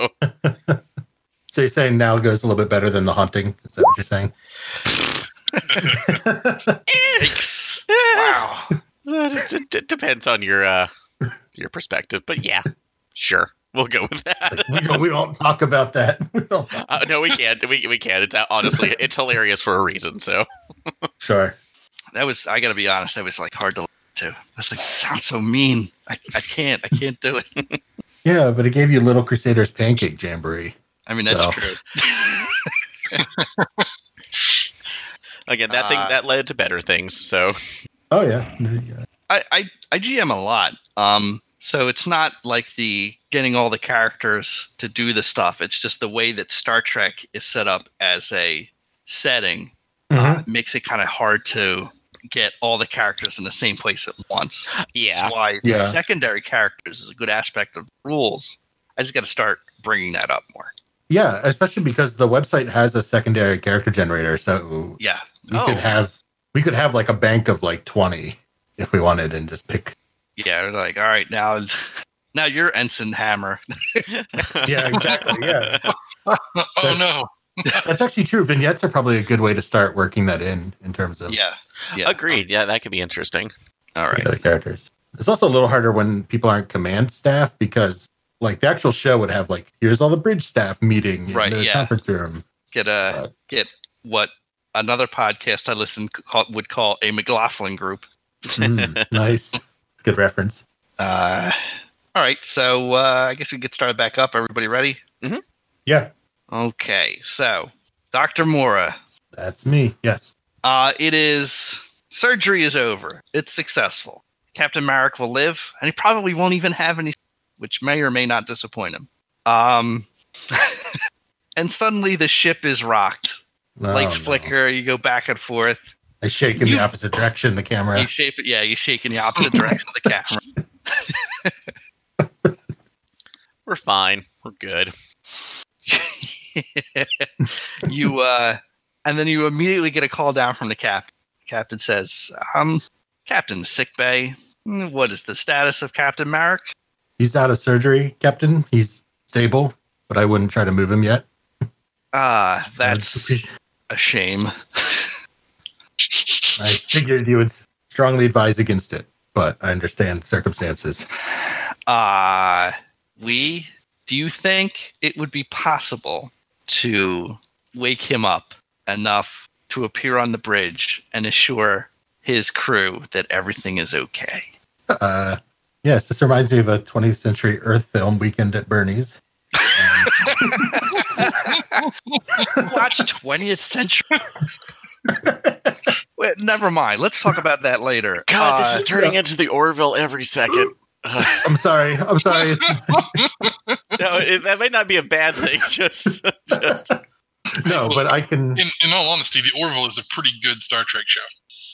So you're saying now goes a little bit better than the haunting? Is that what you're saying? *laughs* Wow. it, it- it depends on your uh your perspective, but yeah, sure, we'll go with that. we don't we don't talk about that. *laughs* We Uh, no, we can't. We, we can't. It's uh, honestly, it's hilarious for a reason. So *laughs* Sure. That was I gotta be honest, that was like hard to listen to. I was like, sounds so mean. I, I can't. I can't do it. *laughs* Yeah, but it gave you Little Crusaders Pancake Jamboree. I mean that's So. true. again, that thing Uh, that led to better things. So Oh yeah. Yeah. I, I I GM a lot. Um, so it's not like the getting all the characters to do the stuff. It's just the way that Star Trek is set up as a setting Mhm. uh, makes it kind of hard to get all the characters in the same place at once. yeah, That's why Yeah. the secondary characters is a good aspect of rules. I just got to start bringing that up more. Yeah, especially because the website has a secondary character generator, so Yeah. we Oh. could have we could have like a bank of like twenty if we wanted, and just pick. Yeah. Like, all right, now, *laughs* now you're Ensign Hammer. *laughs* Yeah, exactly. Yeah, *laughs* oh no. that's actually true. Vignettes are probably a good way to start working that in in terms of Yeah. Yeah. agreed. Yeah, that could be interesting. All right. the characters. It's also a little harder when people aren't command staff because like the actual show would have like here's all the bridge staff meeting in Right, the yeah. conference room. get a Right. get what another podcast I listen call, would call a McLaughlin group. Mm, nice, good reference. Uh, all right, so uh, I guess we can get started back up. Everybody ready? Yeah, Okay, so Doctor Maro, that's me. Yes. uh, it is surgery is over. It's successful. Captain Marek will live, and he probably won't even have any, which may or may not disappoint him. Um, *laughs* and suddenly the ship is rocked. Oh, Lights no. flicker. You go back and forth. I shake in You- the opposite direction. The camera. You shape it. Yeah, you shake in the opposite direction of the camera. *laughs* We're fine. We're good. *laughs* you uh and then you immediately get a call down from the cap. Captain says, um, Captain sick bay. What is the status of Captain Marek? He's out of surgery, Captain. He's stable, but I wouldn't try to move him yet. Ah, that's a shame. I figured you would strongly advise against it, but I understand circumstances. Uh Lee, do you think it would be possible to wake him up enough to appear on the bridge and assure his crew that everything is okay? Uh, yes, this reminds me of a 20th century Earth film, Weekend at Bernie's. *laughs* Watch 20th century. *laughs* Wait, never mind. Let's talk about that later. God, this Uh, is turning into the Orville every second. *gasps* Uh, I'm sorry. I'm sorry. *laughs* *laughs* no, it, that might not be a bad thing. Just, just no, but I can. In, in all honesty, the Orville is a pretty good Star Trek show.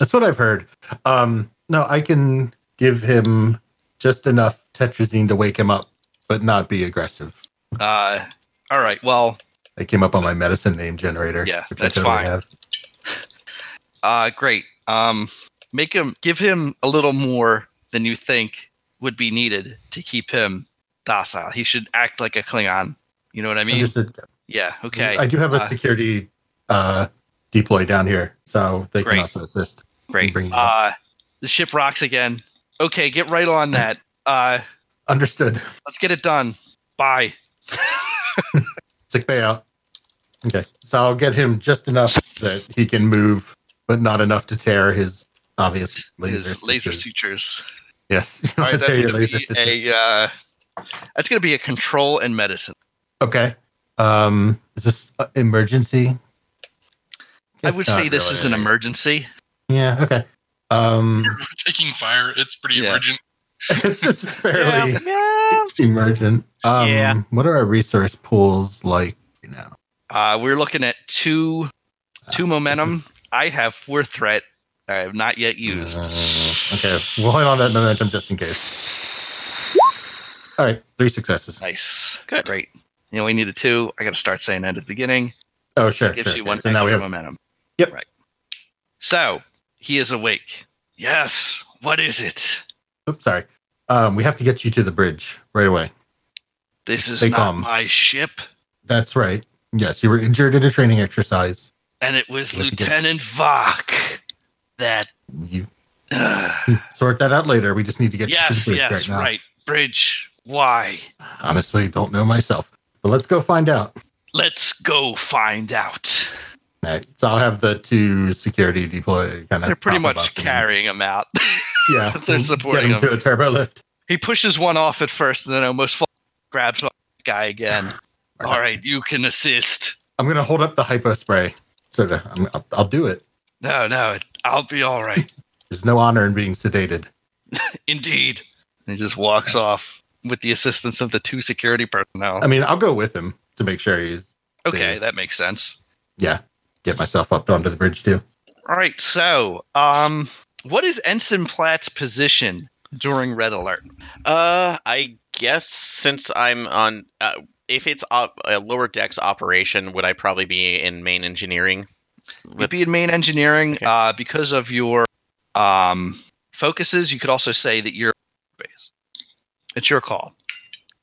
That's what I've heard. Um, no, I can give him just enough tetrazine to wake him up, but not be aggressive. uh, all right. Well, I came up on my medicine name generator. Yeah, that's I totally fine. Have. Uh, great. Um, make him give him a little more than you think would be needed to keep him docile. He should act like a Klingon. You know what I mean? Understood. yeah. Okay. I do have a Uh, security uh, deploy down here, so they Great. can also assist. great. Uh, the ship rocks again. Okay, get right on that. *laughs* Uh, Understood. let's get it done. Bye. *laughs* Sick bay out. Okay, so I'll get him just enough that he can move, but not enough to tear his obvious laser His laser sutures. sutures. Yes. *laughs* All right, *laughs* that's going to be sutures. a uh, that's going to be a control and medicine. Okay. Um, is this uh, emergency? I Guess would say this is an really. emergency. Yeah. Okay. Um, *laughs* Taking fire, it's pretty Yeah. emergent. it's just fairly yeah. emergent. Um, Yeah. What are our resource pools like right now? Uh, we're looking at two two Uh, momentum. This I have four threat. I have not yet used. Uh, okay, we'll hold on that momentum just in case. All right, three successes. Nice. Good. Great. You only needed two. I got to start saying that at the beginning. Oh, So sure. it gives sure. you okay. one So extra now we have. momentum. Yep. Right. So he is awake. Yes. What is it? Oops, sorry. Um, we have to get you to the bridge right away. This is Stay not calm. my ship. That's right. Yes, you were injured in a training exercise. And it was get- Lieutenant Vok. That. You uh, *sighs* sort that out later. We just need to get yes, to yes, right right. Bridge. Why? Honestly, don't know myself, but let's go find out. Let's go find out. All right, so I'll have the two security deploy kind of. They're pretty much carrying him out. *laughs* Yeah, they're supporting him to a turbo lift. he pushes one off at first and then almost fall, grabs the guy again. *laughs* All right, you can assist. I'm gonna hold up the hypo spray. So I'm, I'll, I'll do it. No, no, I'll be all right. *laughs* There's no honor in being sedated. *laughs* Indeed. And he just walks off with the assistance of the two security personnel. I mean, I'll go with him to make sure he's okay, yeah. that makes sense. yeah. Get myself up onto the bridge too. All right, so um, what is Ensign Platt's position during red alert? Uh, I guess since I'm on, uh, if it's op- a lower decks operation, would I probably be in main engineering? Would be in main engineering Okay. uh, because of your um, focuses. You could also say that you're base. It's your call.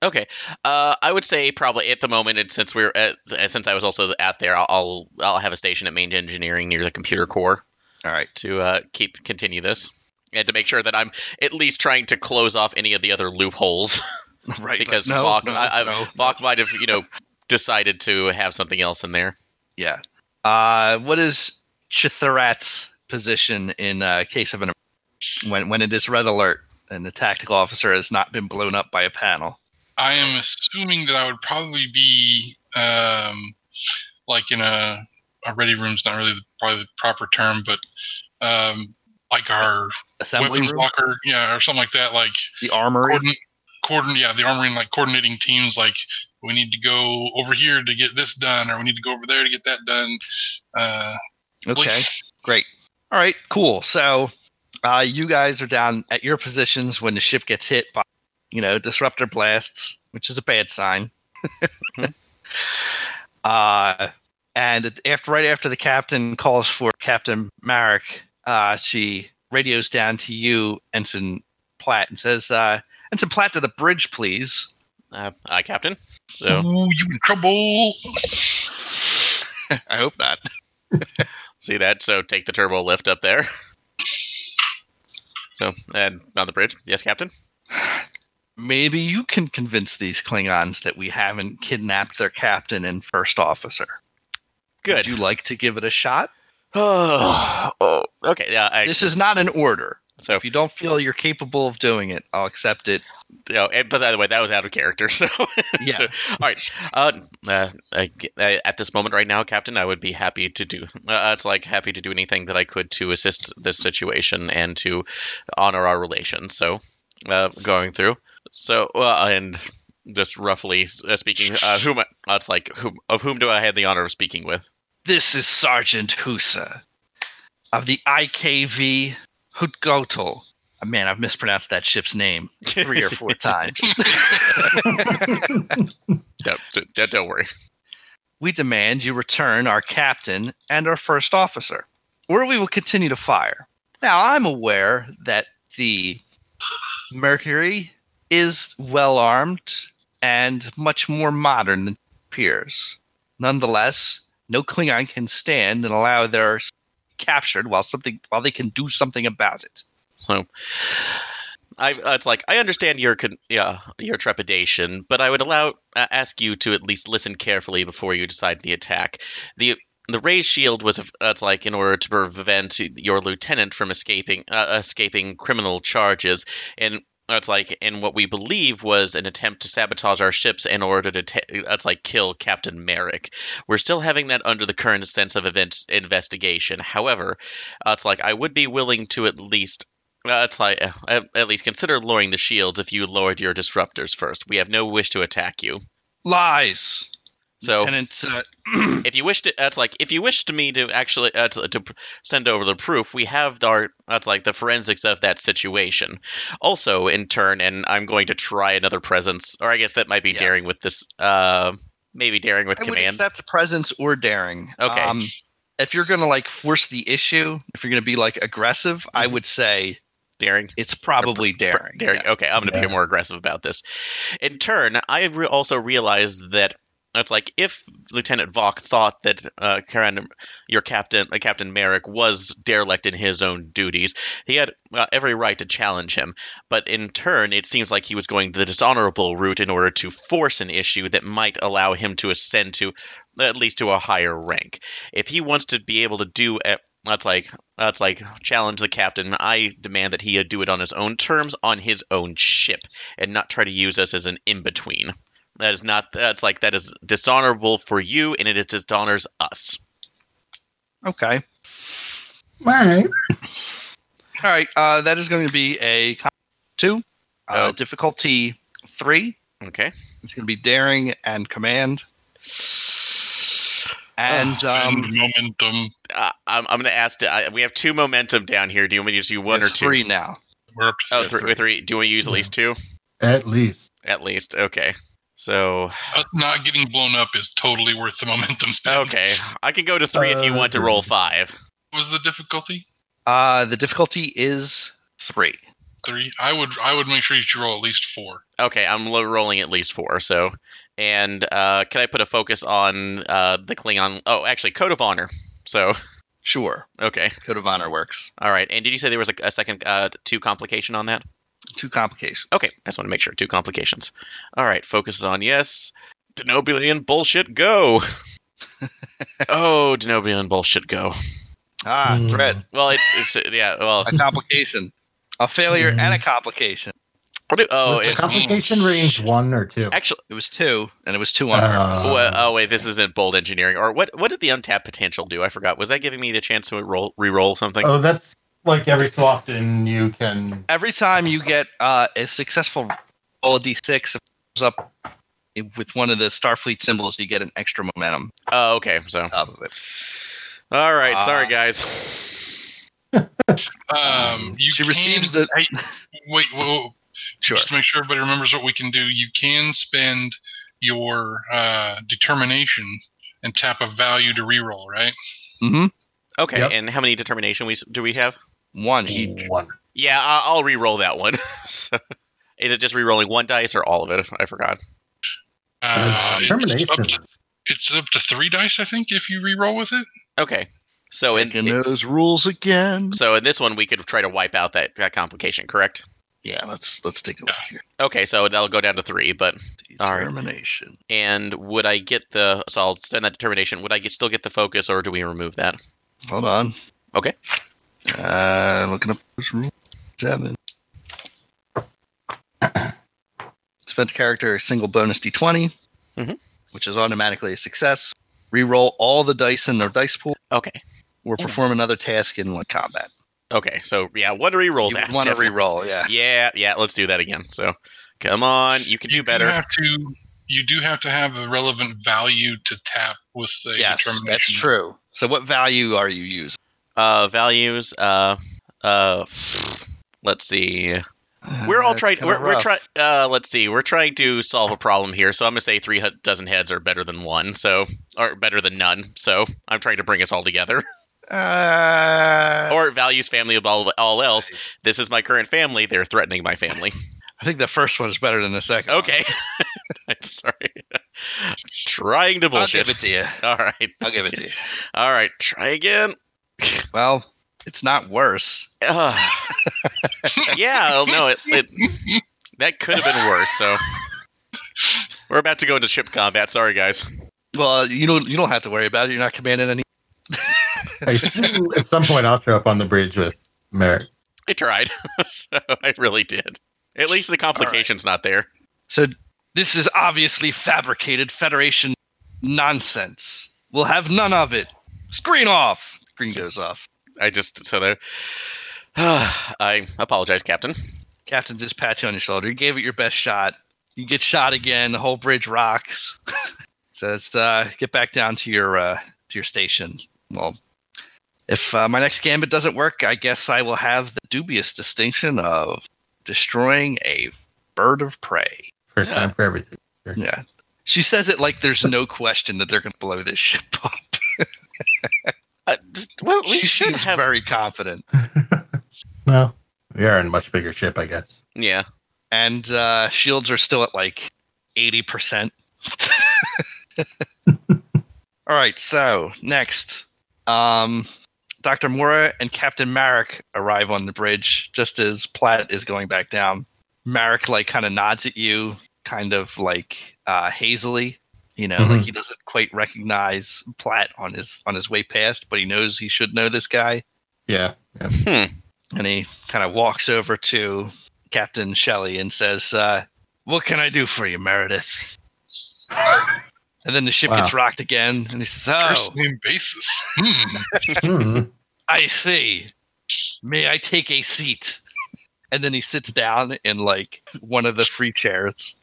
Okay. Uh, I would say probably at the moment, and since we're at, since I was also at there, I'll, I'll I'll have a station at main engineering near the computer core All right. to uh, keep continue this. And to make sure that I'm at least trying to close off any of the other loopholes. *laughs* *laughs* Right. Because no, Vok- no, I- I- no. Vok might have, you know, decided to have something else in there. Yeah. Uh, what is ch'Tharat's position in uh, case of an when when it is red alert and the tactical officer has not been blown up by a panel? I am assuming that I would probably be um, like in a, a ready room's not really the, probably the proper term, but um, like our Assembly weapons room, locker, yeah, or something like that. Like the armory. coordinate, coordinate, yeah, the armory and like coordinating teams. Like we need to go over here to get this done, or we need to go over there to get that done. Uh, Okay, great. All right, cool. So, uh, you guys are down at your positions when the ship gets hit by, you know, disruptor blasts, which is a bad sign. *laughs* uh, and after right after the captain calls for Captain Marek, uh, she radios down to you, Ensign Platt, and says, uh, "Ensign Platt, to the bridge, please." Uh, aye, Captain. So Ooh, you in trouble? *laughs* I hope not. *laughs* see that. So take the turbo lift up there. So and on the bridge, yes, Captain. Maybe you can convince these Klingons that we haven't kidnapped their captain and first officer. Good. Would you like to give it a shot? oh, *sighs* oh, okay. Yeah. I, This is not an order. So If you don't feel you're capable of doing it, I'll accept it. you know, but by the way, that was out of character. *laughs* So Yeah. so, all right. Uh, uh, I, I- at this moment right now, Captain, I would be happy to do. Uh, it's like happy to do anything that I could to assist this situation and to honor our relations. So uh, going through. So uh, and just roughly uh, speaking, uh, whom uh, it's like whom, of whom do I have the honor of speaking with? This is Sergeant Husa of the IKV Hutgotel. Oh, uh, man, I've mispronounced that ship's name three or four *laughs* times. *laughs* don't, don't, don't worry. we demand you return our captain and our first officer, or we will continue to fire. Now, I'm aware that the Mercury is well armed and much more modern than peers. Nonetheless, no Klingon can stand and allow their captured while something while they can do something about it. So, I it's like I understand your con- yeah your trepidation, but I would allow uh, ask you to at least listen carefully before you decide the attack. the The raised shield was uh, it's like in order to prevent your lieutenant from escaping uh, escaping criminal charges, and it's like in what we believe was an attempt to sabotage our ships in order to that's like kill Captain Marek. We're still having that under the current sense of events investigation. However, uh, it's like I would be willing to at least uh, it's like uh, at, at least consider lowering the shields if you lowered your disruptors first. We have no wish to attack you. Lies. So Lieutenant, uh, *clears throat* if you wish to, that's like if you wished me to actually uh, to, to send over the proof, we have our that's like the forensics of that situation. Also, in turn, and I'm going to try another presence, or I guess that might be Yeah. daring with this. Uh, maybe daring with I would command. accept presence or daring. Okay. Um, if you're gonna like force the issue, if you're gonna be like aggressive, I Mhm. would say daring. it's probably daring. Daring. Yeah. Okay, I'm going to Yeah. be more aggressive about this. In turn, I re- also realized that it's like if Lieutenant Vok thought that uh, Karen, your captain, uh, Captain Marek, was derelict in his own duties, he had uh, every right to challenge him. But in turn, it seems like he was going the dishonorable route in order to force an issue that might allow him to ascend to at least to a higher rank. If he wants to be able to do a, that's like that's like challenge the captain. I demand that he do it on his own terms, on his own ship, and not try to use us as an in between. That is not. That's like that is dishonorable for you, and it dishonors us. Okay. All right. All right. Uh, that is going to be a two, uh, Oh. difficulty three. Okay. It's going to be daring and command. And Ah, um, and momentum. Uh, I'm, I'm going to ask. I, we have two momentum down here. Do you want me to just do one or there's two? three now. We're up to Oh, Yeah, three, three. three. Do you want to use at least two? At least. At least. Okay. So us not getting blown up is totally worth the momentum spend. okay, I can go to three if you Uh, want to roll five. What was the difficulty? Uh, the difficulty is three. Three. I would I would make sure you should roll at least four. Okay, I'm lo- rolling at least four. So, and uh, can I put a focus on uh, the Klingon? Oh, actually, code of honor. So, Sure. okay, Code of honor works. all right. And did you say there was a, a second uh, two complication on that? Two complications. Okay, I just want to make sure two complications. All right, focus on yes. Denobulan bullshit go. *laughs* oh, Denobulan bullshit go. Ah, Hmm. threat. Well, it's, it's yeah. Well, A complication. a failure and a complication. what do- oh, was the it, complication range one or two? actually. It was two, and it was two on Uh, purpose. Oh, uh, oh wait, this isn't bold engineering. Or what? What did the untapped potential do? I forgot. Was that giving me the chance to roll, re-roll something? Oh, that's like every so often you can. Every time you get uh, a successful roll of d6, if it goes up with one of the Starfleet symbols, you get an extra momentum Oh, okay. So, on top of it. all right. Ah. sorry, guys. *laughs* Um, you She can- receives the- Hey, wait, whoa, whoa. Sure. Just to make sure everybody remembers what we can do, you can spend your uh, determination and tap a value to reroll, right? Mm-hmm. Okay, Yep. and how many determination we do we have? One each. One. Yeah, I- I'll re-roll that one. *laughs* So, is it just re-rolling one dice or all of it? I forgot. Uh, it's, up determination. to, it's up to three dice, I think, if you re-roll with it. Okay, so in Checking those rules again. so in this one we could try to wipe out that, that complication, correct? Yeah, let's let's take a look here. Okay, so that'll go down to three. But All right. Determination. and would I get the? So I'll send that determination. Would I get, still get the focus, or do we remove that? Hold on. Okay. Uh, looking up this rule seven. *clears throat* Spent character single bonus d20, Mhm. which is automatically a success. Reroll all the dice in their dice pool, Okay. or perform another task in like combat. Okay. So yeah, want to re-roll you that? want to definitely. reroll, yeah. Yeah, yeah. Let's do that again. So, come on, you can do better. have to. You do have to have the relevant value to tap with the Yes, determination. that's true. So, what value are you using? Uh, values. Uh, uh. Let's see. We're all trying. We're, we're trying. Uh, let's see. We're trying to solve a problem here. So I'm gonna say three dozen heads are better than one. So or better than none. So I'm trying to bring us all together. *laughs* Uh, or values family above all, all else. This is my current family. They're threatening my family. *laughs* I think the first one is better than the second. Okay. I'm *laughs* sorry. trying to bullshit. I'll give it to you. all right. I'll give it to you. All right. Try again. Well, it's not worse. Ugh. *laughs* yeah. oh, No. It, it that could have been worse. So we're about to go into ship combat. Sorry, guys. Well, you don't you don't have to worry about it. You're not commanding any. I at some point I'll show up on the bridge with Marek. I tried. *laughs* so I really did. At least the complication's not there. So this is obviously fabricated Federation nonsense. We'll have none of it. Screen off. Screen goes off. I just so there. *sighs* I apologize, Captain. Captain just pats you on your shoulder. You gave it your best shot. You get shot again. The whole bridge rocks. *laughs* Says, uh, "Get back down to your uh, to your station." Well, if uh, my next gambit doesn't work, I guess I will have the dubious distinction of destroying a bird of prey. First Yeah. time for everything. Yeah. She says it like there's no question that they're going to blow this ship up. *laughs* Well, we she should seems have. very confident. *laughs* Well, we are in a much bigger ship, I guess. Yeah. And uh, shields are still at like 80%. *laughs* All right, so next. Um, Dr. Maro and Captain Marek arrive on the bridge just as Platt is going back down. Marek like kind of nods at you, kind of like uh, hazily. You know, like Mhm. he doesn't quite recognize Platt on his on his way past, but he knows he should know this guy. Yeah. yeah. and he kind of walks over to Captain Shelly and says, uh, "What can I do for you, Meredith?" And then the ship Wow. gets rocked again, and he says, "Oh, First name basis. Hmm. *laughs* Hmm. I see. May I take a seat?" And then he sits down in like one of the free chairs.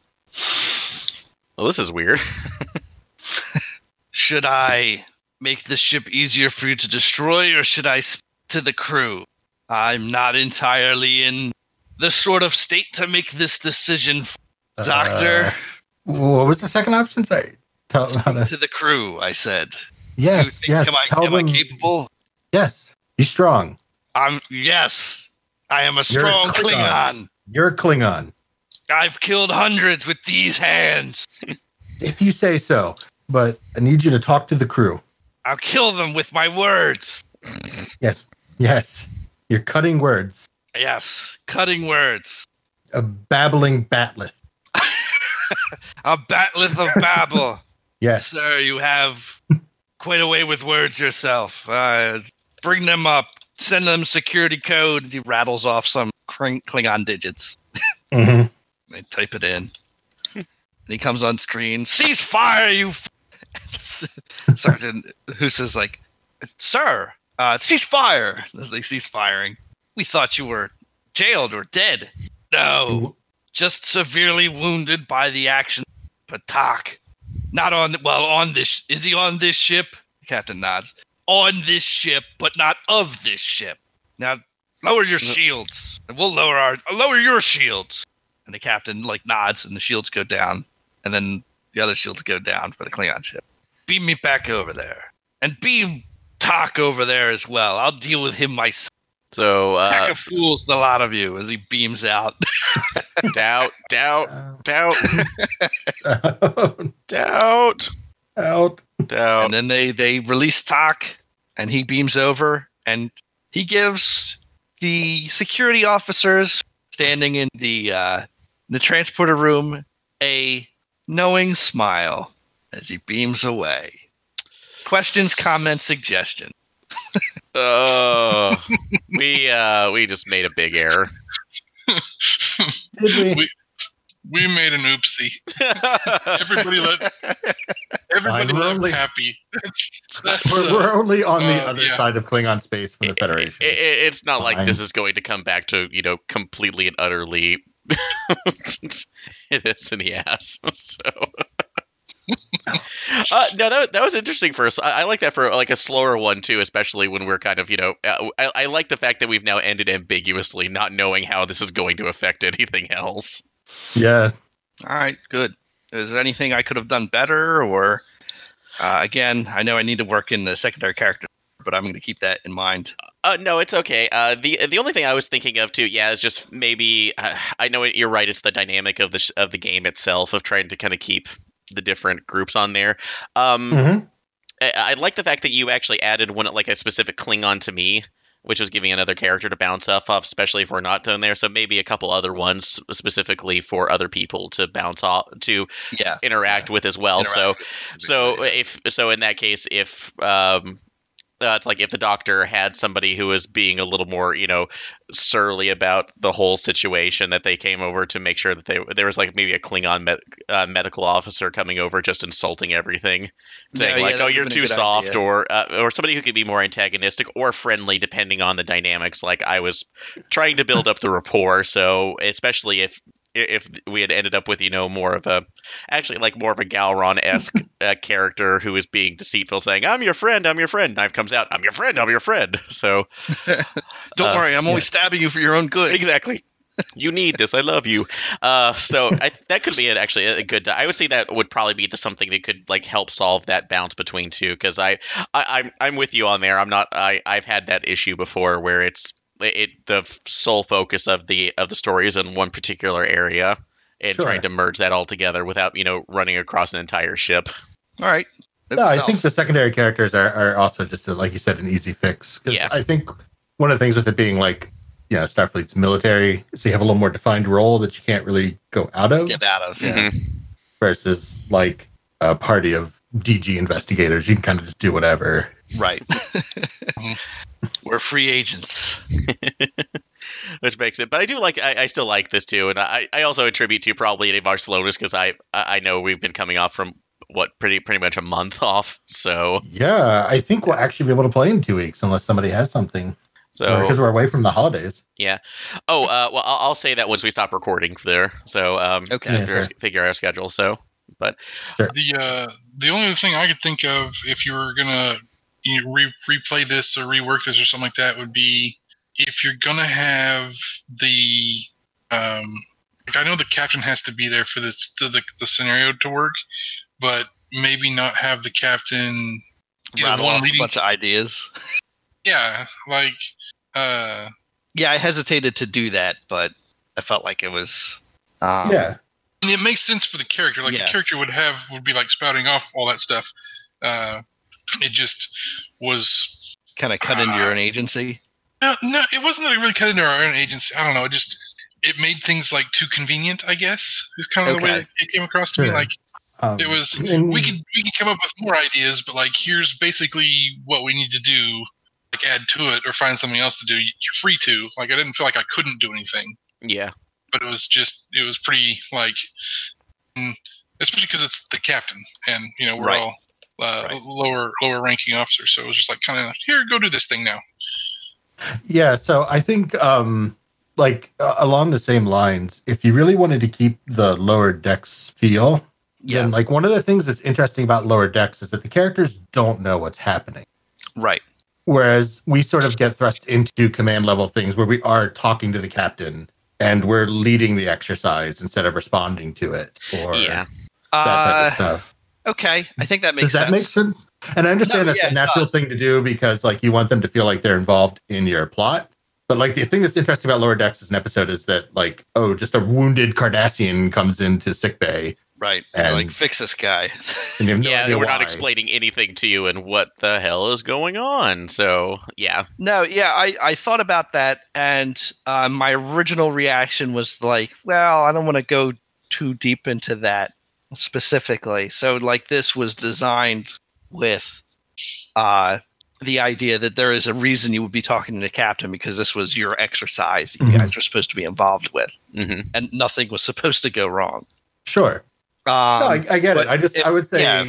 Well, this is weird. *laughs* Should I make the ship easier for you to destroy, or should I speak to the crew? I'm not entirely in the sort of state to make this decision, Doctor. Uh, what was the second option? Sorry. Tell how to. to the crew, I said. You Yes. think- Yes. Am, I, Tell am I capable? Yes. Be strong. I'm yes. I am a You're a strong Klingon. Klingon. You're a Klingon. I've killed hundreds with these hands. If you say so. But I need you to talk to the crew. I'll kill them with my words. Yes. Yes. You're cutting words. Yes, cutting words. A babbling bat'leth. *laughs* A bat'leth of Babel. *laughs* Yes. Sir, you have quite a way with words yourself. Uh, bring them up. Send them security code. He rattles off some Kling- Klingon digits. Mhm. They type it in. and he comes on screen. Cease fire, you. F-. *laughs* Sergeant who says like, "Sir, uh, cease fire." As they cease firing, we thought you were jailed or dead. No, just severely wounded by the action. Patak. Not on. Well, on this. Is he on this ship? Captain nods. On this ship, but not of this ship. Now, lower your shields, and we'll lower our. Lower your shields. And the captain like nods, and the shields go down, and then the other shields go down for the Klingon ship. Beam me back over there, and beam Tak over there as well. I'll deal with him myself. So, Pack uh, of fools, the lot of you, as he beams out. *laughs* doubt, doubt, Uh, *laughs* doubt, out. doubt, Out. doubt. and then they they release Tak, and he beams over, and he gives the security officers standing in the uh, the transporter room a knowing smile as he beams away. Questions, comments, suggestions. *laughs* Oh, we uh, we just made a big error. Did we? we we made an oopsie. Everybody let everybody Fine, we're left only- happy. That's, that's, We're, uh, we're only on the uh, other yeah. side of Klingon space from the Federation. It- it- it's not like Fine. this is going to come back to you know completely and utterly *laughs* hit us in the ass. *laughs* So. Uh, no, that, that was interesting for us. I, I like that for like a slower one too, especially when we're kind of you know. Uh, I, I like the fact that we've now ended ambiguously, not knowing how this is going to affect *laughs* anything else. yeah. All right, good. Is there anything I could have done better, or uh, again, I know I need to work in the secondary character, but I'm going to keep that in mind. Uh, no, it's okay. Uh, the the only thing I was thinking of too, yeah, is just maybe uh, I know it, you're right. It's the dynamic of the sh- of the game itself of trying to kind of keep the different groups on there. Um, Mhm. I, I like the fact that you actually added one like a specific Klingon to me, which was giving another character to bounce off of, especially if we're not done there. So maybe a couple other ones specifically for other people to bounce off to Yeah. interact with as well. So Interact with- so if so in that case if um uh, it's like if the doctor had somebody who was being a little more, you know, surly about the whole situation, that they came over to make sure that they there was like maybe a Klingon med, uh, medical officer coming over just insulting everything, saying Yeah, yeah, like, that "Oh, you're too soft," idea. or uh, or somebody who could be more antagonistic or friendly, depending on the dynamics. Like I was trying to build up the rapport, so especially if if we had ended up with you know more of a actually like more of a Gowron esque *laughs* uh, character who is being deceitful, saying "I'm your friend, I'm your friend." Knife comes out, "I'm your friend, I'm your friend." *laughs* So *laughs* Don't Uh, worry, I'm only stabbing you for your own good. exactly. You need this. I love you. Uh, so I, that could be an, actually a good. I would say that would probably be the something that could like help solve that bounce between two. Because I, I, I'm I'm with you on there. I'm not. I I've had that issue before where it's it the sole focus of the of the story is in one particular area and Sure. trying to merge that all together without you know running across an entire ship. All right. No, I Self. think the secondary characters are, are also just a, like you said, an easy fix. Yeah. I think one of the things with it being like, you know, Starfleet's military, so you have a little more defined role that you can't really go out of, get out of. Yeah. Mhm. versus like a party of DG investigators. You can kind of just do whatever. Right. *laughs* We're free agents. *laughs* which makes it. But I do like. I, I still like this too, and I, I also attribute to probably any of our slowness because I I I know we've been coming off from what pretty pretty much a month *laughs* off. So Yeah, I think we'll actually be able to play in two weeks unless somebody has something. so because we're away from the holidays. Yeah. Oh uh, well I'll, I'll say that once we stop recording there. So um Okay. Yeah, figure, our- sure. figure our schedule. So But the uh, the only other thing I could think of if you were gonna you know, re- replay this or rework this or something like that would be if you're gonna have the um, like I know the captain has to be there for this the, the, the scenario to work, but maybe not have the captain either Rattle one off a bunch of ideas. *laughs* Yeah, like uh, Yeah, I hesitated to do that, but I felt like it was. Um, yeah, and it makes sense for the character. Like Yeah. the character would have would be like spouting off all that stuff. Uh, it just was Kind of cut into your own agency. No, no, it wasn't that it really cut into our own agency. I don't know. It just it made things like too convenient. I guess is kind of the way it came across to me. Like um, it was, and- we could we could come up with more ideas, but like here's basically what we need to do. Like add to it or find something else to do. You're free to. Like I didn't feel like I couldn't do anything, yeah, but it was just it was pretty like, mm, especially because it's the captain and you know we're Right. all. Uh, Right. lower lower ranking officers, so it was just like kind of here, go do this thing now. Yeah, so I think um like uh, along the same lines, if you really wanted to keep the lower decks feel, Yeah. like one of the things that's interesting about lower decks is that the characters don't know what's happening. Right. Whereas we sort of get thrust into command level things where we are talking to the captain and we're leading the exercise instead of responding to it or yeah. that type Uh, of stuff. okay. I think that makes Does that sense. make sense? And I understand No, that's yeah, a natural does. thing to do because like you want them to feel like they're involved in your plot. But like the thing that's interesting about Lower Decks as an episode is that like oh, just a wounded Cardassian comes into sickbay Right. And- like, fix this guy. *laughs* and you have no yeah, idea we're not explaining anything to you and what the hell is going on. So yeah, No, yeah, I, I thought about that, and uh, my original reaction was like, well, I don't want to go too deep into that specifically. So, like, this was designed with uh, the idea that there is a reason you would be talking to the captain because this was your exercise you Mhm. guys were supposed to be involved with, hmm and nothing was supposed to go wrong. Sure. Um, no, I, I get it. I just if- I would say yeah.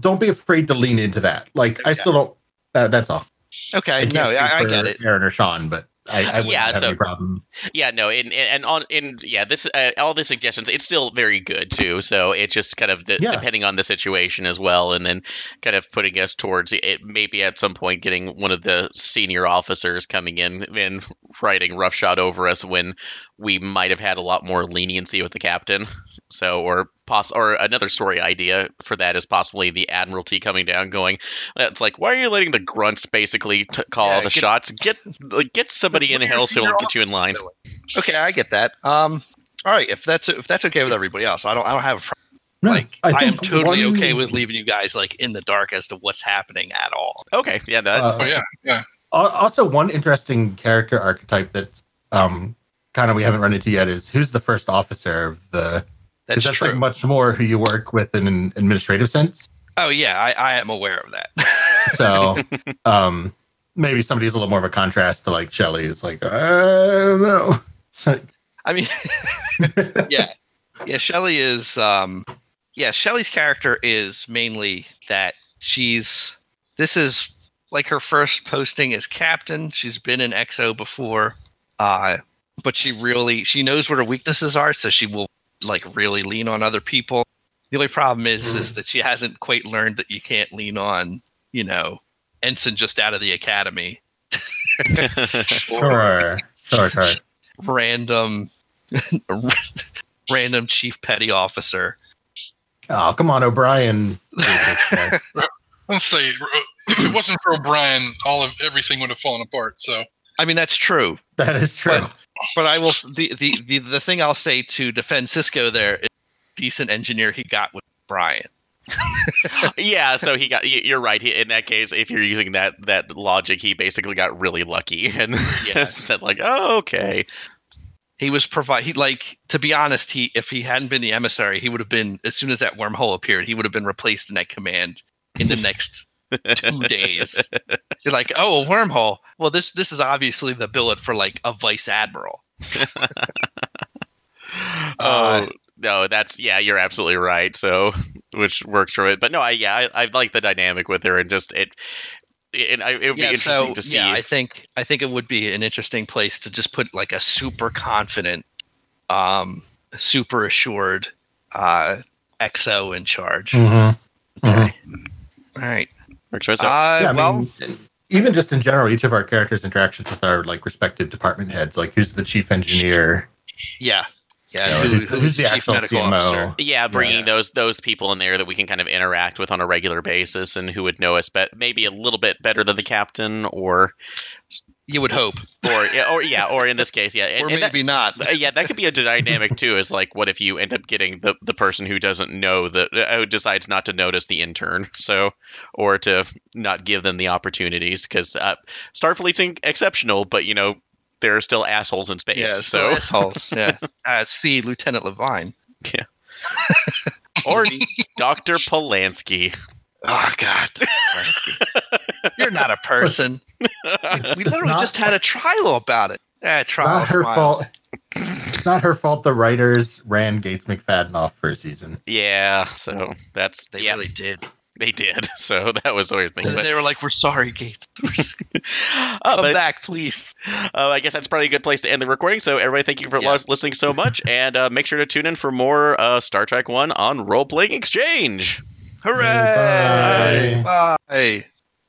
don't be afraid to lean into that. Like I still don't. Uh, that's all. okay, can't no, I, I get it. Aaron or Sean, but I, I wouldn't Yeah, have so- any problem. yeah, no, and and on in yeah, this uh, all the suggestions, it's still very good too. So it just kind of de- Yeah. depending on the situation as well, and then kind of putting us towards it. Maybe at some point getting one of the senior officers coming in and writing roughshod over us when we might have had a lot more leniency with the captain. *laughs* So or poss or another story idea for that is possibly the admiralty coming down, going. It's like why are you letting the grunts basically t- call Yeah, all the get- shots? Get like, get somebody in What are your else who will get you in line. Okay, I get that. Um, all right, if that's if that's okay with everybody else, I don't I don't have a problem. No, like I, am totally one- okay with leaving you guys like in the dark as to what's happening at all. Okay, yeah, that. Uh, Oh yeah, yeah. Also, one interesting character archetype that's um, kind of we haven't run into yet is who's the first officer of the That's, that's true. like much more who you work with in an administrative sense. oh yeah, I, I am aware of that. *laughs* So um, maybe somebody's a little more of a contrast to like Shelly. Is like I don't know. *laughs* I mean, *laughs* yeah, yeah. Shelly is, um, yeah. Shelly's character is mainly that she's. This is like her first posting as captain. She's been in XO before. Uh, but she really she knows what her weaknesses are, so she will like really lean on other people. The only problem is is mm-hmm. that she hasn't quite learned that you can't lean on, you know, ensign just out of the academy, *laughs* Sure. Sure, sure. random, *laughs* random chief petty officer. Oh, come on, O'Brien. Let's say if it wasn't for O'Brien, all of everything would have fallen apart. So I mean, that's true. that is true. But- But I will the the the, the thing I'll say to defend Sisko there is decent engineer he got with Brian. *laughs* yeah, so he got. You're right. He, in that case, if you're using that that logic, he basically got really lucky and *laughs* Yeah. said like, "Oh, okay." He was provide he like to be honest, he if he hadn't been the emissary, he would have been as soon as that wormhole appeared, he would have been replaced in that command in the *laughs* next two *laughs* days. You're like, oh, a wormhole. Well, this this is obviously the billet for like a vice admiral. *laughs* *laughs* Uh, oh no, that's yeah. You're absolutely right. So, which works for it. But no, I yeah, I, I like the dynamic with her and just it. And I, it would be interesting so to see. yeah, I think I think it would be an interesting place to just put like a super confident, um, super assured, uh, XO in charge. Mhm. Okay. All right. Works for us. So- Uh, Yeah, I well, mean, even just in general, each of our characters' interactions with our like respective department heads, like who's the chief engineer, yeah, yeah. you know, who- who's, who's, who's the chief actual medical CMO. officer? yeah, bringing Yeah. those those people in there that we can kind of interact with on a regular basis, and who would know us, but maybe a little bit better than the captain, or You would hope, or yeah, or yeah, or in this case, yeah, and- or and that- maybe not. Uh, yeah, that could be a dynamic too. Is like, what if you end up getting the, the person who doesn't know the uh, who decides not to notice the intern, so or to not give them the opportunities because uh, Starfleet's in- exceptional, but you know there are still assholes in space. Yeah, so so assholes. Yeah. *laughs* Uh, see Lieutenant Levine. Yeah, or Doctor Pulaski. Oh God, you're not a person. It's- *laughs* We literally just had a trial about it. Eh, trial. not her trial. fault. It's not her fault. The writers ran Gates McFadden off for a season. Yeah, so that's They yeah, really did. they did. *laughs* So that was always thing. And But, they were like, "We're sorry, Gates. *laughs* uh, Come but back, please." Uh, I guess that's probably a good place to end the recording. So, everybody, thank you for Yeah. listening so much, and uh, make sure to tune in for more uh, Star Trek One on Role Playing Exchange. Hooray! Bye. Bye.